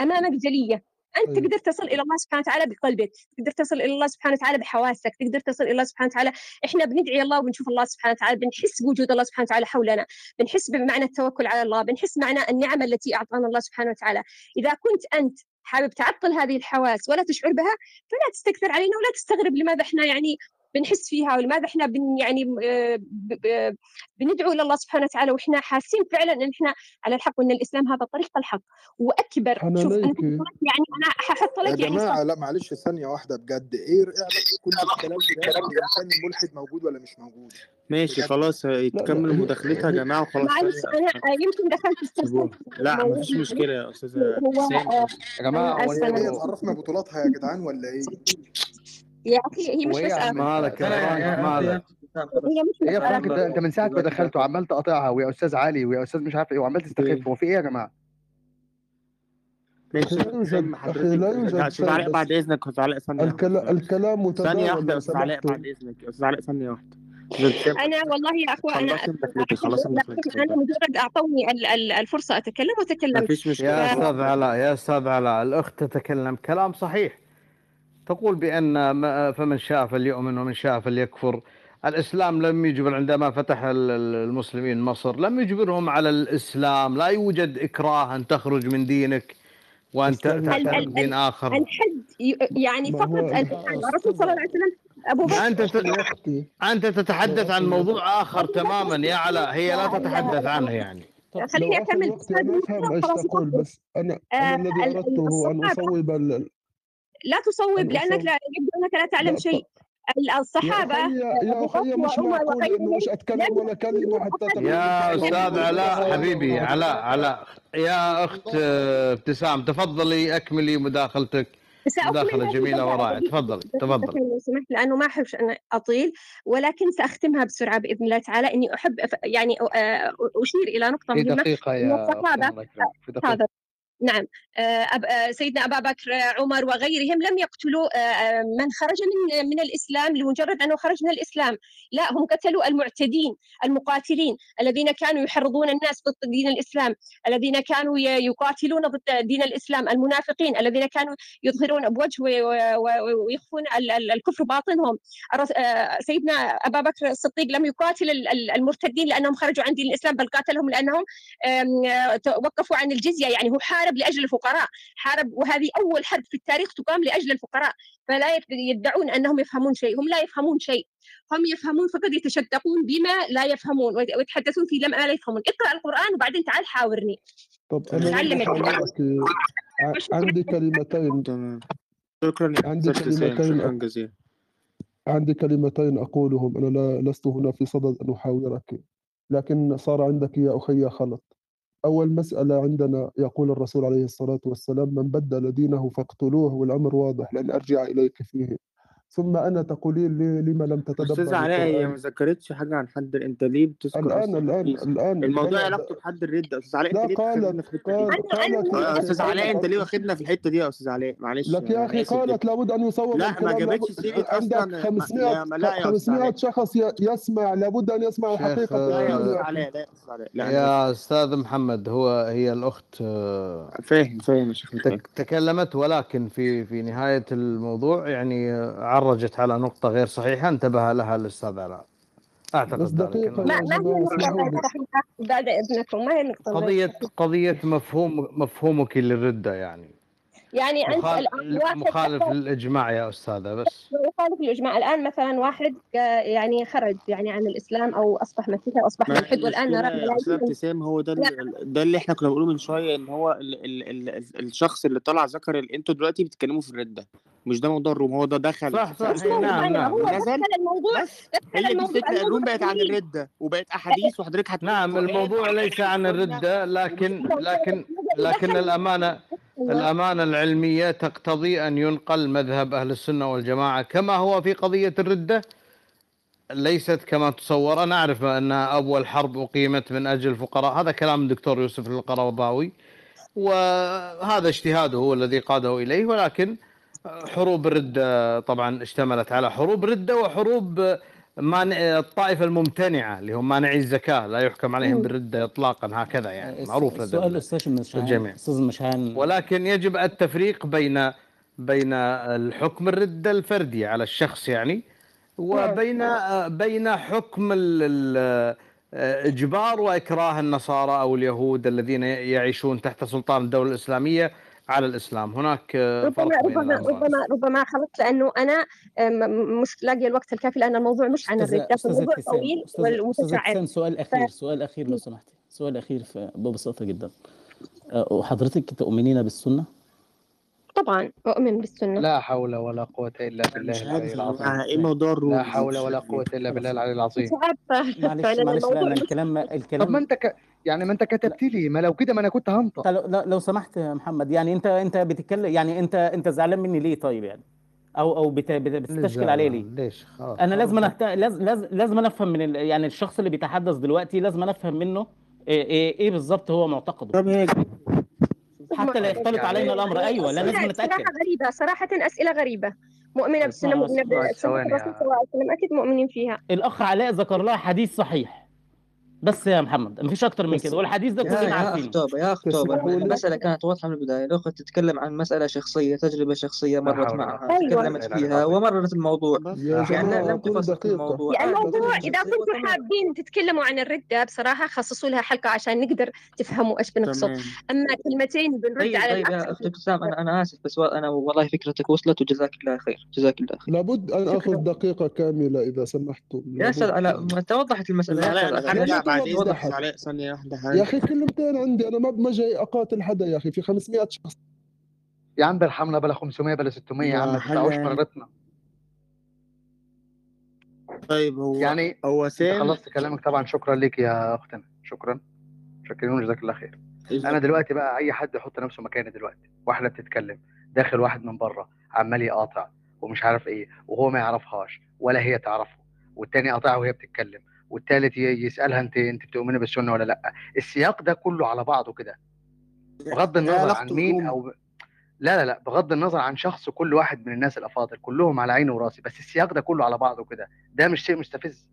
أمامك جلية. أنت طيب تقدر تصل إلى الله سبحانه وتعالى بقلبك تقدر تصل إلى الله سبحانه وتعالى بحواسك تقدر تصل إلى الله سبحانه وتعالى إحنا بندعي الله وبنشوف الله سبحانه وتعالى بنحس بوجود الله سبحانه وتعالى حولنا بنحس بمعنى التوكل على الله بنحس معنى النعم التي أعطانا الله سبحانه وتعالى. إذا كنت أنت حابب تعطل هذه الحواس ولا تشعر بها فلا تستكثر علينا ولا تستغرب لماذا إحنا يعني بنحس فيها ولماذا إحنا بن يعني آه، بندعو إلى الله سبحانه وتعالى وإحنا حاسين فعلا إن إحنا على الحق وإن الإسلام هذا طريق الحق. وأكبر شوف أنا حنانيك يعني أنا ححط يا لك يعني جماعة صف لا معلش ثانية واحدة بجد. علاقة كل الكلام ده بالإنسان الملحد موجود ولا مش موجود؟ ماشي خلاص لا لا. تكمل مداخلتها يا جماعة وخلاص معلش ثانية أنا آه، يمكن دخلت في لا مفيش مشكلة يا أستاذ هو ابتسام آه، يا جماعة أنا هو هي تعرفنا بطولاتها يا جدعان ولا إيه؟ يا أخي هي مش مساله عم مالك يا مالك هي مش مساله فرانك أنت من ساعة ما دخلت وعمال تقاطعها ويا أستاذ علي ويا أستاذ مش عارف إيه وعمال تستخف هو في إيه يا جماعة؟ ماشي. لا يوجد حضرتك. لا يوجد أستاذ. علاء بس بعد إذنك أستاذ علاء ثانية واحدة. الكلا الكلام ثانية متداول واحدة يا لو أستاذ علاء بعد إذنك. أستاذ علاء ثانية واحدة. أستاذ أنا والله يا أخوة أنا أنا مجرد أعطوني ال- ال- الفرصة أتكلم وتكلمت مشكلة. يا أستاذ علاء يا أستاذ علاء الأخت تتكلم كلام صحيح. تقول بأن ما- فمن شاء فليؤمن ومن شاء فليكفر. الإسلام لم يجبر عندما فتح ال- ال- المسلمين مصر لم يجبرهم على الإسلام. لا يوجد إكراه أن تخرج من دينك وأن ت- استنى ال- تعتنق ال- بدين ال- آخر الحد ي- يعني فقط ال- الرسول صلى الله عليه وسلم أبو بكر أنت أنت تتحدث عن موضوع آخر تماما يا علاء هي لا تتحدث عنه يعني. خليني أكمل. تقول. بس أنا آه، أنا الذي ال- ال- أردته أن الصحابه أصوب ال- لا تصوب لأنك لا يبدو أنك لا تعلم شيء. يا الصحابة يا بكر مش معقول مش أتكلم لم ولا كلمة حتى يا كلام علاء حبيبي علاء علاء. يا أخت آه، ابتسام تفضلي أكملي مداخلتك. مداخلة جميلة ورائعة. تفضلي تفضلي. لو سمحت لأنه ما أحب أن أطيل ولكن سأختمها بسرعة بإذن الله تعالى. إني أحب يعني آه، أشير إلى نقطة في مهمة دقيقة يا في دقيقة هذا نعم. سيدنا أبا بكر آه، عمر وغيرهم لم يقتلوا آه، آه، من خرج من من الإسلام لمجرد أنه خرج من الإسلام. لا هم قتلوا المعتدين المقاتلين الذين كانوا يحرضون الناس ضد دين الإسلام الذين كانوا يقاتلون ضد دين الإسلام المنافقين الذين كانوا يظهرون بوجه ويخفون ال- ال- الكفر باطنهم. آه، سيدنا أبا بكر الصديق لم يقاتل ال- ال- المرتدين لأنهم خرجوا عن دين الإسلام بل قاتلهم آه، وقفوا عن الجزية يعني هو حارب لأجل الفقراء. حارب وهذه أول حرب في التاريخ تقام لأجل الفقراء. فلا يدعون أنهم يفهمون شيء هم لا يفهمون شيء. هم يفهمون فقط يتشدقون بما لا يفهمون ويت- ويتحدثون في لما لا يفهمون. اقرأ القرآن وبعدين تعال حاورني. طب أنا القرآن. عندي كلمتين. تمام. شكرا. عندي كلمتين شكرا أ- جزيلا. عندي كلمتين أقولهم. أنا لا لست هنا في صدد أن أحاورك لكن صار عندك يا أخي خلط أول مسألة عندنا يقول الرسول عليه الصلاة والسلام من بدل دينه فاقتلوه. والأمر واضح لن أرجع إليك فيه. ثم أنا تقولين لي لما لم تتدبر أستاذ علاء هي ما ذكرتش حاجة عن حد أنت ليه بتذكر الآن أصلا؟ الآن حديث الآن. الموضوع علاقته بحد الردة أستاذ علاء؟ لا أنت ليه قالت قالت. يا أستاذ علاء قالت ليه واخدنا في الحتة دي يا أستاذ علاء؟ معلش لك يا جدا قالت لابد أن يصوب لا ما جابتش سيرة عندك أصلا. ما- 500 يا ما لا يا أستاذ 500 علاء شخص ي- يسمع لابد أن يسمعوا شيخ حقيقة لا يا يا أخي علاء لا يا علاء أنا يا أستاذ محمد هو هي الأخت فاهم فاهم يا تكلمت ولكن في في نهاية الموضوع يعني عرجت على نقطة غير صحيحة انتبه لها الأستاذ علاء. بس اعتقد ذلك دقيقة ما ما هي صحيحة. بعد إذنكم ما هي صحيحة؟ قضية مفهوم مفهومك للرده يعني. يعني أنت مخال- الآن واحد مخالف مثلا للإجماع يا أستاذة بس. يخالف الإجماع الآن مثلا واحد آه، يعني خرج يعني عن الإسلام أو أصبح مسيحي أو أصبح ملحد والآن نرى ابتسام هو ده ده اللي إحنا كنا بنقوله من شوية إن هو ال ال ال الشخص اللي طلع ذكر أنتوا دلوقتي بتتكلموا في الردة. مش ده موضوع الروم هو ده دخل. صح صح. موضوع نعم نعم. هو دخل الموضوع بس هي دي الروم بقت عن الردة وبقت أحاديث وحضرتك هتقول نعم الموضوع ليس عن الردة لكن لكن لكن أيوه الأمانة العلمية تقتضي أن ينقل مذهب أهل السنة والجماعة كما هو في قضية الردة ليست كما تصور. أنا أعرف أن أول حرب أقيمت من أجل الفقراء. هذا كلام الدكتور يوسف القرضاوي. وهذا اجتهاده هو الذي قاده إليه. ولكن حروب الردة طبعا اشتملت على حروب ردة وحروب مانع الطائفة الممتنعة اللي هم مانعي الزكاة لا يحكم عليهم بالردة إطلاقا هكذا يعني معروف لدى السؤال أستاذ مشان الجميع. أستاذ مشان ولكن يجب التفريق بين بين الحكم الردة الفردي على الشخص يعني وبين بين حكم إجبار وإكراه النصارى أو اليهود الذين يعيشون تحت سلطان الدولة الإسلامية على الإسلام. هناك ربما ربما ربما ربما خلطت لأنه أنا مش لاقيه الوقت الكافي لأن الموضوع مش عن الرده ابتسام طويل والمتشعب. سؤال ف... أخير سؤال أخير لو سمحتي. سؤال أخير في- ببساطة جدا. أه، وحضرتك تؤمنين بالسنة؟ طبعا أؤمن بالسنة. لا حول ولا قوة إلا بالله العلي العظيم. جماعة إيه موضوع لا حول ولا قوة إلا بالله العلي العظيم. معلش معلش الموضوع لأن مش الكلام طب ما الكلام أنت ك... يعني ما أنت كتبت لي ما لو كده ما أنا كنت هنطق. لو, لو سمحت يا محمد يعني انت انت بتتكلم يعني انت انت زعلان مني ليه طيب يعني؟ أو أو بت بتستشكل عليه ليه؟ ليش؟ خلاص أنا لازم خلاص. أهت... لازم لازم لازم أنا أفهم من ال... يعني الشخص اللي بيتحدث دلوقتي لازم أنا أفهم منه إيه إيه, إيه بالظبط هو معتقده. حتى لا يختلط علينا الأمر. أيوه لا لازم أسئلة نتأكد. صراحة غريبة صراحة أسئلة غريبة. مؤمنة بالسنه مؤمنة بسنه ثواني الرسول يا صلى الله عليه وسلم أكيد مؤمنين فيها. الأخ علاء ذكر لها حديث صحيح. بس يا محمد مفيش أكتر من كده والحديث ده يا كلنا يا عارفينه يا توبة تسمحوا لي المسألة كانت واضحة من البداية الأخت تتكلم عن مسألة شخصية تجربة شخصية لا مرت معها أيوه تكلمت فيها ومررت الموضوع يا يا يعني لم تفصل الموضوع يا الموضوع اذا كنتم حابين تتكلموا عن الرده بصراحه خصصوا لها حلقه عشان نقدر تفهموا إيش بنقصد اما كلمتين بنرد طيب على طيب يا أخت ابتسام أنا أنا آسف بس أنا والله فكرتك وصلت وجزاك الله خير جزاك الله خير لابد أن شكرا آخذ دقيقة كاملة إذا سمحتم يا يعني ما توضحت المسألة وضحت ثانية واحدة يا أخي كلمتين عندي أنا ما ما جاي أقاتل حدا يا أخي في 500 شخص. يا عم برحمنا بلا 500 بلا 600 يا عم ما حاجة مرتنا. طيب هو يعني هو سام خلصت كلامك طبعا. شكرا لك يا أختنا. شكرا. شكرا جزاك الله خير. أنا دلوقتي بقى أي حد يحط نفسه مكاني دلوقتي واحدة بتتكلم داخل واحد من بره عمال يقاطع ومش عارف إيه وهو ما يعرفهاش ولا هي تعرفه والتاني قاطعها وهي بتتكلم. والتالت ي- يسألها انت انت بتؤمني بالسنة ولا لأ. السياق ده كله على بعضه كده. بغض إيه النظر عن مين أو لا لا لا بغض النظر عن شخص كل واحد من الناس الأفاضل كلهم على عيني وراسي بس السياق ده كله على بعضه كده. ده مش شيء مستفز.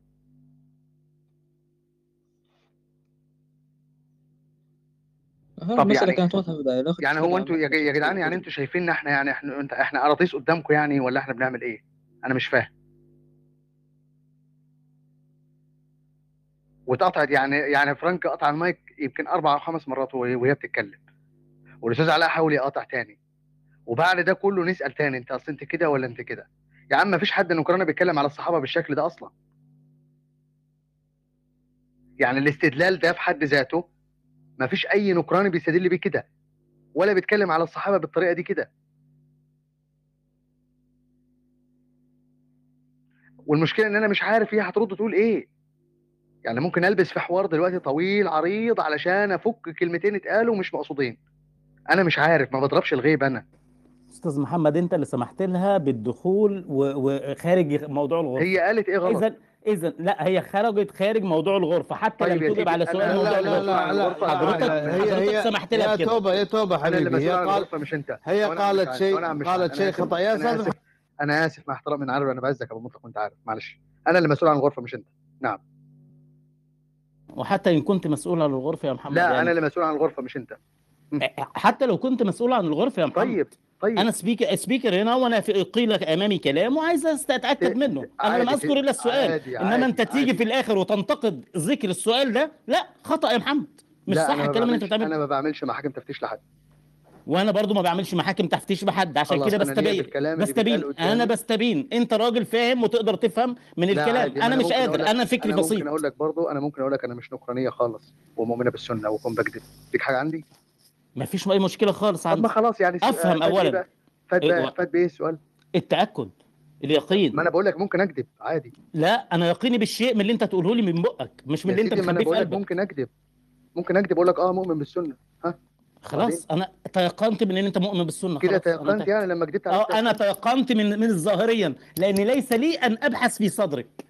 طب يعني كانت واضحة من البداية الأخت يعني هو أنتوا يا جدعان يعني أنتوا شايفيننا إحنا يعني إحنا إحنا قراطيس قدامكم يعني ولا إحنا بنعمل إيه؟ أنا مش فاهم. واتقطعت يعني يعني فرانك قطع المايك يمكن أربع أو خمس مرات وهي بتتكلم. والأستاذ علاء حاول يقاطع تاني. وبعد ده كله نسأل تاني أنت أصل أنت كده ولا أنت كده؟ يا عم مفيش حد نكراني بيتكلم على الصحابة بالشكل ده أصلا. يعني الاستدلال ده في حد ذاته مفيش أي نكراني بيستدل بيه كده ولا بيتكلم على الصحابة بالطريقة دي كده. والمشكلة إن أنا مش عارف هي هترد تقول إيه. يعني ممكن البس في حوار دلوقتي طويل عريض علشان افك كلمتين اتقالوا مش مقصودين أنا مش عارف ما بضربش الغيب أنا أستاذ محمد انت اللي سمحت لها بالدخول وخارج موضوع الغرفه هي قالت إيه غلط اذا اذا لا هي خرجت خارج موضوع الغرفه حتى طيب لم يا تجب على سؤال لا- موضوع لا- لا- الغرفه لا- لا- حضرتك لا- هي- حضرتك هي- سمحت لها يا توبة- يا توبة أنا اللي حبيبي هي عن قال الغرفه مش انت هي قالت. شيء قالت. شيء. خطأ يا أستاذ أنا اسف مع احترامي أنا عارف أنا بعزك يا ابو مطلق وانت عارف معلش أنا اللي مسؤول عن الغرفه مش انت نعم وحتى إن كنت مسؤول عن الغرفة يا محمد لا يعني. أنا اللي مسؤول عن الغرفة مش أنت. حتى لو كنت مسؤول عن الغرفة يا محمد. طيب طيب. أنا سبيكر سبيكر هنا وأنا في قيل أمامي كلام وعايز أتأكد منه. أنا لم عادي، أذكر إلا السؤال. عادي، إنما أنت عادي، تيجي في الآخر وتنتقد ذكر السؤال ده لا خطأ يا محمد. مش لا صح الكلام اللي أنت بتعمله. أنا ما بعملش محاكم تفتيش لحد. وأنا برضو ما بعملش محاكم تفتيش بحد عشان كده أنا بستبين بستبين. أنا بستبين. أنت راجل فاهم وتقدر تفهم من لا الكلام. أنا مش ممكن أقول قادر أنا فكري أنا بسيط. ممكن أقول لك برضو أنا ممكن أقول لك أنا مش نكرانيه خالص ومؤمنة بالسنة واكون بكذب ليك حاجة عندي؟ ما فيش أي مشكلة خالص طب ما عندي. خلاص يعني أفهم اولا؟ فات إيه، بقى- فات بايه السؤال؟ التأكد اليقين. ما أنا بقول لك ممكن أكذب عادي. لا أنا يقيني بالشيء من اللي أنت تقوله لي من بقك مش من اللي أنت مخبيه في قلبك. ممكن أكذب. ممكن أكذب أقول لك آه مؤمن بالسنة. ها؟ خلاص أنا تيقنت من إن أنت مؤمن بالسنة كده تيقنت يعني لما كدبت آه أنا تيقنت من من الظاهريا لأن ليس لي أن أبحث في صدرك.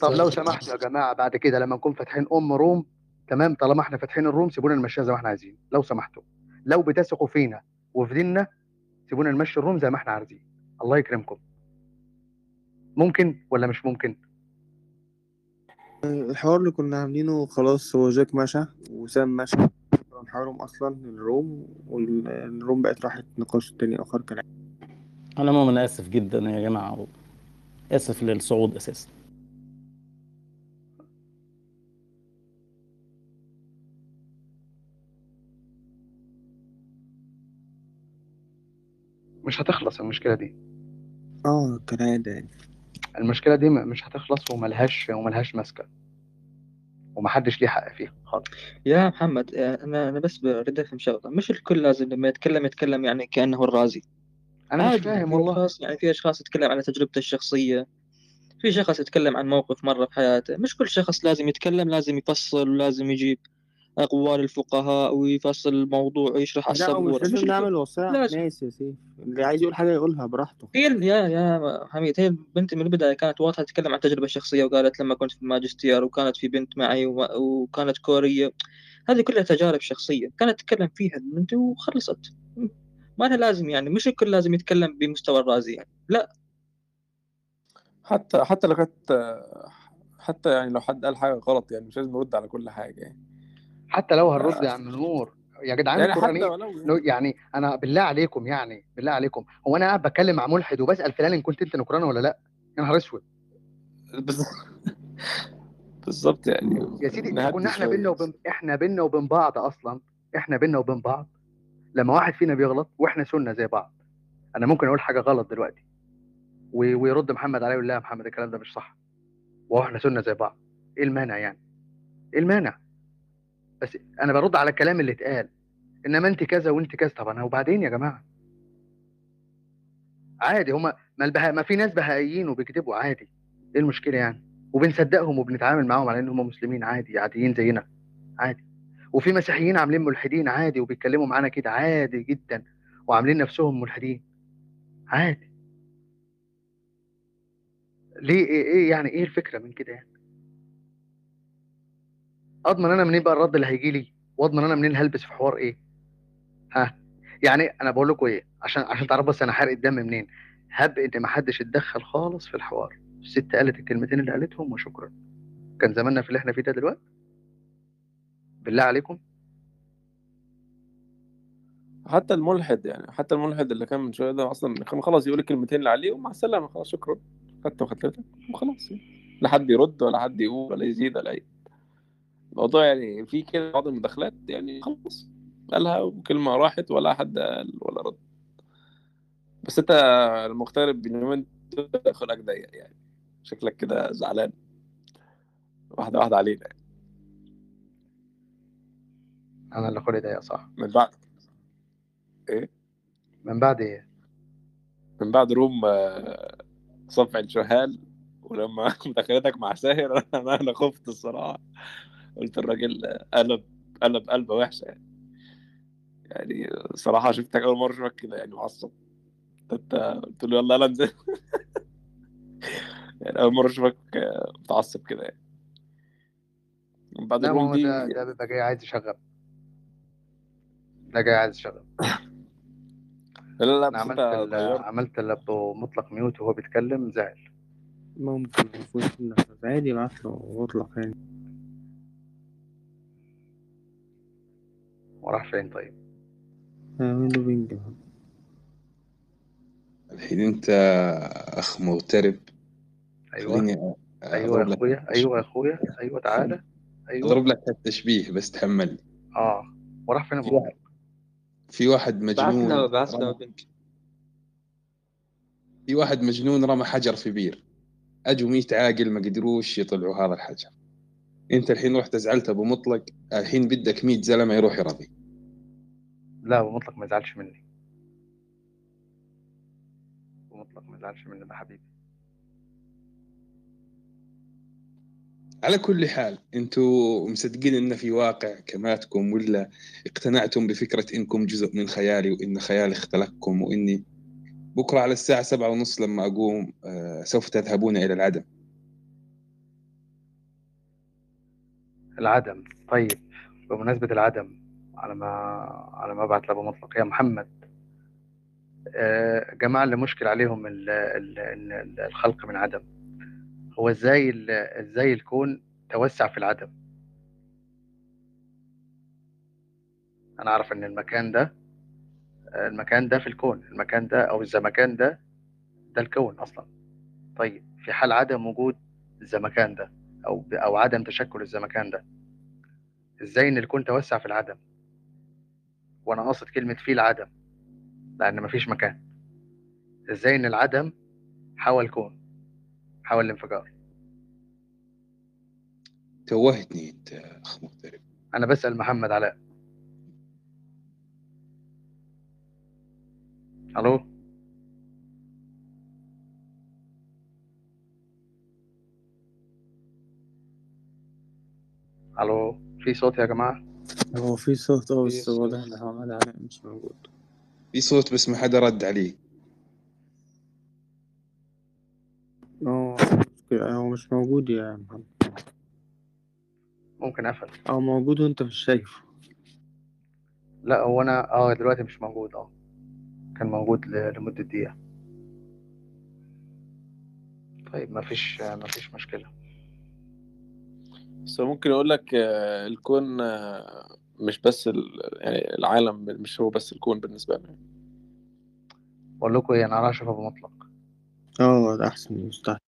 طب لو سمحتوا يا جماعة بعد كده لما نكون فاتحين أم room تمام؟ طالما إحنا فاتحين ال room سيبونا نمشيها زي ما إحنا عايزين لو سمحتوا. لو بتثقوا فينا وفي ديننا سيبونا نمشي ال room زي ما إحنا عايزين. الله يكرمكم. ممكن ولا مش ممكن؟ الحوار اللي كنا عاملينه خلاص هو جاك مشى وسام مشى. محورهم أصلا ال room وال room بقت راحت نقاش تاني آخر كلام. أنا مؤمن آسف جدا يا جماعة آسف للصعود أساسا. مش هتخلص المشكلة دي. آه كالعادة يعني. المشكلة دي مش هتخلص وملهاش وملهاش ماسكة. ومحدش ليه حق فيها. خالص. يا محمد آه، أنا أنا بس بريد أفهم شغلة مش الكل لازم لما يتكلم يتكلم يعني كأنه الرازي. أنا مش فاهم في والله. يعني في أشخاص يتكلم عن تجربته الشخصية. في شخص يتكلم عن موقف مرة في حياته. مش كل شخص لازم يتكلم لازم يفصل ولازم يجيب. أقوال الفقهاء ويفصل الموضوع ويشرح لا ومش والورا. مش. نعمل وصاية. على لازم. الناس يا سيف. اللي عايز يقول حاجة يقولها براحته. هي يا يا حميد هي البنت من البداية كانت واضحة تتكلم عن تجربة شخصية وقالت لما كنت في الماجستير وكانت في بنت معي وما- وكانت كورية هذه كلها تجارب شخصية. كانت تتكلم فيها البنت وخلصت. ما لها لازم يعني مش الكل لازم يتكلم بمستوى الرازي يعني. لا. حتى حتى لو كانت حتى يعني لو حد قال حاجة غلط يعني مش لازم نرد على كل حاجة يعني. حتى لو هنرد يا عم نور يا جدعان يعني يعني أنا بالله عليكم يعني بالله عليكم هو أنا قاعد بتكلم مع ملحد وبسأل فلان إن كنت أنت نكران ولا لأ؟ يا نهار أسود. بالظبط. يعني يا سيدي كنا إحنا. بينا وبين إحنا بينا وبين بعض أصلا إحنا بينا وبين بعض لما واحد فينا بيغلط وإحنا سنة زي بعض أنا ممكن أقول حاجة غلط دلوقتي و- ويرد محمد عليه ويقول لا يا محمد الكلام ده مش صح. وهو إحنا سنة زي بعض. إيه المانع يعني؟ إيه المانع؟ بس أنا برد على الكلام اللي اتقال. إنما أنت كذا وأنت كذا. طب أنا وبعدين يا جماعة؟ عادي هما ما البها ما في ناس بهائيين وبيكذبوا عادي. إيه المشكلة يعني؟ وبنصدقهم وبنتعامل معاهم على إن هم مسلمين عادي عاديين زينا عادي. وفي مسيحيين عاملين ملحدين عادي وبيتكلموا معانا كده عادي جدا وعاملين نفسهم ملحدين عادي. ليه؟ إيه, إيه يعني إيه الفكرة من كده يعني؟ أضمن أنا منين بقى الرد اللي هيجي لي؟ وأضمن أنا منين هلبس في حوار إيه؟ ها؟ يعني أنا بقول لكم إيه عشان عشان تعرفوا بس أنا حرق الدم منين. هب إن ما حدش اتدخل خالص في الحوار. الست قالت الكلمتين اللي قالتهم وشكرا. كان زماننا في اللي إحنا فيه ده دلوقتي؟ بالله عليكم. حتى الملحد يعني حتى الملحد اللي كان من شوية ده أصلا خلاص يقول الكلمتين اللي عليه ومع السلامة خلاص شكرا. خدت وخدتك وخلاص يعني. لا حد يرد ولا حد يقول ولا يزيد ولا أي. الموضوع يعني في كده بعض المداخلات يعني خلاص قالها وكلمة راحت ولا حد قال ولا رد. بس انت المغترب باليومين خلقك ضيق يعني شكلك كده زعلان. واحدة واحدة علينا. يعني. أنا اللي خلقي ضيق صح من بعد. إيه؟ من بعد إيه؟ من بعد روم آه، صفع الشهال ولما <laughs> مداخلتك مع ساهر أنا <laughs> أنا خفت الصراحة. قلت الراجل قلب قلب قلبة وحشة يعني. يعني صراحة شفتك أول مرة أشوفك كده يعني معصب. أنت قلت له يلا يلا أنزل. <laughs> يعني أول مرة أشوفك آه، متعصب كده يعني. من بعد لا الروم دي ده ده بيبقى جاي عايز يشغل. ده جاي عايز يشغل. لا لا بس عملت انت عملت لابو مطلق ميوت وهو بيتكلم زعل. ممكن إنك عادي ابعت له واطلق يعني. وراح فين طيب؟ اعمل له بينج الحين انت اخ مغترب. أيوه. خليني أيوه يا أخويا. أيوه يا أخويا. أيوه تعالى أيوه. أضرب لك التشبيه بس تحملني آه. وراح فين في ابو في واحد مجنون في واحد مجنون رمى حجر في بير. اجوا 100 عاقل ما قدروش يطلعوا هذا الحجر. أنت الحين رحت زعلت أبو مطلق. الحين بدك 100 زلمة يروح يرضي لا ابو مطلق ما يزعلش مني. ابو مطلق ما يزعلش مني ده حبيبي. على كل حال أنتوا مصدقين إن في واقع كماتكم ولا اقتنعتم بفكرة إنكم جزء من خيالي وإن خيالي اختلقكم وإني بكرة على الساعة سبعة ونص لما أقوم آه، سوف تذهبون إلى العدم؟ العدم. طيب بمناسبة العدم على ما على ما ابعت لأبو مطلق. يا محمد آه، جماعة اللي مشكل عليهم ال- ال- ال- الخلق من عدم هو إزاي إزاي الكون توسع في العدم؟ أنا أعرف إن المكان ده المكان ده في الكون المكان ده أو الزمكان ده ده الكون أصلا. طيب في حال عدم وجود الزمكان ده أو أو عدم تشكل الزمكان ده إزاي إن الكون توسع في العدم؟ وأنا قاصد كلمة في العدم لأن مفيش مكان. إزاي إن العدم حول كون حول الانفجار؟ توهتني أنت أخ مغترب. أنا بسأل محمد علاء. ألو؟ ألو؟ في صوت يا جماعة؟ هو في صوت في بس واضح صوت ان محمد علاء مش موجود. في صوت بس ما حدا رد عليه. هو مش موجود يا محمد. ممكن اقفل آه موجود وأنت مش شايفه. لا هو أنا آه دلوقتي مش موجود آه. كان موجود ل- لمدة دقيقة. طيب مفيش مفيش مشكلة. بس ممكن أقول لك آه، الكون آه، مش بس ال... يعني العالم مش هو بس الكون بالنسبة لنا. بقول لكم إيه أنا هروح أشوف أبو مطلق. آه ده أحسن مستحيل